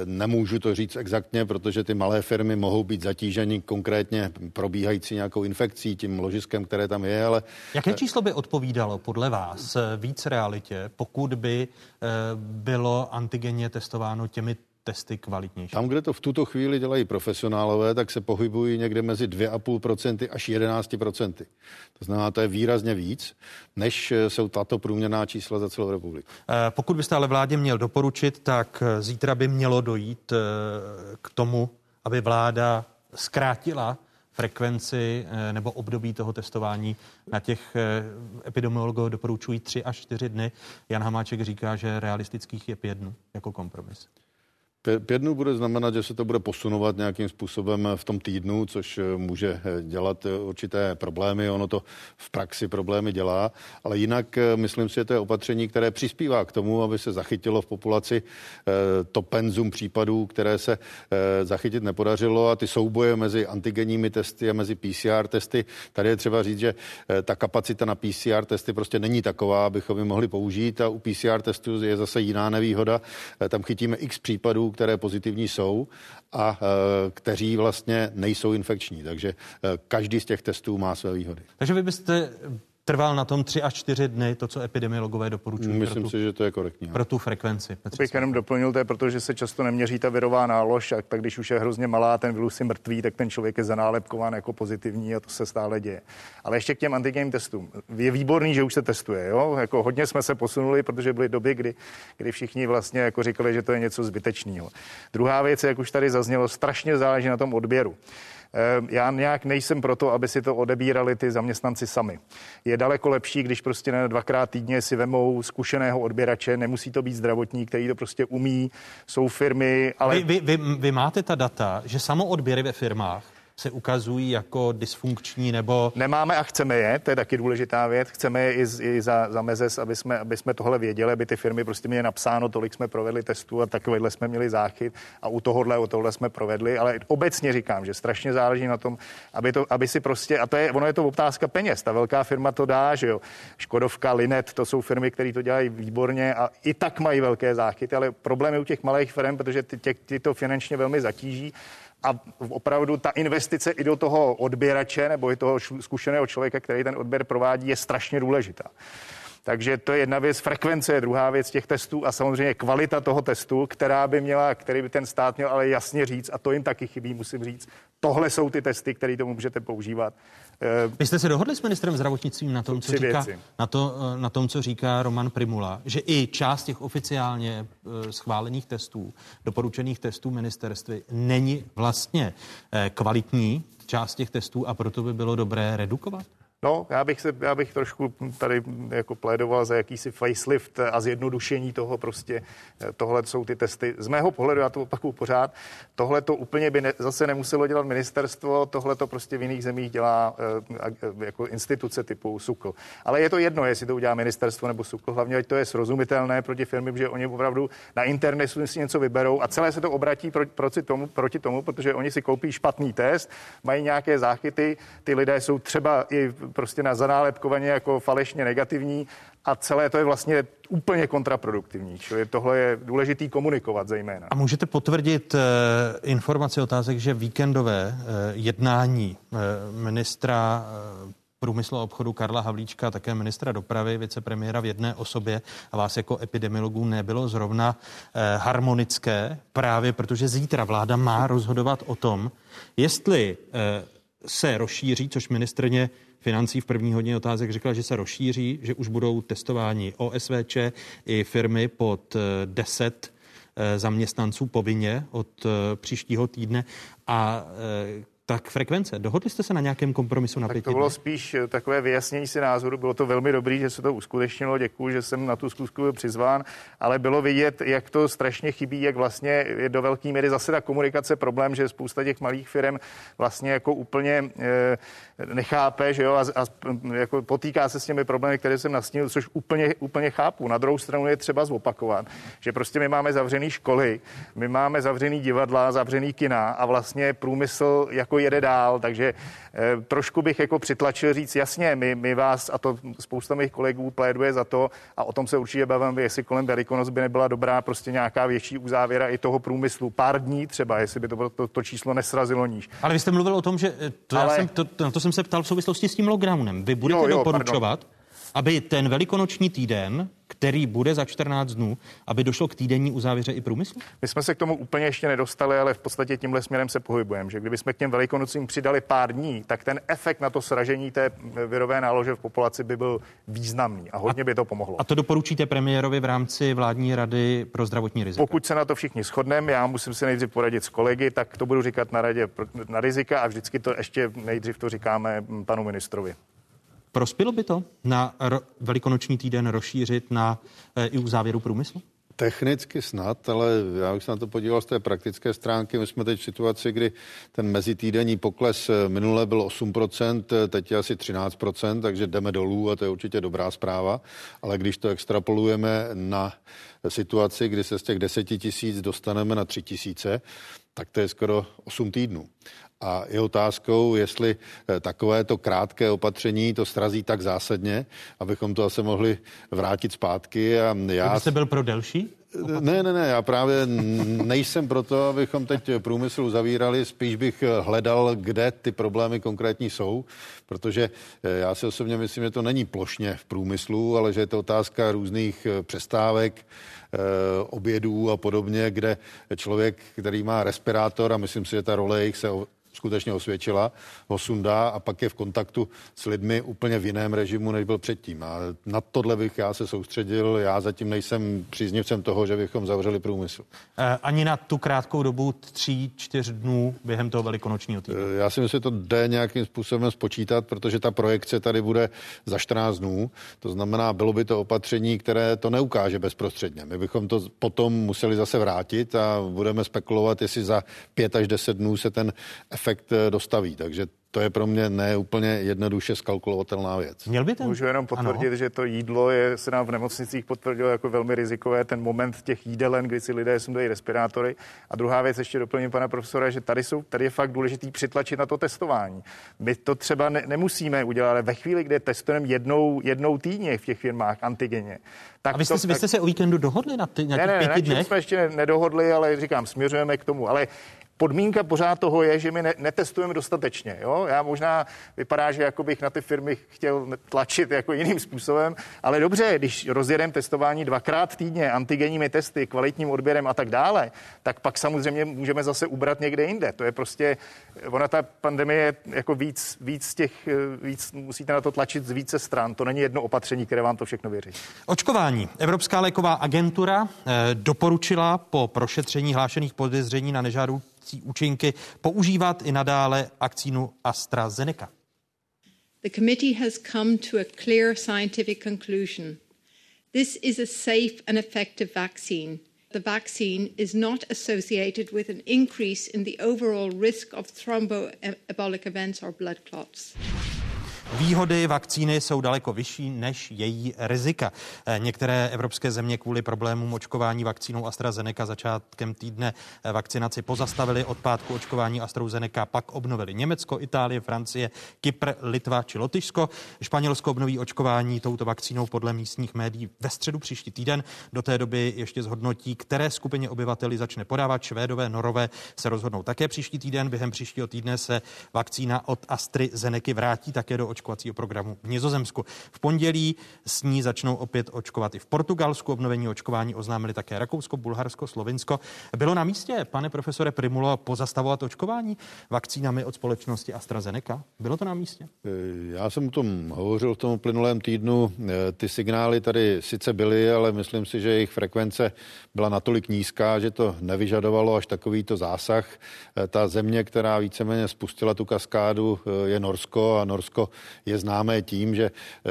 nemůžu to říct exaktně, protože ty malé firmy mohou být zatíženy konkrétně probíhající nějakou infekcí, tím ložiskem, které tam je, ale... Jaké číslo by odpovídalo podle vás víc realitě, pokud by bylo antigenně testováno těmi testy kvalitnější? Tam, kde to v tuto chvíli dělají profesionálové, tak se pohybují někde mezi 2,5% až 11%. To znamená, to je výrazně víc, než jsou tato průměrná čísla za celou republiku. Eh, pokud byste ale vládě měl doporučit, tak eh, zítra by mělo dojít eh, k tomu, aby vláda zkrátila frekvenci nebo období toho testování na těch epidemiologů doporučují 3 až 4 dny. Jan Hamáček říká, že realistických je 5 dnů jako kompromis. Pět dnů bude znamenat, že se to bude posunovat nějakým způsobem v tom týdnu, což eh, může eh, dělat eh, určité problémy. Ono to v praxi problémy dělá, ale jinak myslím si, že to je opatření, které přispívá k tomu, aby se zachytilo v populaci to penzum případů, které se zachytit nepodařilo a ty souboje mezi antigenními testy a mezi PCR testy. Tady je třeba říct, že ta kapacita na PCR testy prostě není taková, abychom ji mohli použít a u PCR testů je zase jiná nevýhoda. Tam chytíme x případů, které pozitivní jsou a e, kteří vlastně nejsou infekční. Takže e, každý z těch testů má své výhody. Takže vy byste trval na tom tři až čtyři dny, to, co epidemiologové doporučují. Myslím tu, si, že to je korektní. Pro tu frekvenci. Petře, bych jenom doplnil, to je proto, že se často neměří ta virová nálož, a tak když už je hrozně malá, ten virus je mrtvý, tak ten člověk je zanálepkován jako pozitivní a to se stále děje. Ale ještě k těm antigenním testům. Je výborný, že už se testuje. Jo? Jako hodně jsme se posunuli, protože byly doby, kdy, kdy všichni vlastně jako říkali, že to je něco zbytečného. Druhá věc, jak už tady zaznělo, strašně záleží na tom odběru. Eh, já nějak nejsem proto, aby si to odebírali ty zaměstnanci sami. Je daleko lepší, když prostě ne dvakrát týdně si vemou zkušeného odběrače, nemusí to být zdravotník, který to prostě umí, jsou firmy, ale... Vy, vy, vy, vy máte ta data, že samo odběry ve firmách se ukazují jako dysfunkční nebo... Nemáme a chceme je, to je taky důležitá věc. Chceme je i, z, i za, za mezes, aby jsme, aby jsme tohle věděli, aby ty firmy prostě měly napsáno, tolik jsme provedli testů a takovýhle jsme měli záchyt a u tohohle, u tohle jsme provedli. Ale obecně říkám, že strašně záleží na tom, aby, to, aby si prostě, a to je, ono je to otázka peněz, ta velká firma to dá, že jo. Škodovka, Linet, to jsou firmy, které to dělají výborně a i tak mají velké záchyty, ale problém je u těch malých firm, protože ty, ty, ty to finančně velmi zatíží a opravdu ta investice i do toho odběrače nebo i toho zkušeného člověka, který ten odběr provádí, je strašně důležitá. Takže to je jedna věc, frekvence je druhá věc těch testů a samozřejmě kvalita toho testu, která by měla, který by ten stát měl ale jasně říct, a to jim taky chybí, musím říct, tohle jsou ty testy, které tomu můžete používat. Vy jste se dohodli s ministrem zdravotnictví na tom, co říká, na, to, na tom, co říká Roman Primula, že i část těch oficiálně eh, schválených testů, doporučených testů ministerství není vlastně eh, kvalitní část těch testů a proto by bylo dobré redukovat? No, já bych, se, já bych trošku tady jako plédoval za jakýsi facelift a zjednodušení toho prostě. Tohle jsou ty testy. Z mého pohledu, já to opakuju pořád, tohle to úplně by ne, zase nemuselo dělat ministerstvo, tohle to prostě v jiných zemích dělá e, jako instituce typu SUKL. Ale je to jedno, jestli to udělá ministerstvo nebo SUKL, hlavně ať to je srozumitelné proti firmy, že oni opravdu na internetu si něco vyberou a celé se to obratí proti, proti, tomu, proti tomu, protože oni si koupí špatný test, mají nějaké záchyty, ty lidé jsou třeba i prostě na zanálepkovaně jako falešně negativní a celé to je vlastně úplně kontraproduktivní. Čili tohle je důležitý komunikovat zejména. A můžete potvrdit uh, informaci otázek, že víkendové uh, jednání uh, ministra uh, průmyslu a obchodu Karla Havlíčka, také ministra dopravy, vicepremiéra v jedné osobě a vás jako epidemiologů nebylo zrovna eh, harmonické, právě protože zítra vláda má rozhodovat o tom, jestli eh, se rozšíří, což ministrně financí v první hodně otázek řekla, že se rozšíří, že už budou testováni OSVČ i firmy pod 10 eh, eh, zaměstnanců povinně od eh, příštího týdne a tak frekvence. Dohodli jste se na nějakém kompromisu na tak pěti to bylo dny? spíš takové vyjasnění si názoru. Bylo to velmi dobrý, že se to uskutečnilo. Děkuji, že jsem na tu zkusku byl přizván, ale bylo vidět, jak to strašně chybí, jak vlastně je do velké míry zase ta komunikace problém, že spousta těch malých firm vlastně jako úplně nechápe, že jo, a, a jako potýká se s těmi problémy, které jsem nastínil, což úplně, úplně chápu. Na druhou stranu je třeba zopakovat, že prostě my máme zavřené školy, my máme zavřený divadla, zavřený kina a vlastně průmysl jako jede dál, takže eh, trošku bych jako přitlačil říct, jasně, my, my vás, a to spousta mých kolegů pléduje za to, a o tom se určitě bavím, jestli kolem Velikonoc by nebyla dobrá prostě nějaká větší uzávěra i toho průmyslu. Pár dní třeba, jestli by to, to, to číslo nesrazilo níž. Ale vy jste mluvil o tom, že eh, to, Ale... já jsem, to, na to jsem se ptal v souvislosti s tím lockdownem. Vy budete jo, jo, doporučovat, pardon aby ten velikonoční týden, který bude za 14 dnů, aby došlo k týdenní uzávěře i průmyslu? My jsme se k tomu úplně ještě nedostali, ale v podstatě tímhle směrem se pohybujeme, že kdybychom k těm velikonocím přidali pár dní, tak ten efekt na to sražení té virové nálože v populaci by byl významný a hodně by to pomohlo. A to doporučíte premiérovi v rámci vládní rady pro zdravotní rizika? Pokud se na to všichni shodneme, já musím si nejdřív poradit s kolegy, tak to budu říkat na radě na rizika a vždycky to ještě nejdřív to říkáme panu ministrovi. Prospělo by to na ro- velikonoční týden rozšířit na e, i u závěru průmyslu? Technicky snad, ale já bych se na to podíval z té praktické stránky. My jsme teď v situaci, kdy ten mezitýdenní pokles eh, minule byl 8%, eh, teď je asi 13%, takže jdeme dolů a to je určitě dobrá zpráva. Ale když to extrapolujeme na situaci, kdy se z těch 10 tisíc dostaneme na 3 tisíce, tak to je skoro 8 týdnů. A je otázkou, jestli eh, takovéto krátké opatření to srazí tak zásadně, abychom to asi mohli vrátit zpátky. A já... Kdybyste byl pro delší? Ne, ne, ne, já právě nejsem proto, abychom teď průmysl zavírali, spíš bych hledal, kde ty problémy konkrétní jsou, protože eh, já si osobně myslím, že to není plošně v průmyslu, ale že je to otázka různých eh, přestávek, obědů a podobně, kde člověk, který má respirátor a myslím si, že ta role jich se skutečně osvědčila, ho sundá a pak je v kontaktu s lidmi úplně v jiném režimu, než byl předtím. A na tohle bych já se soustředil. Já zatím nejsem příznivcem toho, že bychom zavřeli průmysl. Eh, ani na tu krátkou dobu tří, čtyř dnů během toho velikonočního týdne? Eh, já si myslím, že to jde nějakým způsobem spočítat, protože ta projekce tady bude za 14 dnů. To znamená, bylo by to opatření, které to neukáže bezprostředně. My bychom to potom museli zase vrátit a budeme spekulovat, jestli za 5 až 10 dnů se ten efekt eh, dostaví. Takže to je pro mě neúplně jednoduše skalkulovatelná věc. Měl by ten? Můžu jenom potvrdit, ano. že to jídlo je, se nám v nemocnicích potvrdilo jako velmi rizikové, ten moment těch jídelen, kdy si lidé sundají respirátory. A druhá věc, ještě doplním pana profesora, že tady, jsou, tady je fakt důležitý přitlačit na to testování. My to třeba ne, nemusíme udělat, ale ve chvíli, kdy testujeme jednou, jednou týdně v těch firmách antigeně, tak a vy jste, to, vy jste se o víkendu dohodli na ty nějakých ne, ne, pěti dnech? jsme ještě nedohodli, ale říkám, směřujeme k tomu. Ale podmínka pořád toho je, že my ne, netestujeme dostatečně. Jo? Já možná vypadá, že jako bych na ty firmy chtěl tlačit jako jiným způsobem, ale dobře, když rozjedeme testování dvakrát týdně, antigenními testy, kvalitním odběrem a tak dále, tak pak samozřejmě můžeme zase ubrat někde jinde. To je prostě, ona ta pandemie jako víc, víc těch, víc, musíte na to tlačit z více stran. To není jedno opatření, které vám to všechno vyřeší. Očkování. Evropská léková agentura eh, doporučila po prošetření hlášených podezření na nežádoucí nežádoucí účinky používat i nadále vakcínu AstraZeneca. The committee has come to a clear scientific conclusion. This is a safe and effective vaccine. The vaccine is not associated with an increase in the overall risk of thromboembolic events or blood clots. Výhody vakcíny jsou daleko vyšší než její rizika. Eh, některé evropské země kvůli problémům očkování vakcínou AstraZeneca začátkem týdne eh, vakcinaci pozastavili od pátku očkování AstraZeneca, pak obnovili Německo, Itálie, Francie, Kypr, Litva či Lotyšsko. Španělsko obnoví očkování touto vakcínou podle místních médií ve středu příští týden. Do té doby ještě zhodnotí, které skupině obyvateli začne podávat. Švédové, Norové se rozhodnou také příští týden. Během příštího týdne se vakcína od AstraZeneca vrátí také do očkování očkovacího programu v Nizozemsku. V pondělí s ní začnou opět očkovat i v Portugalsku. Obnovení očkování oznámili také Rakousko, Bulharsko, Slovinsko. Bylo na místě, pane profesore Primulo, pozastavovat očkování vakcínami od společnosti AstraZeneca? Bylo to na místě? Eh, já jsem o tom hovořil v tom plynulém týdnu. Eh, ty signály tady sice byly, ale myslím si, že jejich frekvence byla natolik nízká, že to nevyžadovalo až takovýto zásah. Eh, ta země, která víceméně spustila tu kaskádu, je Norsko a Norsko je známé tím, že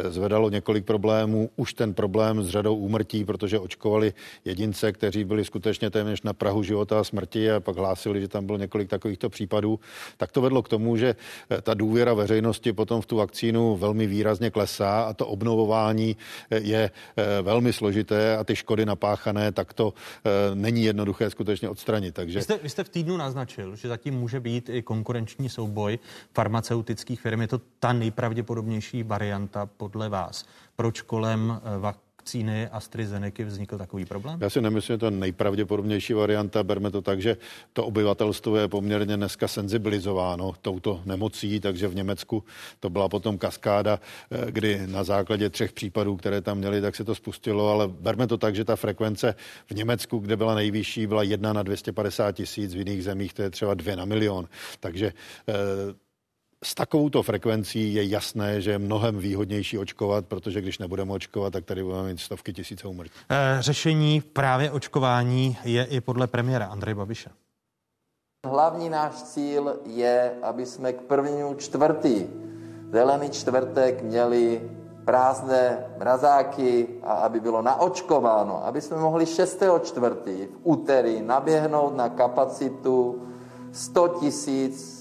zvedalo několik problémů. Už ten problém s řadou úmrtí, protože očkovali jedince, kteří byli skutečně téměř na Prahu života a smrti a pak hlásili, že tam bylo několik takovýchto případů, tak to vedlo k tomu, že ta důvěra veřejnosti potom v tu vakcínu velmi výrazně klesá a to obnovování je eh, velmi složité a ty škody napáchané tak to eh, není jednoduché skutečně odstranit. Takže... Vy, jste, vy jste v týdnu naznačil, že zatím může být i konkurenční souboj farmaceutických firm. Je to ta nejpravděpodobnější varianta podle vás. Proč kolem eh, vakcíny AstraZeneca vznikl takový problém? Já si nemyslím, že to je nejpravděpodobnější varianta. Berme to tak, že to obyvatelstvo je poměrně dneska senzibilizováno touto nemocí, takže v Německu to byla potom kaskáda, eh, kdy na základě třech případů, které tam měli, tak se to spustilo, ale berme to tak, že ta frekvence v Německu, kde byla nejvyšší, byla jedna na 250 tisíc, v jiných zemích to je třeba dvě na milion. Takže eh, s takovouto frekvencí je jasné, že je mnohem výhodnější očkovat, protože když nebudeme očkovat, tak tady budeme mít stovky tisíce úmrtí. Eh, řešení právě očkování je i podle premiéra Andrej Babiše. Hlavní náš cíl je, aby jsme k prvnímu čtvrtý, zelený čtvrtek, měli prázdné mrazáky a aby bylo naočkováno, aby jsme mohli 6. čtvrtý v úterý naběhnout na kapacitu 100 tisíc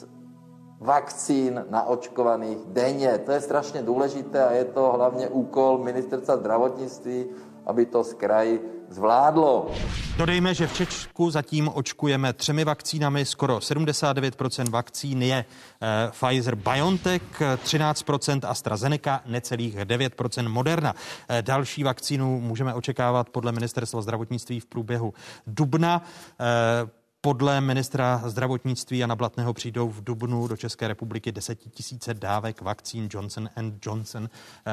vakcín naočkovaných denně. To je strašně důležité a je to hlavně úkol ministerstva zdravotnictví, aby to z kraji zvládlo. Dodejme, že v Čečku zatím očkujeme třemi vakcínami. Skoro 79% vakcín je eh, Pfizer BioNTech, 13% AstraZeneca, necelých 9% Moderna. Eh, další vakcínu můžeme očekávat podle ministerstva zdravotnictví v průběhu dubna. Eh, podle ministra zdravotnictví a Blatného přijdou v Dubnu do České republiky desetitisíce dávek vakcín Johnson Johnson. Eh,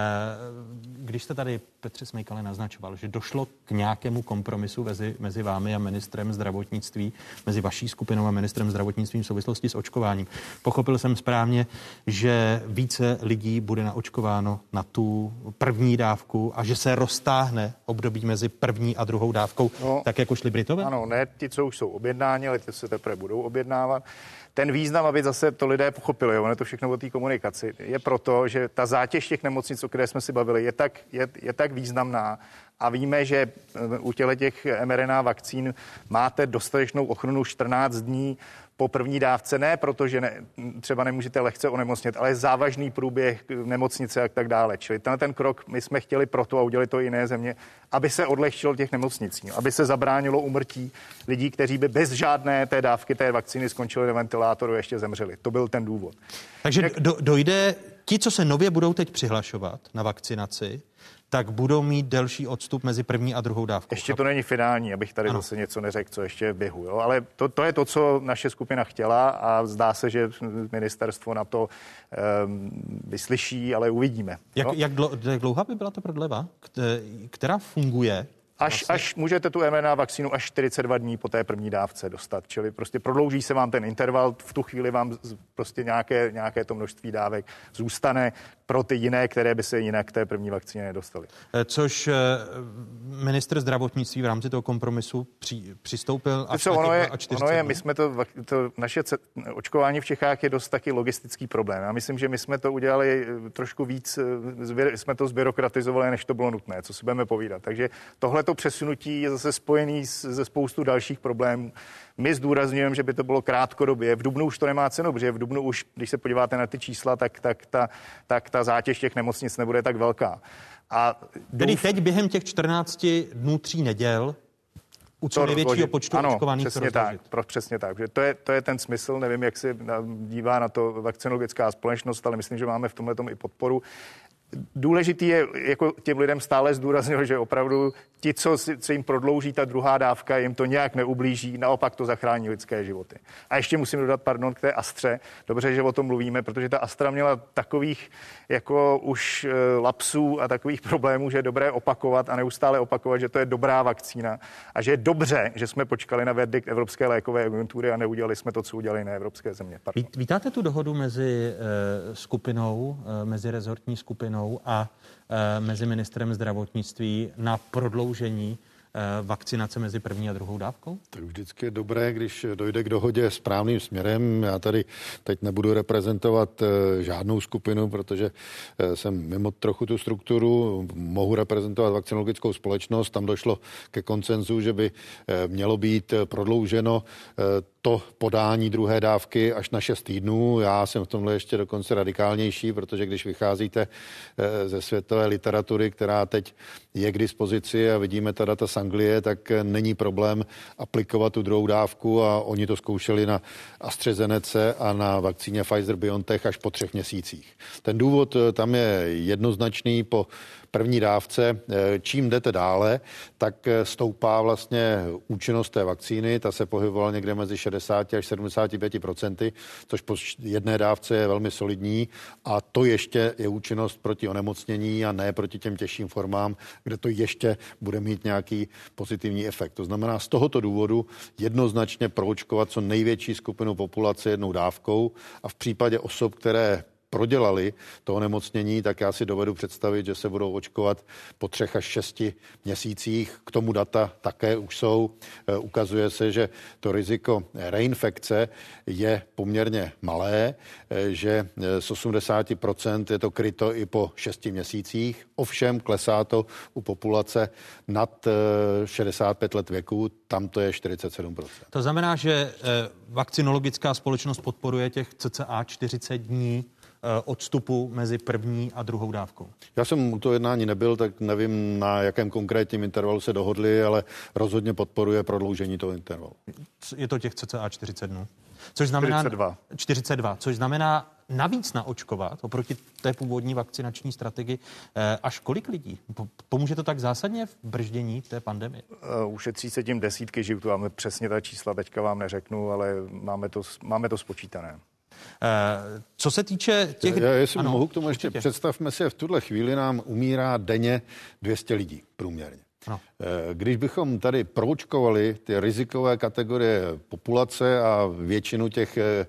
když jste tady, Petře Smejkale, naznačoval, že došlo k nějakému kompromisu mezi, mezi vámi a ministrem zdravotnictví, mezi vaší skupinou a ministrem zdravotnictví v souvislosti s očkováním. Pochopil jsem správně, že více lidí bude naočkováno na tu první dávku a že se roztáhne období mezi první a druhou dávkou, no, tak jako šli Britové? Ano, ne ti, co už jsou objednáni, ale ty se teprve budou objednávat. Ten význam, aby zase to lidé pochopili, ono je to všechno o té komunikaci, je proto, že ta zátěž těch nemocnic, o které jsme si bavili, je tak, je, je tak významná a víme, že eh, u těch mRNA vakcín máte dostatečnou ochranu 14 dní po první dávce, ne protože ne, třeba nemůžete lehce onemocnit, ale závažný průběh nemocnice a tak dále. Čili ten, ten krok my jsme chtěli proto a udělali to i jiné země, aby se odlehčilo těch nemocnicí, aby se zabránilo umrtí lidí, kteří by bez žádné té dávky té vakcíny skončili na ventilátoru a ještě zemřeli. To byl ten důvod. Takže do, dojde ti, co se nově budou teď přihlašovat na vakcinaci, tak budou mít delší odstup mezi první a druhou dávkou. Ještě to není finální, abych tady ano. zase něco neřekl, co ještě je v běhu. Jo? Ale to, to je to, co naše skupina chtěla a zdá se, že ministerstvo na to um, vyslyší, ale uvidíme. Jak, jak, jak dlouhá by byla to prodleva, která funguje Až, vlastně. až můžete tu mRNA vakcínu až 42 dní po té první dávce dostat. Čili prostě prodlouží se vám ten interval, v tu chvíli vám prostě nějaké, nějaké to množství dávek zůstane pro ty jiné, které by se jinak té první vakcíně nedostaly. Eh, což eh, minister zdravotnictví v rámci toho kompromisu při, přistoupil až co, ono je, a ono je, my jsme to, to, naše očkování v Čechách je dost taky logistický problém. Já myslím, že my jsme to udělali eh, trošku víc, jsme to zbyrokratizovali, než to bylo nutné, co si budeme povídat. Takže tohle to přesunutí je zase spojený ze spoustu dalších problémů. My zdůrazňujeme, že by to bylo krátkodobě. V Dubnu už to nemá cenu, protože v Dubnu už, když se podíváte na ty čísla, tak, tak, ta, tak ta zátěž těch nemocnic nebude tak velká. A Tedy teď během těch 14 dnů, tří neděl, u co největšího počtu ano, očkovaných přesně tak, pro, přesně tak. Že to, je, to je ten smysl, nevím, jak se dívá na to vakcinologická společnost, ale myslím, že máme v tomhle i podporu důležitý je jako těm lidem stále zdůraznil, že opravdu ti, co co jim prodlouží ta druhá dávka, jim to nějak neublíží, naopak to zachrání lidské životy. A ještě musím dodat, pardon, k té Astře. Dobře, že o tom mluvíme, protože ta Astra měla takových jako už e, lapsů a takových problémů, že je dobré opakovat a neustále opakovat, že to je dobrá vakcína a že je dobře, že jsme počkali na verdikt Evropské lékové agentury a neudělali jsme to, co udělali na evropské země. Pardon. Vítáte tu dohodu mezi e, skupinou, e, mezi rezortní skupinou a e, mezi ministrem zdravotnictví na prodloužení Eh, vakcinace mezi první a druhou dávkou? Tak vždycky je dobré, když dojde k dohodě správným směrem. Já tady teď nebudu reprezentovat eh, žádnou skupinu, protože eh, jsem mimo trochu tu strukturu. Mohu reprezentovat vakcinologickou společnost. Tam došlo ke koncenzu, že by mělo být prodlouženo to podání druhé dávky až na 6 týdnů. Já jsem v tomhle ještě dokonce radikálnější, protože když vycházíte ze světové literatury, která teď je k dispozici a vidíme ta data z Anglie, tak není problém aplikovat tu druhou dávku a oni to zkoušeli na AstraZeneca a na vakcíně Pfizer-BioNTech až po třech měsících. Ten důvod tam je jednoznačný po první dávce. Eh, čím jdete dále, tak eh, stoupá vlastně účinnost té vakcíny. Ta se pohybovala někde mezi 60 až 75 procenty, což po jedné dávce je velmi solidní. A to ještě je účinnost proti onemocnění a ne proti těm těžším formám, kde to ještě bude mít nějaký pozitivní efekt. To znamená z tohoto důvodu jednoznačně proočkovat co největší skupinu populace jednou dávkou a v případě osob, které prodělali to onemocnění, tak já si dovedu představit, že se budou očkovat po třech až šesti měsících. K tomu data také už jsou. E, ukazuje se, že to riziko reinfekce je poměrně malé, e, že z 80% je to kryto i po šesti měsících. Ovšem klesá to u populace nad 65 e, let věku, tam to je 47%. To znamená, že vakcinologická společnost podporuje těch cca 40 dní odstupu mezi první a druhou dávkou? Já jsem u toho jednání nebyl, tak nevím, na jakém konkrétním intervalu se dohodli, ale rozhodně podporuje prodloužení toho intervalu. Je to těch cca 40 dnů? Což znamená 42. 42, což znamená navíc naočkovat oproti té původní vakcinační strategii eh, až kolik lidí? Pomůže to tak zásadně v brždění té pandemie? Ušetří se tím desítky životů, máme přesně ta čísla teďka vám neřeknu, ale máme to, máme to spočítané. Eh, co se týče těch... Já, jestli ano, mohu k tomu ještě, určitě. představme si, v tuhle chvíli nám umírá denně 200 lidí průměrně. No. Když bychom tady proučkovali ty rizikové kategorie populace a většinu těch eh,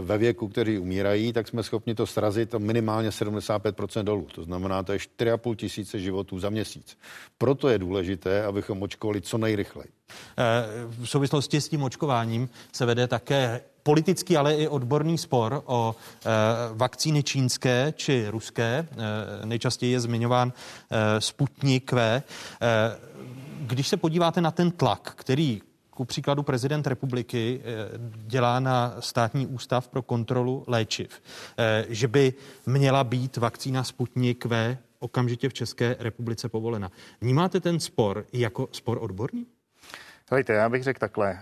ve věku, kteří umírají, tak jsme schopni to srazit o minimálně 75% dolů. To znamená, to je 4,5 tisíce životů za měsíc. Proto je důležité, abychom očkovali co nejrychleji. V souvislosti s tím očkováním se vede také politický, ale i odborný spor o e, vakcíny čínské či ruské. E, nejčastěji je zmiňován e, Sputnik V. Když se podíváte na ten tlak, který ku příkladu prezident republiky dělá na státní ústav pro kontrolu léčiv, že by měla být vakcína Sputnik V okamžitě v České republice povolena. Vnímáte ten spor jako spor odborný? Hejte, já bych řekl takhle.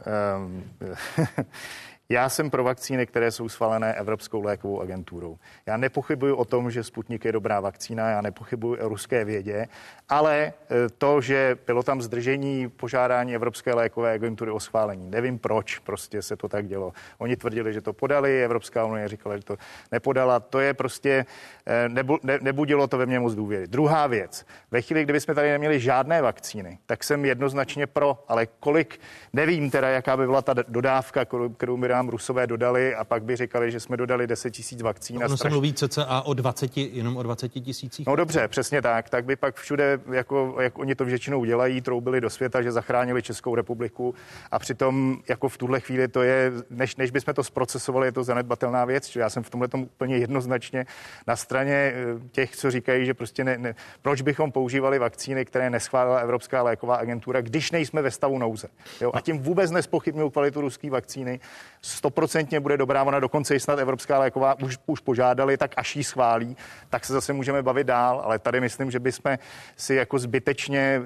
Já jsem pro vakcíny, které jsou schválené Evropskou lékovou agenturou. Já nepochybuji o tom, že Sputnik je dobrá vakcína, já nepochybuji o ruské vědě, ale e, to, že bylo tam zdržení požádání Evropské lékové agentury o schválení, nevím proč prostě se to tak dělo. Oni tvrdili, že to podali, Evropská unie říkala, že to nepodala. To je prostě, e, nebu, ne, nebudilo to ve mně moc důvěry. Druhá věc, ve chvíli, kdyby jsme tady neměli žádné vakcíny, tak jsem jednoznačně pro, ale kolik, nevím teda, jaká by byla ta dodávka, kterou by nám Rusové dodali a pak by říkali, že jsme dodali 10 tisíc vakcín. No, ono straš... se mluví cca o 20, jenom o 20 tisících. No dobře, přesně tak. Tak by pak všude, jako, jak oni to většinou dělají, troubili do světa, že zachránili Českou republiku a přitom jako v tuhle chvíli to je, než, než bychom to zprocesovali, je to zanedbatelná věc. Já jsem v tomhle tom úplně jednoznačně na straně eh, těch, co říkají, že prostě ne, ne, proč bychom používali vakcíny, které neschválila Evropská léková agentura, když nejsme ve stavu nouze. Jo? A tím vůbec nespochybnuju kvalitu ruské vakcíny stoprocentně bude dobrá, ona dokonce i snad Evropská léková už, už požádali, tak až ji schválí, tak se zase můžeme bavit dál, ale tady myslím, že bychom si jako zbytečně,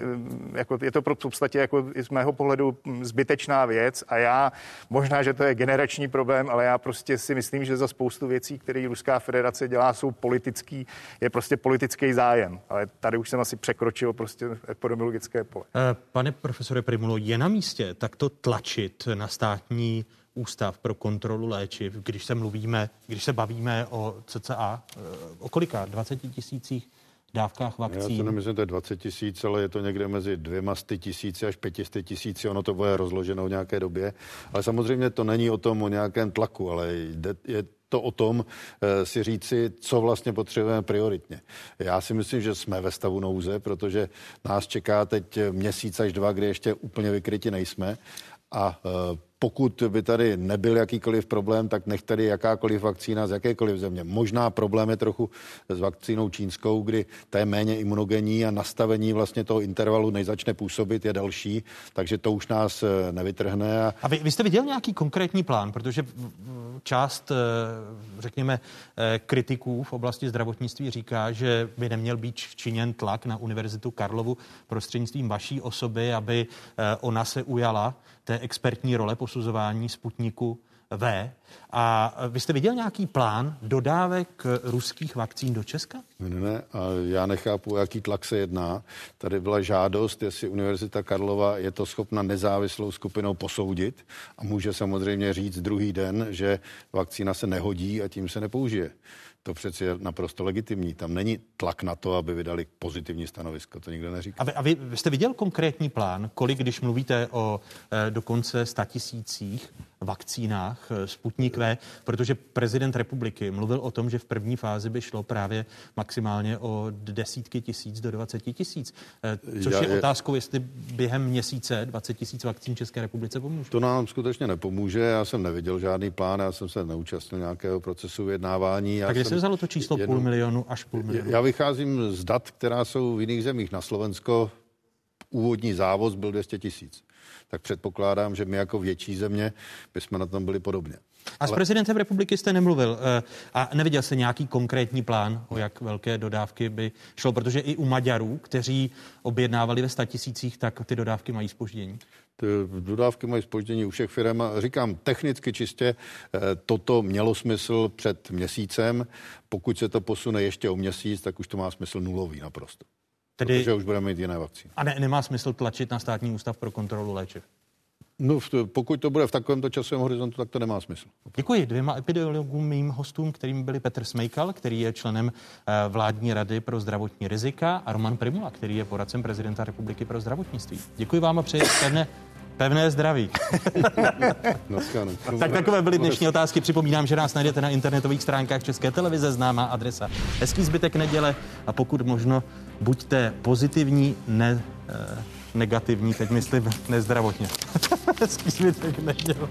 jako je to pro podstatě jako z mého pohledu zbytečná věc a já, možná, že to je generační problém, ale já prostě si myslím, že za spoustu věcí, které Ruská federace dělá, jsou politický, je prostě politický zájem. Ale tady už jsem asi překročil prostě epidemiologické pole. Eh, pane profesore Primulo, je na místě takto tlačit na státní ústav pro kontrolu léčiv, když se mluvíme, když se bavíme o CCA, eh, o kolika? 20 tisících dávkách vakcín? Já to nemyslím, to je 20 tisíc, ale je to někde mezi dvěma sty tisíci až pětisty tisíci, ono to bude rozloženo v nějaké době. Ale samozřejmě to není o tom, o nějakém tlaku, ale jde, je to o tom e, si říci, co vlastně potřebujeme prioritně. Já si myslím, že jsme ve stavu nouze, protože nás čeká teď měsíc až dva, kdy ještě úplně vykryti nejsme a e, pokud by tady nebyl jakýkoliv problém, tak nech tady jakákoliv vakcína z jakékoliv země. Možná problém je trochu s vakcínou čínskou, kdy ta je méně imunogenní a nastavení vlastně toho intervalu, než začne působit, je další, takže to už nás eh, nevytrhne. A, a vy, vy jste viděl nějaký konkrétní plán, protože část, eh, řekněme, eh, kritiků v oblasti zdravotnictví říká, že by neměl být činěn tlak na Univerzitu Karlovu prostřednictvím vaší osoby, aby ona se ujala té expertní role posuzování Sputniku V. A vy jste viděl nějaký plán dodávek ruských vakcín do Česka? Ne, ne, a já nechápu, jaký tlak se jedná. Tady byla žádost, jestli Univerzita Karlova je to schopna nezávislou skupinou posoudit a může samozřejmě říct druhý den, že vakcína se nehodí a tím se nepoužije. To přeci je naprosto legitimní. Tam není tlak na to, aby vydali pozitivní stanovisko. To nikdo neříká. A vy, a vy jste viděl konkrétní plán, kolik, když mluvíte o e, dokonce statisících vakcínách eh, Sputnik V, protože prezident republiky mluvil o tom, že v první fázi by šlo právě maximálně o desítky tisíc do 20 tisíc. Eh, což Já, je, otázkou, jestli během měsíce 20 tisíc vakcín České republice pomůže. To nám skutečně nepomůže. Já jsem neviděl žádný plán, já jsem se neúčastnil nějakého procesu vyjednávání. Já tak se vzalo to číslo jenom, půl milionu až půl milionu? Já vycházím z dat, která jsou v jiných zemích. Na Slovensko úvodní závoz byl 200 tisíc tak předpokládám, že my jako větší země bychom na tom byli podobně. A s Ale... prezidentem republiky jste nemluvil eh, a neviděl jste nějaký konkrétní plán, o jak velké dodávky by šlo, protože i u Maďarů, kteří objednávali ve statisících, tak ty dodávky mají spoždění. Ty dodávky mají spoždění u všech firm. Říkám, technicky čistě eh, toto mělo smysl před měsícem. Pokud se to posune ještě o měsíc, tak už to má smysl nulový naprosto. Tedy, protože už budeme mít jiné vakcíny. A ne, nemá smysl tlačit na státní ústav pro kontrolu léčiv? No, pokud to bude v takovémto časovém horizontu, tak to nemá smysl. Děkuji dvěma epidemiologům, mým hostům, kterým byli Petr Smejkal, který je členem eh, vládní rady pro zdravotní rizika, a Roman Primula, který je poradcem prezidenta republiky pro zdravotnictví. Děkuji vám a přeji pevné, pevné zdraví. tak takové byly dnešní otázky. Připomínám, že nás najdete na internetových stránkách České televize, známá adresa. Hezký zbytek neděle a pokud možno buďte pozitivní, ne, eh, negativní, teď myslím nezdravotně. Hezký zbytek neděle.